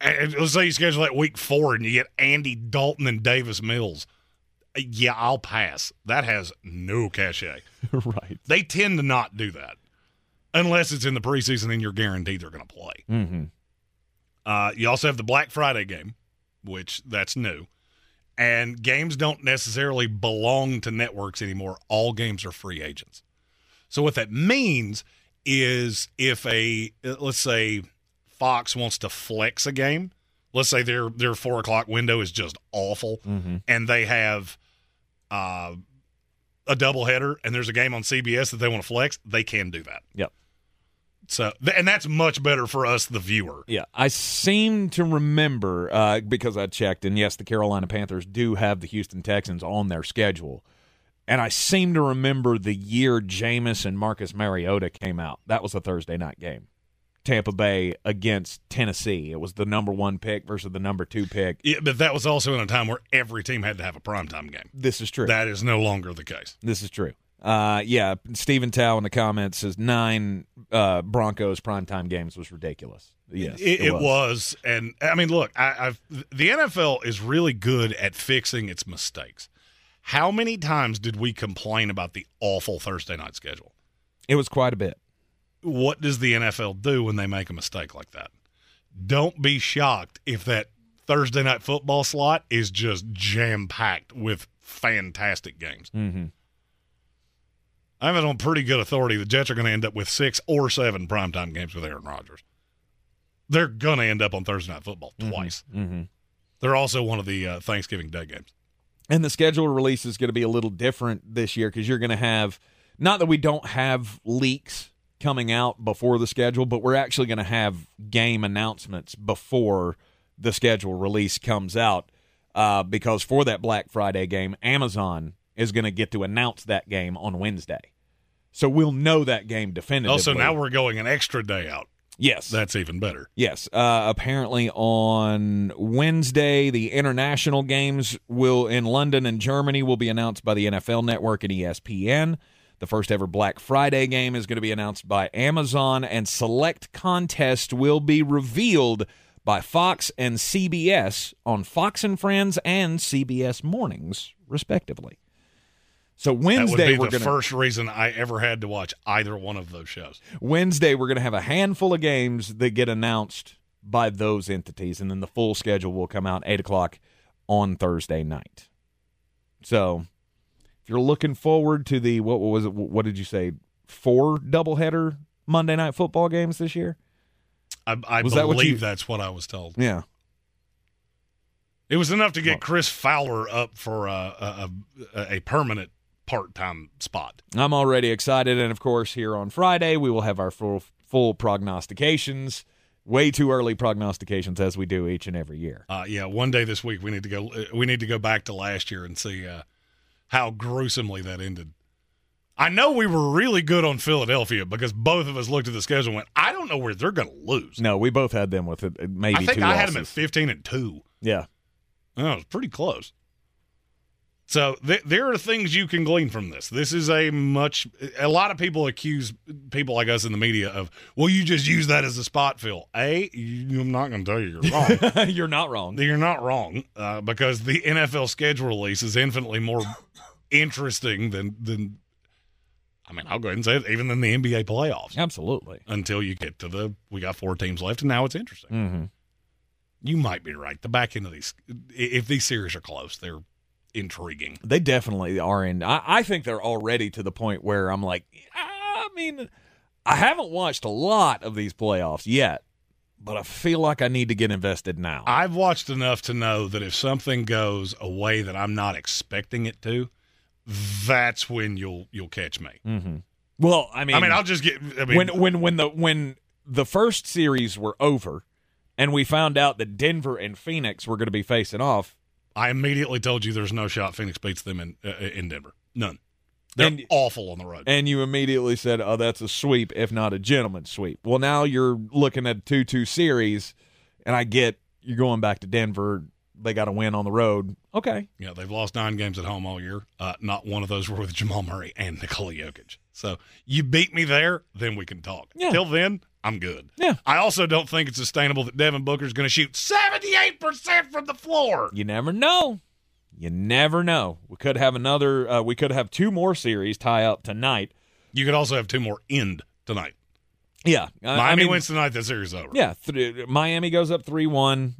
And let's say you schedule that week four and you get Andy Dalton and Davis Mills. Yeah, I'll pass. That has no cachet. right. They tend to not do that unless it's in the preseason and you're guaranteed they're going to play. Mm-hmm. Uh, you also have the Black Friday game, which that's new. And games don't necessarily belong to networks anymore. All games are free agents. So what that means is if a let's say Fox wants to flex a game, let's say their their four o'clock window is just awful, Mm-hmm. and they have uh, a doubleheader, and there's a game on CBS that they want to flex, they can do that. Yep. So, th- and that's much better for us, the viewer. Yeah, I seem to remember uh, because I checked, and yes, the Carolina Panthers do have the Houston Texans on their schedule. And I seem to remember the year Jameis and Marcus Mariota came out. That was a Thursday night game. Tampa Bay against Tennessee. It was the number one pick versus the number two pick. Yeah, but that was also in a time where every team had to have a primetime game. This is true. That is no longer the case. This is true. Uh, yeah, Stephen Tao in the comments says nine uh, Broncos primetime games was ridiculous. Yes, it, it, was. was. and I mean, look, I, I've the NFL is really good at fixing its mistakes. How many times did we complain about the awful Thursday night schedule? It was quite a bit. What does the NFL do when they make a mistake like that? Don't be shocked if that Thursday night football slot is just jam packed with fantastic games. Mm-hmm. I have it on pretty good authority. The Jets are going to end up with six or seven primetime games with Aaron Rodgers. They're going to end up on Thursday night football twice. Mm-hmm. They're also one of the uh, Thanksgiving Day games. And the schedule release is going to be a little different this year because you're going to have not that we don't have leaks coming out before the schedule, but we're actually going to have game announcements before the schedule release comes out. Uh, because for that Black Friday game, Amazon is going to get to announce that game on Wednesday. So we'll know that game definitively. Also, now we're going an extra day out. Yes. That's even better. Yes. Uh, apparently, on Wednesday, the international games will in London and Germany will be announced by the NFL Network and ESPN. The first ever Black Friday game is going to be announced by Amazon, and select contest will be revealed by Fox and CBS on Fox and Friends and CBS Mornings, respectively. So Wednesday we're gonna, the first reason I ever had to watch either one of those shows. Wednesday we're going to have a handful of games that get announced by those entities, and then the full schedule will come out eight o'clock on Thursday night. So if you're looking forward to the what was it? What did you say? Four doubleheader Monday night football games this year. I, I Was believe that what you- that's what I was told. Yeah. It was enough to get Chris Fowler up for a, a, a permanent part time spot. I'm already excited, and of course, here on Friday we will have our full full prognostications. Way too early prognostications, as we do each and every year. Uh, yeah, one day this week we need to go. uh, We need to go back to last year and see uh, how gruesomely that ended. I know we were really good on Philadelphia because both of us looked at the schedule and went, "I don't know where they're going to lose." No, we both had them with it, maybe I think two I had them at fifteen and two. yeah, that was pretty close. So th- there are things you can glean from this. This is a much. A lot of people accuse people like us in the media of, well, you just use that as a spot fill. A, you, I'm not going to tell you you're wrong. you're not wrong. You're not wrong uh, because the NFL schedule release is infinitely more interesting than than. I mean, I'll go ahead and say it, even than the NBA playoffs. Absolutely. Until you get to the, we got four teams left, and now it's interesting. Mm-hmm. You might be right. The back end of these, if these series are close, they're intriguing. They definitely are in. I, I think they're already to the point where I'm like, I mean, I haven't watched a lot of these playoffs yet, but I feel like I need to get invested now. I've watched enough to know that if something goes a way that I'm not expecting it to, that's when you'll you'll catch me. Mm-hmm. Well, I mean, I mean, I'll just get. I mean, when when when the when the first series were over, and we found out that Denver and Phoenix were going to be facing off. I immediately told you there's no shot Phoenix beats them in uh, in Denver. None. They're And- awful on the road. And you immediately said, "Oh, that's a sweep, if not a gentleman's sweep." Well, now you're looking at a two-two series, and I get you're going back to Denver. They got to win on the road. Okay, Yeah, they've lost nine games at home all year. Uh, not one of those were with Jamal Murray and Nikola Jokic. So you beat me there, then we can talk. Yeah. Till then, I'm good. Yeah. I also don't think it's sustainable that Devin Booker's going to shoot 78% from the floor. you never know. You never know. We could have another. Uh, we could have two more series tie up tonight. You could also have two more end tonight. Yeah, I- Miami I mean, wins tonight, the series over. Yeah, th- Miami goes up three one.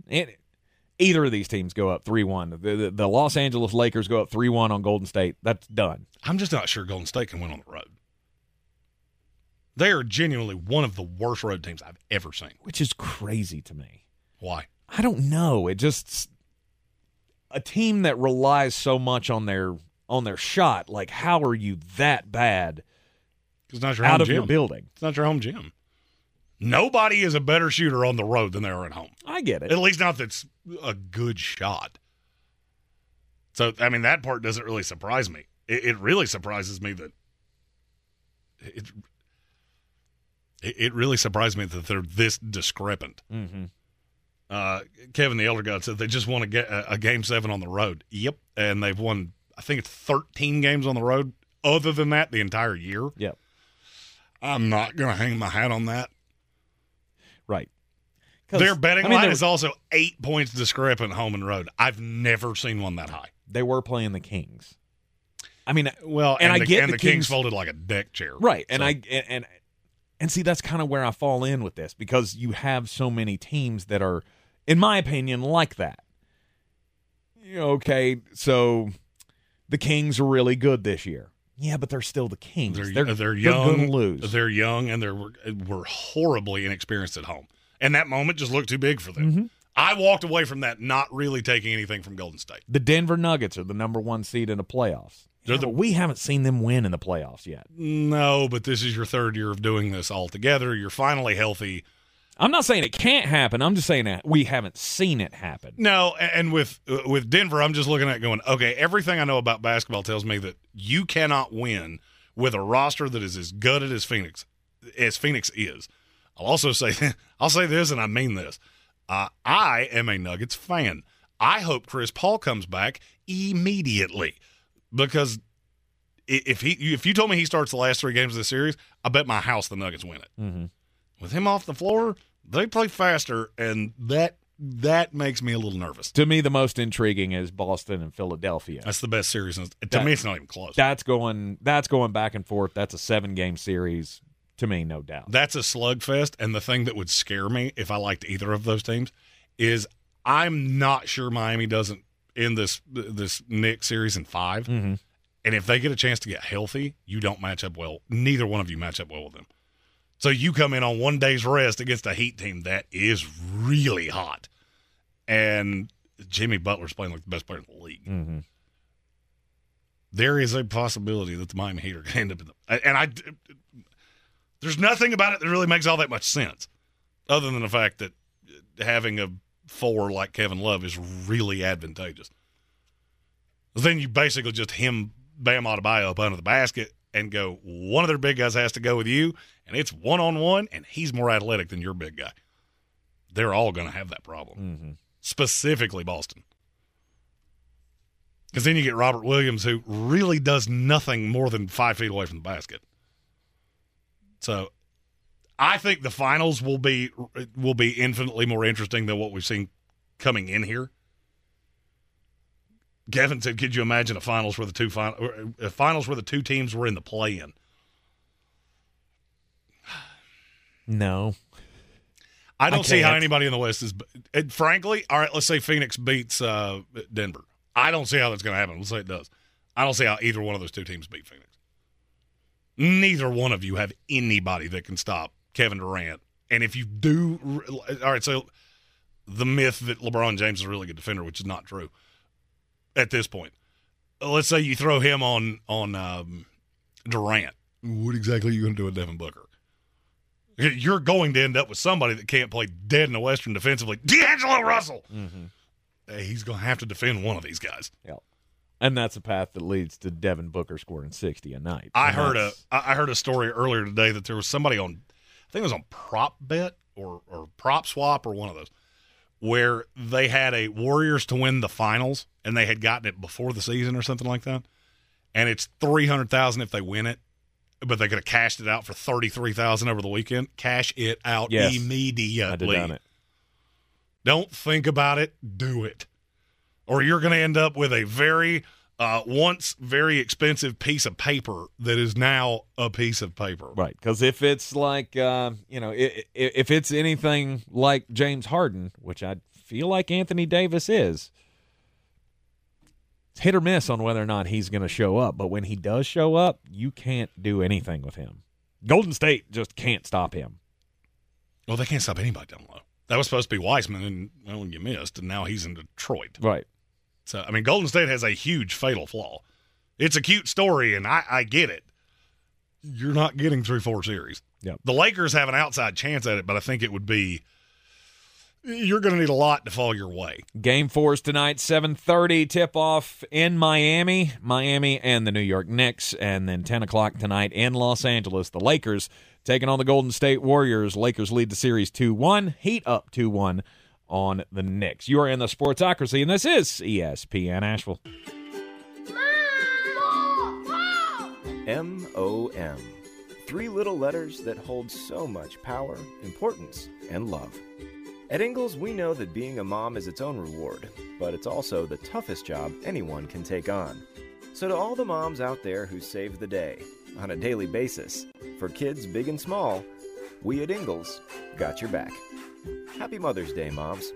Either of these teams go up three one. The, the, the Los Angeles Lakers go up three one on Golden State. That's done. I'm just not sure Golden State can win on the road. They are genuinely one of the worst road teams I've ever seen. which is crazy to me. Why? I don't know. It just a team that relies so much on their on their shot. Like, how are you that bad It's not your out home of gym. your building? It's not your home gym. Nobody is a better shooter on the road than they are at home. I get it. At least not that's a good shot. So I mean that part doesn't really surprise me. It, it really surprises me that it it really surprised me that they're this discrepant. Mm-hmm. Uh, Kevin the Elder God said they just won a, ga- a game seven on the road. Yep, and they've won I think it's thirteen games on the road. Other than that, the entire year. Yep. I'm not going to hang my hat on that. Right. Their betting I mean, line is also eight points discrepant home and road. I've never seen one that high. They were playing the Kings. I mean, Well, and, and, I the, get and the, the Kings, Kings folded like a deck chair. Right. And So- I and, and and see that's kind of where I fall in with this because you have so many teams that are in my opinion like that. Okay, so the Kings are really good this year. Yeah, but they're still the Kings. They're, They're they're, young. lose. They're young and they're were horribly inexperienced at home. And that moment just looked too big for them. Mm-hmm. I walked away from that not really taking anything from Golden State. The Denver Nuggets are the number one seed in the playoffs. Yeah, the- we haven't seen them win in the playoffs yet. No, but this is your third year of doing this all together. You're finally healthy. I'm not saying it can't happen. I'm just saying that we haven't seen it happen. No, and with uh, with Denver, I'm just looking at going, okay, everything I know about basketball tells me that you cannot win with a roster that is as gutted as Phoenix as Phoenix is. I'll also say I'll say this, and I mean this. Uh, I am a Nuggets fan. I hope Chris Paul comes back immediately because if he if you told me he starts the last three games of the series, I bet my house the Nuggets win it. Mm-hmm. With him off the floor, they play faster, and that that makes me a little nervous. To me, the most intriguing is Boston and Philadelphia. That's the best series. To That- me, it's not even close. That's going. That's going back and forth. That's a seven game series. To me, no doubt. That's a slugfest. And the thing that would scare me if I liked either of those teams is I'm not sure Miami doesn't end this this Knick series in 5 Mhm. And if they get a chance to get healthy, you don't match up well. Neither one of you match up well with them. So you come in on one day's rest against a Heat team that is really hot, and Jimmy Butler's playing like the best player in the league. Mm-hmm. There is a possibility that the Miami Heat are going to end up in the. And I, there's nothing about it that really makes all that much sense, other than the fact that having a four like Kevin Love is really advantageous. Then you basically just him Bam Adebayo up under the basket and go, one of their big guys has to go with you, and it's one on one, and he's more athletic than your big guy. They're all going to have that problem, Mm-hmm. specifically Boston. Because then you get Robert Williams, who really does nothing more than five feet away from the basket. So, I think the finals will be will be infinitely more interesting than what we've seen coming in here. Kevin said, "Could you imagine a finals where the two or a finals where the two teams were in the play-in?" No. I don't see how anybody in the West is. And frankly, all right, let's say Phoenix beats uh, Denver. I don't see how that's going to happen. Let's say it does. I don't see how either one of those two teams beat Phoenix. Neither one of you have anybody that can stop Kevin Durant. And if you do, all right, so the myth that LeBron James is a really good defender, which is not true at this point. Let's say you throw him on on um, Durant. What exactly are you going to do with Devin Booker? You're going to end up with somebody that can't play dead in the Western defensively. D'Angelo Russell. Mm-hmm. Hey, he's going to have to defend one of these guys. Yeah. And that's a path that leads to Devin Booker scoring sixty a night. I And heard a that's- I heard a story earlier today that there was somebody on I think it was on prop bet or or prop swap or one of those where they had a Warriors to win the finals and they had gotten it before the season or something like that. And it's 300,000 if they win it, but they could have cashed it out for 33,000 over the weekend. Cash it out Yes. immediately. Done it. Don't think about it, do it. Or you're going to end up with a very uh, once very expensive piece of paper that is now a piece of paper. Right, because if it's like uh, you know, i- i- if it's anything like James Harden, which I feel like Anthony Davis is, hit or miss on whether or not he's going to show up. But when he does show up, you can't do anything with him. Golden State just can't stop him. Well, they can't stop anybody down low. That was supposed to be Wiseman, and well, you missed, and now he's in Detroit. Right. So, I mean, Golden State has a huge fatal flaw. It's a cute story, and I, I get it. You're not getting three, four series. Yep. The Lakers have an outside chance at it, but I think it would be you're going to need a lot to fall your way. Game four is tonight, 7.30 tip-off in Miami. Miami and the New York Knicks. And then 10 o'clock tonight in Los Angeles, the Lakers taking on the Golden State Warriors. Lakers lead the series 2-1. Heat up 2-1 on the Knicks. You are in the Sportsocracy, and this is ESPN Asheville. M O M. Three little letters that hold so much power, importance, and love. At Ingles, we know that being a mom is its own reward, but it's also the toughest job anyone can take on. So, to all the moms out there who save the day on a daily basis, for kids big and small, we at Ingles got your back. Happy Mother's Day, moms.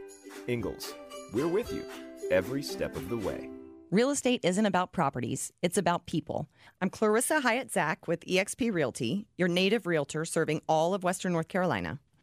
Ingles, we're with you every step of the way. Real estate isn't about properties, it's about people. I'm Clarissa Hyatt Zach with eXp Realty, your native realtor serving all of Western North Carolina.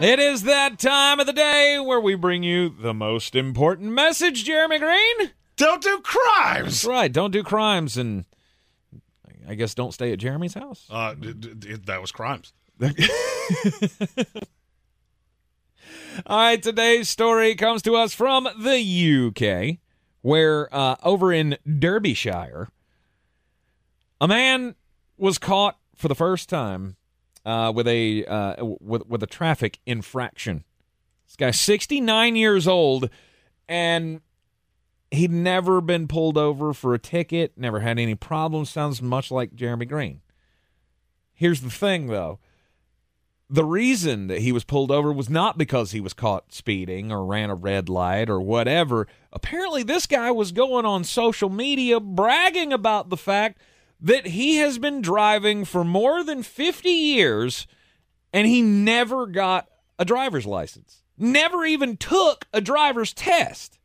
It is that time of the day where we bring you the most important message, Jeremy Greene. Don't do crimes. That's right. Don't do crimes, and I guess don't stay at Jeremy's house. Uh, that was crimes. All right, today's story comes to us from the UK, where uh, over in Derbyshire, a man was caught for the first time uh, with a uh, with with a traffic infraction. This guy's 69 years old, and he'd never been pulled over for a ticket. Never had any problems. Sounds much like Jeremy Greene. Here's the thing, though. The reason that he was pulled over was not because he was caught speeding or ran a red light or whatever. Apparently, this guy was going on social media bragging about the fact that he has been driving for more than 50 years and he never got a driver's license. Never even took a driver's test.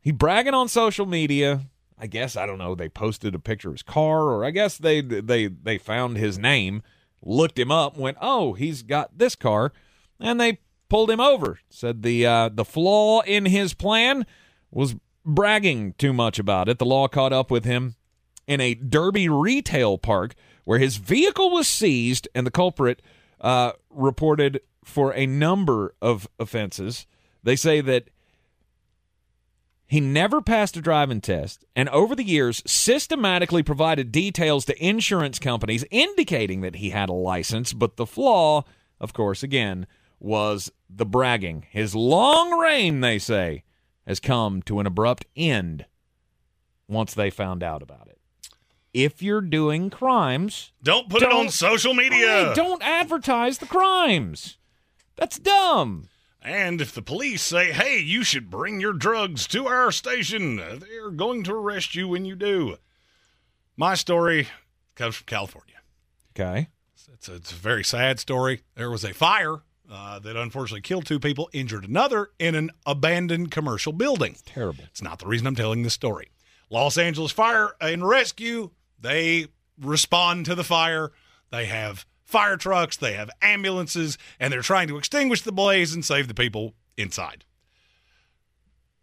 He bragging on social media. I guess I don't know, they posted a picture of his car or I guess they they they found his name, looked him up, went, "Oh, he's got this car." And they pulled him over. Said the uh, the flaw in his plan was bragging too much about it. The law caught up with him in a Derby retail park where his vehicle was seized and the culprit uh, reported for a number of offenses. They say that he never passed a driving test and over the years systematically provided details to insurance companies indicating that he had a license, but the flaw, of course, again, was the bragging. His long reign, they say, has come to an abrupt end once they found out about it if you're doing crimes, don't put don't, it on social media. Don't advertise the crimes. That's dumb. And if the police say, hey, you should bring your drugs to our station, they're going to arrest you when you do. My story comes from California. Okay. It's a, it's a very sad story. There was a fire uh, that unfortunately killed two people, injured another in an abandoned commercial building. It's terrible. It's not the reason I'm telling this story. Los Angeles Fire and Rescue they respond to the fire. They have fire trucks, they have ambulances, and they're trying to extinguish the blaze and save the people inside.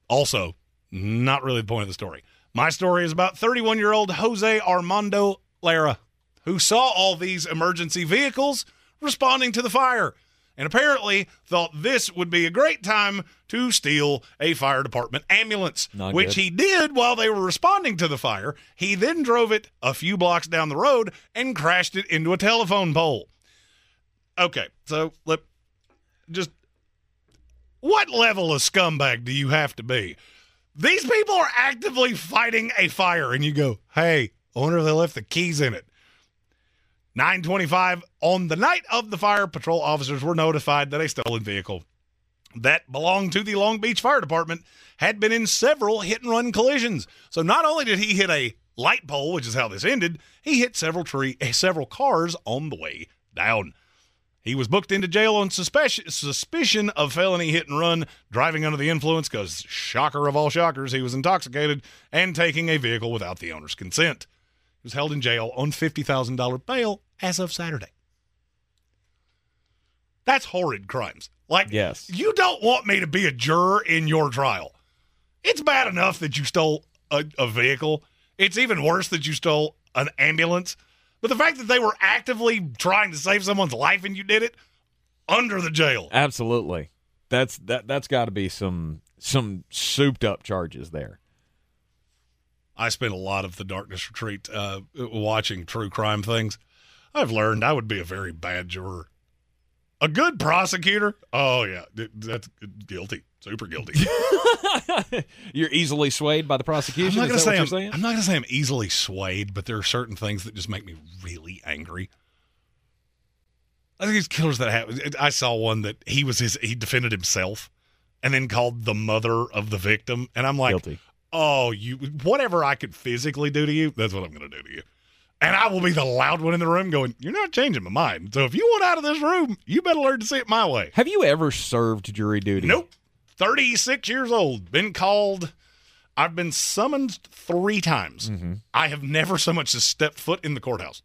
Also, not really the point of the story. My story is about 31 year old Jose Armando Lara, who saw all these emergency vehicles responding to the fire and apparently thought this would be a great time to steal a fire department ambulance, Not which good. he did while they were responding to the fire. He then drove it a few blocks down the road and crashed it into a telephone pole. Okay, so let just what level of scumbag do you have to be? These people are actively fighting a fire, and you go, "Hey, I wonder if they left the keys in it." 925 on the night of the fire, patrol officers were notified that a stolen vehicle that belonged to the Long Beach Fire Department had been in several hit and run collisions. So not only did he hit a light pole, which is how this ended, he hit several tree eh, several cars on the way down. He was booked into jail on suspicion, suspicion of felony hit and run, driving under the influence because, shocker of all shockers, he was intoxicated and taking a vehicle without the owner's consent. Was held in jail on $50,000 bail as of Saturday. That's horrid crimes. Like, Yes. you don't want me to be a juror in your trial. It's bad enough that you stole a, a vehicle. It's even worse that you stole an ambulance. But the fact that they were actively trying to save someone's life and you did it under the jail. Absolutely. That's that that's got to be some some souped up charges there. I spent a lot of the darkness retreat uh, watching true crime things. I've learned I would be a very bad juror. A good prosecutor, oh yeah, that's guilty, super guilty. You're easily swayed by the I'm prosecution. not gonna say I'm. I'm not gonna say I'm easily swayed, but there are certain things that just make me really angry. I think these killers that happen. I saw one that he was his. He defended himself, and then called the mother of the victim, and I'm like, Guilty. Oh, you whatever I could physically do to you, that's what I'm gonna do to you. And I will be the loud one in the room going, You're not changing my mind. So if you want out of this room, you better learn to see it my way. Have you ever served jury duty? Nope. 36 years old. Been called. I've been summoned three times. Mm-hmm. I have never so much as stepped foot in the courthouse.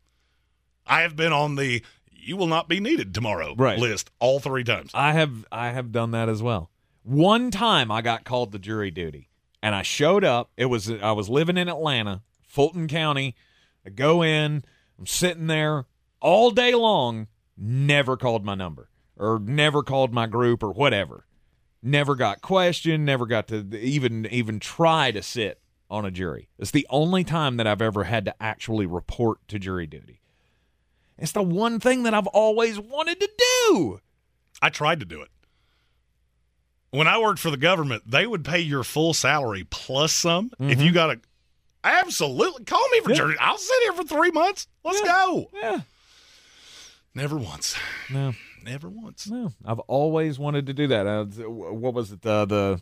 I have been on the you will not be needed tomorrow Right. list all three times. I have I have done that as well. One time I got called to jury duty and I showed up. It was I was living in Atlanta, Fulton County. I go in, I'm sitting there all day long, never called my number or never called my group or whatever. Never got questioned, never got to even even try to sit on a jury. It's the only time that I've ever had to actually report to jury duty. It's the one thing that I've always wanted to do. I tried to do it. When I worked for the government, they would pay your full salary plus some if you got a. Absolutely, call me for Yeah. jury. I'll sit here for three months. Let's go. Yeah. Never once. No. Never once. No, I've always wanted to do that. Uh, what was it? Uh, the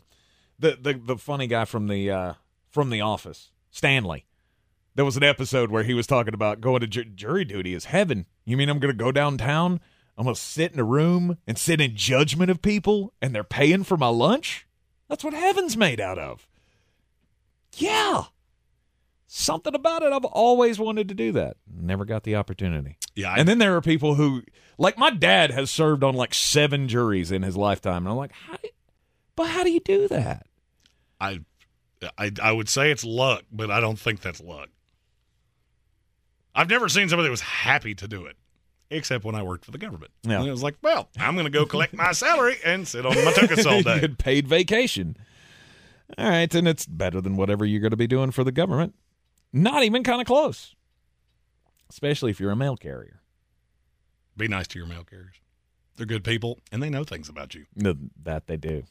the the the funny guy from the uh, from the Office, Stanley. There was an episode where he was talking about going to ju- jury duty is heaven. You mean I'm going to go downtown? I'm going to sit in a room and sit in judgment of people, and they're paying for my lunch. That's what heaven's made out of. Yeah, something about it. I've always wanted to do that. Never got the opportunity. Yeah, I- and then there are people who, like my dad, has served on like seven juries in his lifetime, and I'm like, how, but how do you do that? I, I, I would say it's luck, but I don't think that's luck. I've never seen somebody that was happy to do it, except when I worked for the government. Yeah. And it was like, well, I'm going to go collect my salary and sit on my tuchus all day. Good paid vacation. All right, and it's better than whatever you're going to be doing for the government. Not even kind of close, especially if you're a mail carrier. Be nice to your mail carriers. They're good people, and they know things about you. No, that they do.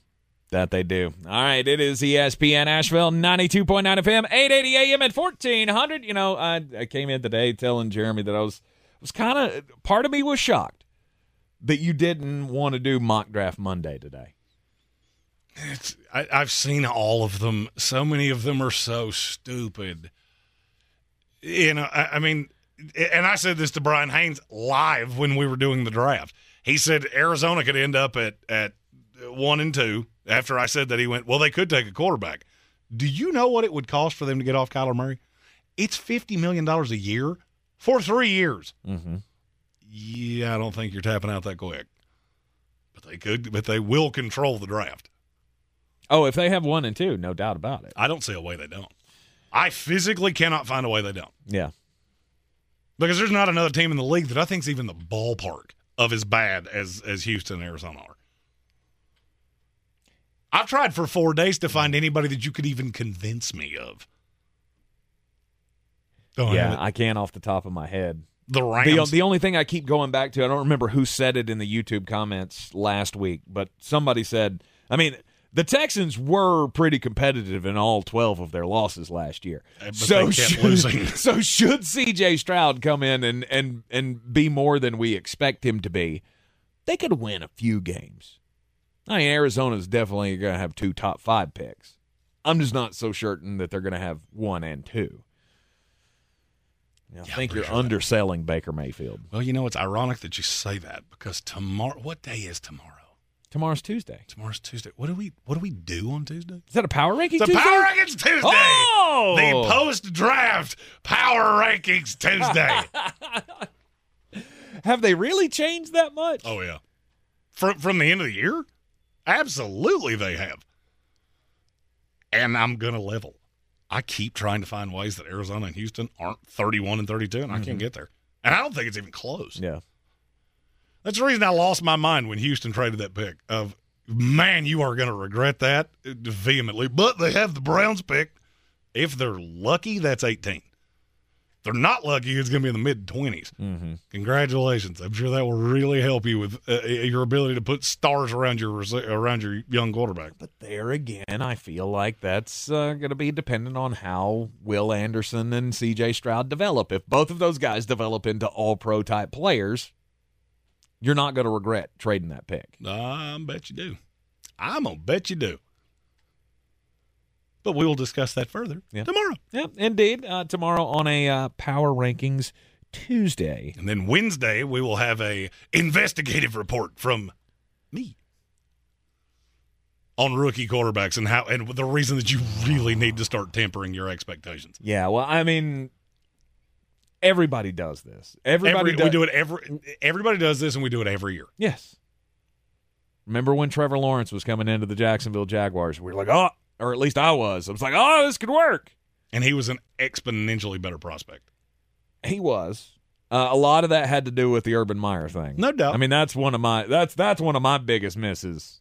That they do. All right, it is ESPN Asheville, 92.9 FM, 880 AM at 1400. You know, I, I came in today telling Jeremy that I was, was kind of, part of me was shocked that you didn't want to do mock draft Monday today. It's, I, I've seen all of them. So many of them are so stupid. You know, I, I mean, and I said this to Brian Haynes live when we were doing the draft. He said Arizona could end up at at one and two. After I said that, he went, "Well, they could take a quarterback." Do you know what it would cost for them to get off Kyler Murray? It's fifty million dollars a year for three years. Mm-hmm. Yeah, I don't think you're tapping out that quick. But they could. But they will control the draft. Oh, if they have one and two, no doubt about it. I don't see a way they don't. I physically cannot find a way they don't. Yeah. Because there's not another team in the league that I think's even the ballpark of as bad as as Houston and Arizona are. I've tried for four days to find anybody that you could even convince me of. Don't yeah. I can't off the top of my head. The The, Rams. the only thing I keep going back to, I don't remember who said it in the YouTube comments last week, but somebody said, I mean, the Texans were pretty competitive in all 12 of their losses last year. Uh, but so, should, losing. so should CJ Stroud come in and, and, and be more than we expect him to be, they could win a few games. I mean, Arizona's definitely going to have two top five picks. I'm just not so certain that they're going to have one and two. I think you're underselling Baker Mayfield. Well, you know, it's ironic that you say that because tomorrow, what day is tomorrow? Tomorrow's Tuesday. Tomorrow's Tuesday. What do we What do we do on Tuesday? Is that a power ranking? It's a Power Rankings Tuesday. Oh! The post draft Power Rankings Tuesday. Have they really changed that much? oh yeah, from from the end of the year, absolutely they have. And I'm gonna level. I keep trying to find ways that Arizona and Houston aren't 31 and 32, and I can't mm-hmm. get there. And I don't think it's even close. Yeah. That's the reason I lost my mind when Houston traded that pick. Of man, you are going to regret that uh, vehemently. But they have the Browns pick. If they're lucky, that's 18. They're not lucky, it's going to be in the mid 20s. Mm-hmm. Congratulations! I'm sure that will really help you with uh, your ability to put stars around your around your young quarterback. But there again, I feel like that's uh, going to be dependent on how Will Anderson and C.J. Stroud develop. If both of those guys develop into all pro type players, you're not going to regret trading that pick. I bet you do. I'm gonna bet you do. But we will discuss that further Yeah. tomorrow. Yeah, indeed. Uh, tomorrow on a uh, Power Rankings Tuesday. And then Wednesday we will have a investigative report from me on rookie quarterbacks and how and the reason that you really need to start tempering your expectations. Yeah, well, I mean, everybody does this. Everybody Every- does. we do it every everybody does this and we do it every year. Yes. Remember when Trevor Lawrence was coming into the Jacksonville Jaguars? We were like, oh, or at least I was. I was like, oh, this could work. And he was an exponentially better prospect. He was. Uh, a lot of that had to do with the Urban Meyer thing. No doubt. I mean, that's one of my that's that's one of my biggest misses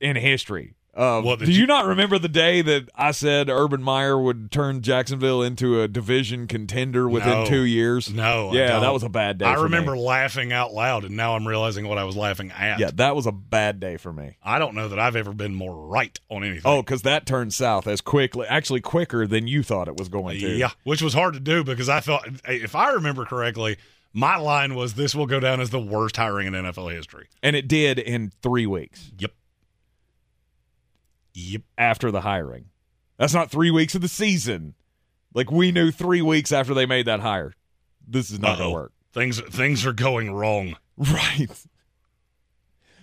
in history. Uh, What, do you, you- not remember the day that I said Urban Meyer would turn Jacksonville into a division contender within No. two years? No, yeah, that don't. was a bad day. I for me. remember laughing out loud and now I'm realizing what I was laughing at. Yeah, that was a bad day for me. I don't know that I've ever been more right on anything. Oh, because that turned south as quickly, actually quicker than you thought it was going to. Yeah, which was hard to do because I thought, if I remember correctly, my line was this will go down as the worst hiring in NFL history. And it did in three weeks Yep. Yep. after the hiring. That's not three weeks of the season. Like we knew three weeks after they made that hire. This is not going Uh-oh. to work. Things things are going wrong. Right.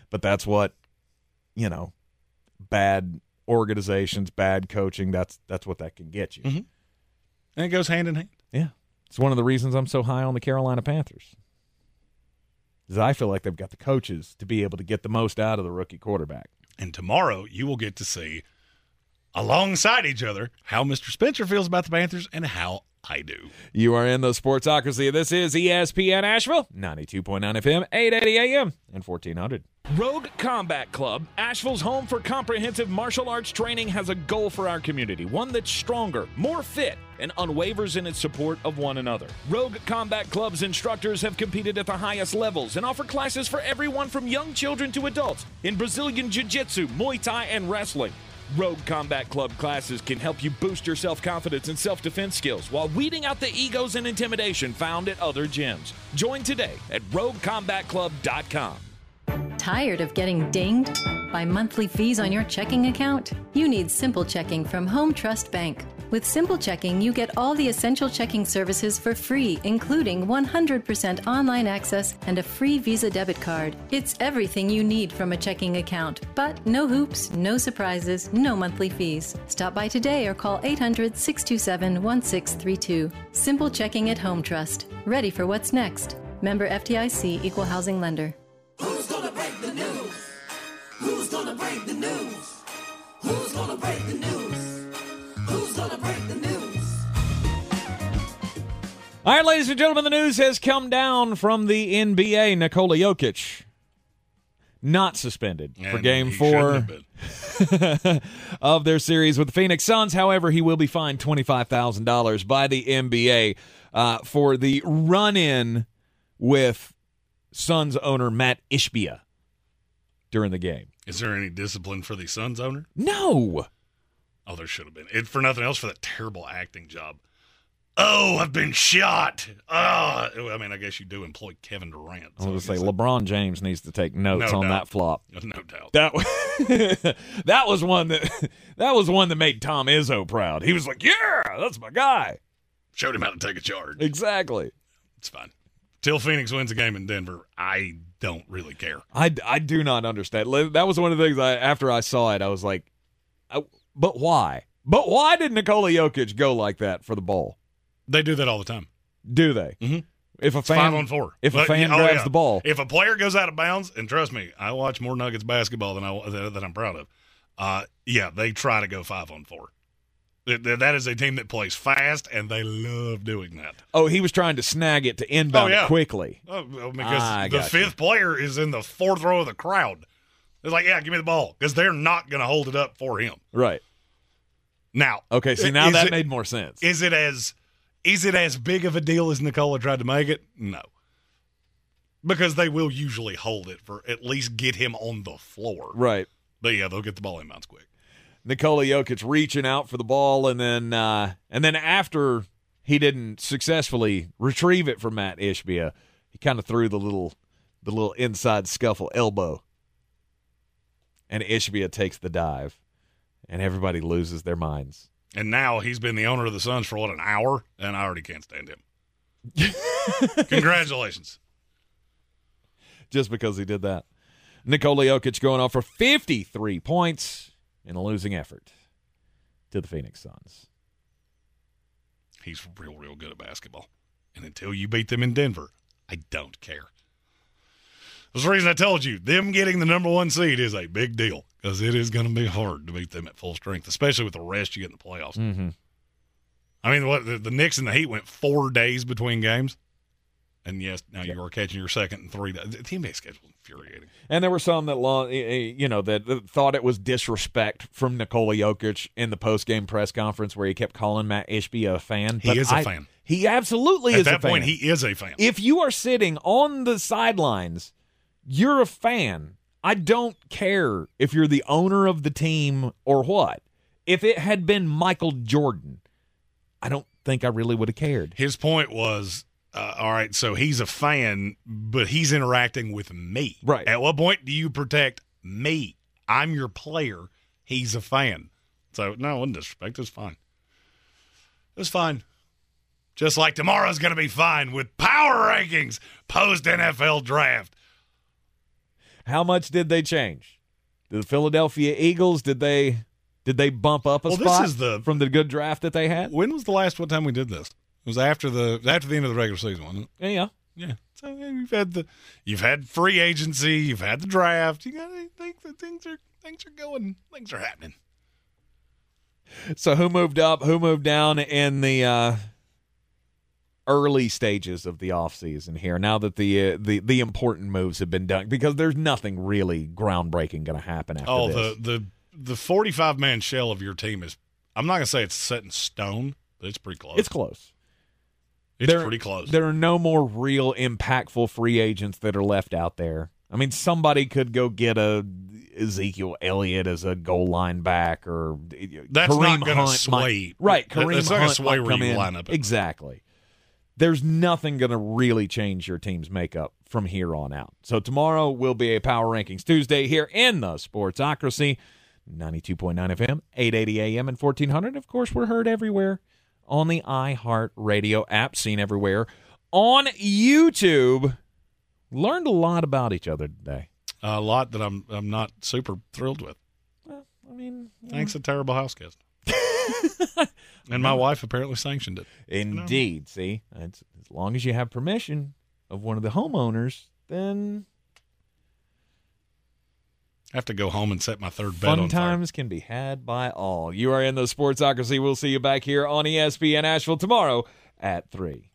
But that's what, you know, bad organizations, bad coaching, that's that's what that can get you. Mhm. And it goes hand in hand. Yeah. It's one of the reasons I'm so high on the Carolina Panthers. Is I feel like they've got the coaches to be able to get the most out of the rookie quarterback. And tomorrow you will get to see alongside each other how Mr. Spencer feels about the Panthers and how I do. You are in the Sportsocracy. This is ESPN Asheville, 92.9 FM, 880 AM, and 1400. Rogue Combat Club, Asheville's home for comprehensive martial arts training, has a goal for our community, one that's stronger, more fit, and unwavers in its support of one another. Rogue Combat Club's instructors have competed at the highest levels and offer classes for everyone from young children to adults in Brazilian Jiu Jitsu, Muay Thai, and wrestling. Rogue Combat Club classes can help you boost your self confidence and self defense skills while weeding out the egos and intimidation found at other gyms. Join today at roguecombatclub.com. Tired of getting dinged by monthly fees on your checking account? You need Simple Checking from Home Trust Bank. With Simple Checking, you get all the essential checking services for free, including 100% online access and a free Visa debit card. It's everything you need from a checking account, but no hoops, no surprises, no monthly fees. Stop by today or call 800 627 1632. Simple Checking at Home Trust. Ready for what's next. Member FDIC Equal Housing Lender. Who's gonna break the news? Who's gonna break the news? All right, ladies and gentlemen, the news has come down from the NBA. Nikola Jokic not suspended for game four of their series with the Phoenix Suns. However, he will be fined $25,000 by the NBA uh, for the run in with Suns owner Mat Ishbia during the game. Is there any discipline for the Suns owner? No. Oh, there should have been. It, for nothing else, for that terrible acting job. Oh, I've been shot. Oh, I mean, I guess you do employ Kevin Durant. I so was going to say, LeBron James needs to take notes No on doubt. that flop. No doubt. That was, that was one that that was one that made Tom Izzo proud. He was like, "Yeah, that's my guy." Showed him how to take a charge. Exactly. It's fine. Till Phoenix wins a game in Denver, I don't really care. I, I do not understand. That was one of the things I after I saw it, I was like, I, but why? But why did Nikola Jokic go like that for the ball? They do that all the time. Do they? Mm-hmm. If a It's fan, five on four. if a fan oh, grabs yeah. the ball, if a player goes out of bounds, and trust me, I watch more Nuggets basketball than I than I'm proud of. Uh, yeah, they try to go five on four. That- that- that is a team that plays fast, and they love doing that. oh, he was trying to snag it to inbound Oh, yeah. quickly. Oh, because I the got you. fifth player is in the fourth row of the crowd. It's like, yeah, give me the ball because they're not going to hold it up for him. Right. Now, Okay. See, now that it- made more sense. Is it as is it as big of a deal as Nikola tried to make it? No. Because they will usually hold it for at least get him on the floor. Right. But yeah, they'll get the ball in bounds quick. Nikola Jokic reaching out for the ball, and then uh, and then after he didn't successfully retrieve it from Mat Ishbia, he kind of threw the little the little inside scuffle elbow, and Ishbia takes the dive, and everybody loses their minds. And now he's been the owner of the Suns for what an hour, and I already can't stand him. Congratulations. just because he did that. Nikola Jokic going off for 53 points in a losing effort to the Phoenix Suns. He's real, real good at basketball. And until you beat them in Denver, I don't care. That's the reason I told you them getting the number one seed is a big deal because it is going to be hard to beat them at full strength, especially with the rest you get in the playoffs. Mm-hmm. I mean, what the, the Knicks and the Heat went four days between games, and yes, now you are catching your second and three. The NBA schedule is infuriating. And there were some that, eh, eh, you know, that thought it was disrespect from Nikola Jokic in the post-game press conference where he kept calling Mat Ishbia a fan. He But is a I- fan. He absolutely At is a fan. At that point, he is a fan. if you are sitting on the sidelines, you're a fan. I don't care if you're the owner of the team or what. If it had been Michael Jordan, I don't think I really would have cared. His point was, uh, all right, so he's a fan, but he's interacting with me. Right. At what point do you protect me? I'm your player. He's a fan. So no, wasn't disrespect. It's fine. It's fine. Just like tomorrow's going to be fine with power rankings post NFL draft. How much did they change? The Philadelphia Eagles did they did they bump up a Well, this spot is the- from the good draft that they had? When was the last one time we did this? It was after the after the end of the regular season, wasn't it? Yeah, yeah. Yeah. So you've had the you've had free agency, you've had the draft. You got to think that things are things are going, things are happening. So who moved up, who moved down in the uh, early stages of the offseason here? Now that the uh, the the important moves have been done, because there's nothing really groundbreaking going to happen after Oh, this. the the the forty five man shell of your team is. I'm not gonna say it's set in stone, but it's pretty close. it's close. It's There- pretty close. There are no more real impactful free agents that are left out there. I mean, somebody could go get a Ezekiel Elliott as a goal line back, or That's Kareem not gonna Hunt sway- might- right? Kareem that's not gonna sway where you in. line up. Exactly. There's nothing going to really change your team's makeup from here on out. So tomorrow will be a Power Rankings Tuesday here in the Sportsocracy, 92.9 FM, 880 AM, and 1400. Of course, we're heard everywhere on the iHeart Radio app, seen everywhere on YouTube. Learned a lot about each other today. a lot that I'm I'm not super thrilled with. Well, I mean, Thanks, a terrible house guest. and my wife apparently sanctioned it. Indeed. See, it's, as long as you have permission of one of the homeowners, then I have to go home and set my third bed fun on fire. times can be had by all. You are in the Sportsocracy. We'll see you back here on ESPN Asheville tomorrow at 3.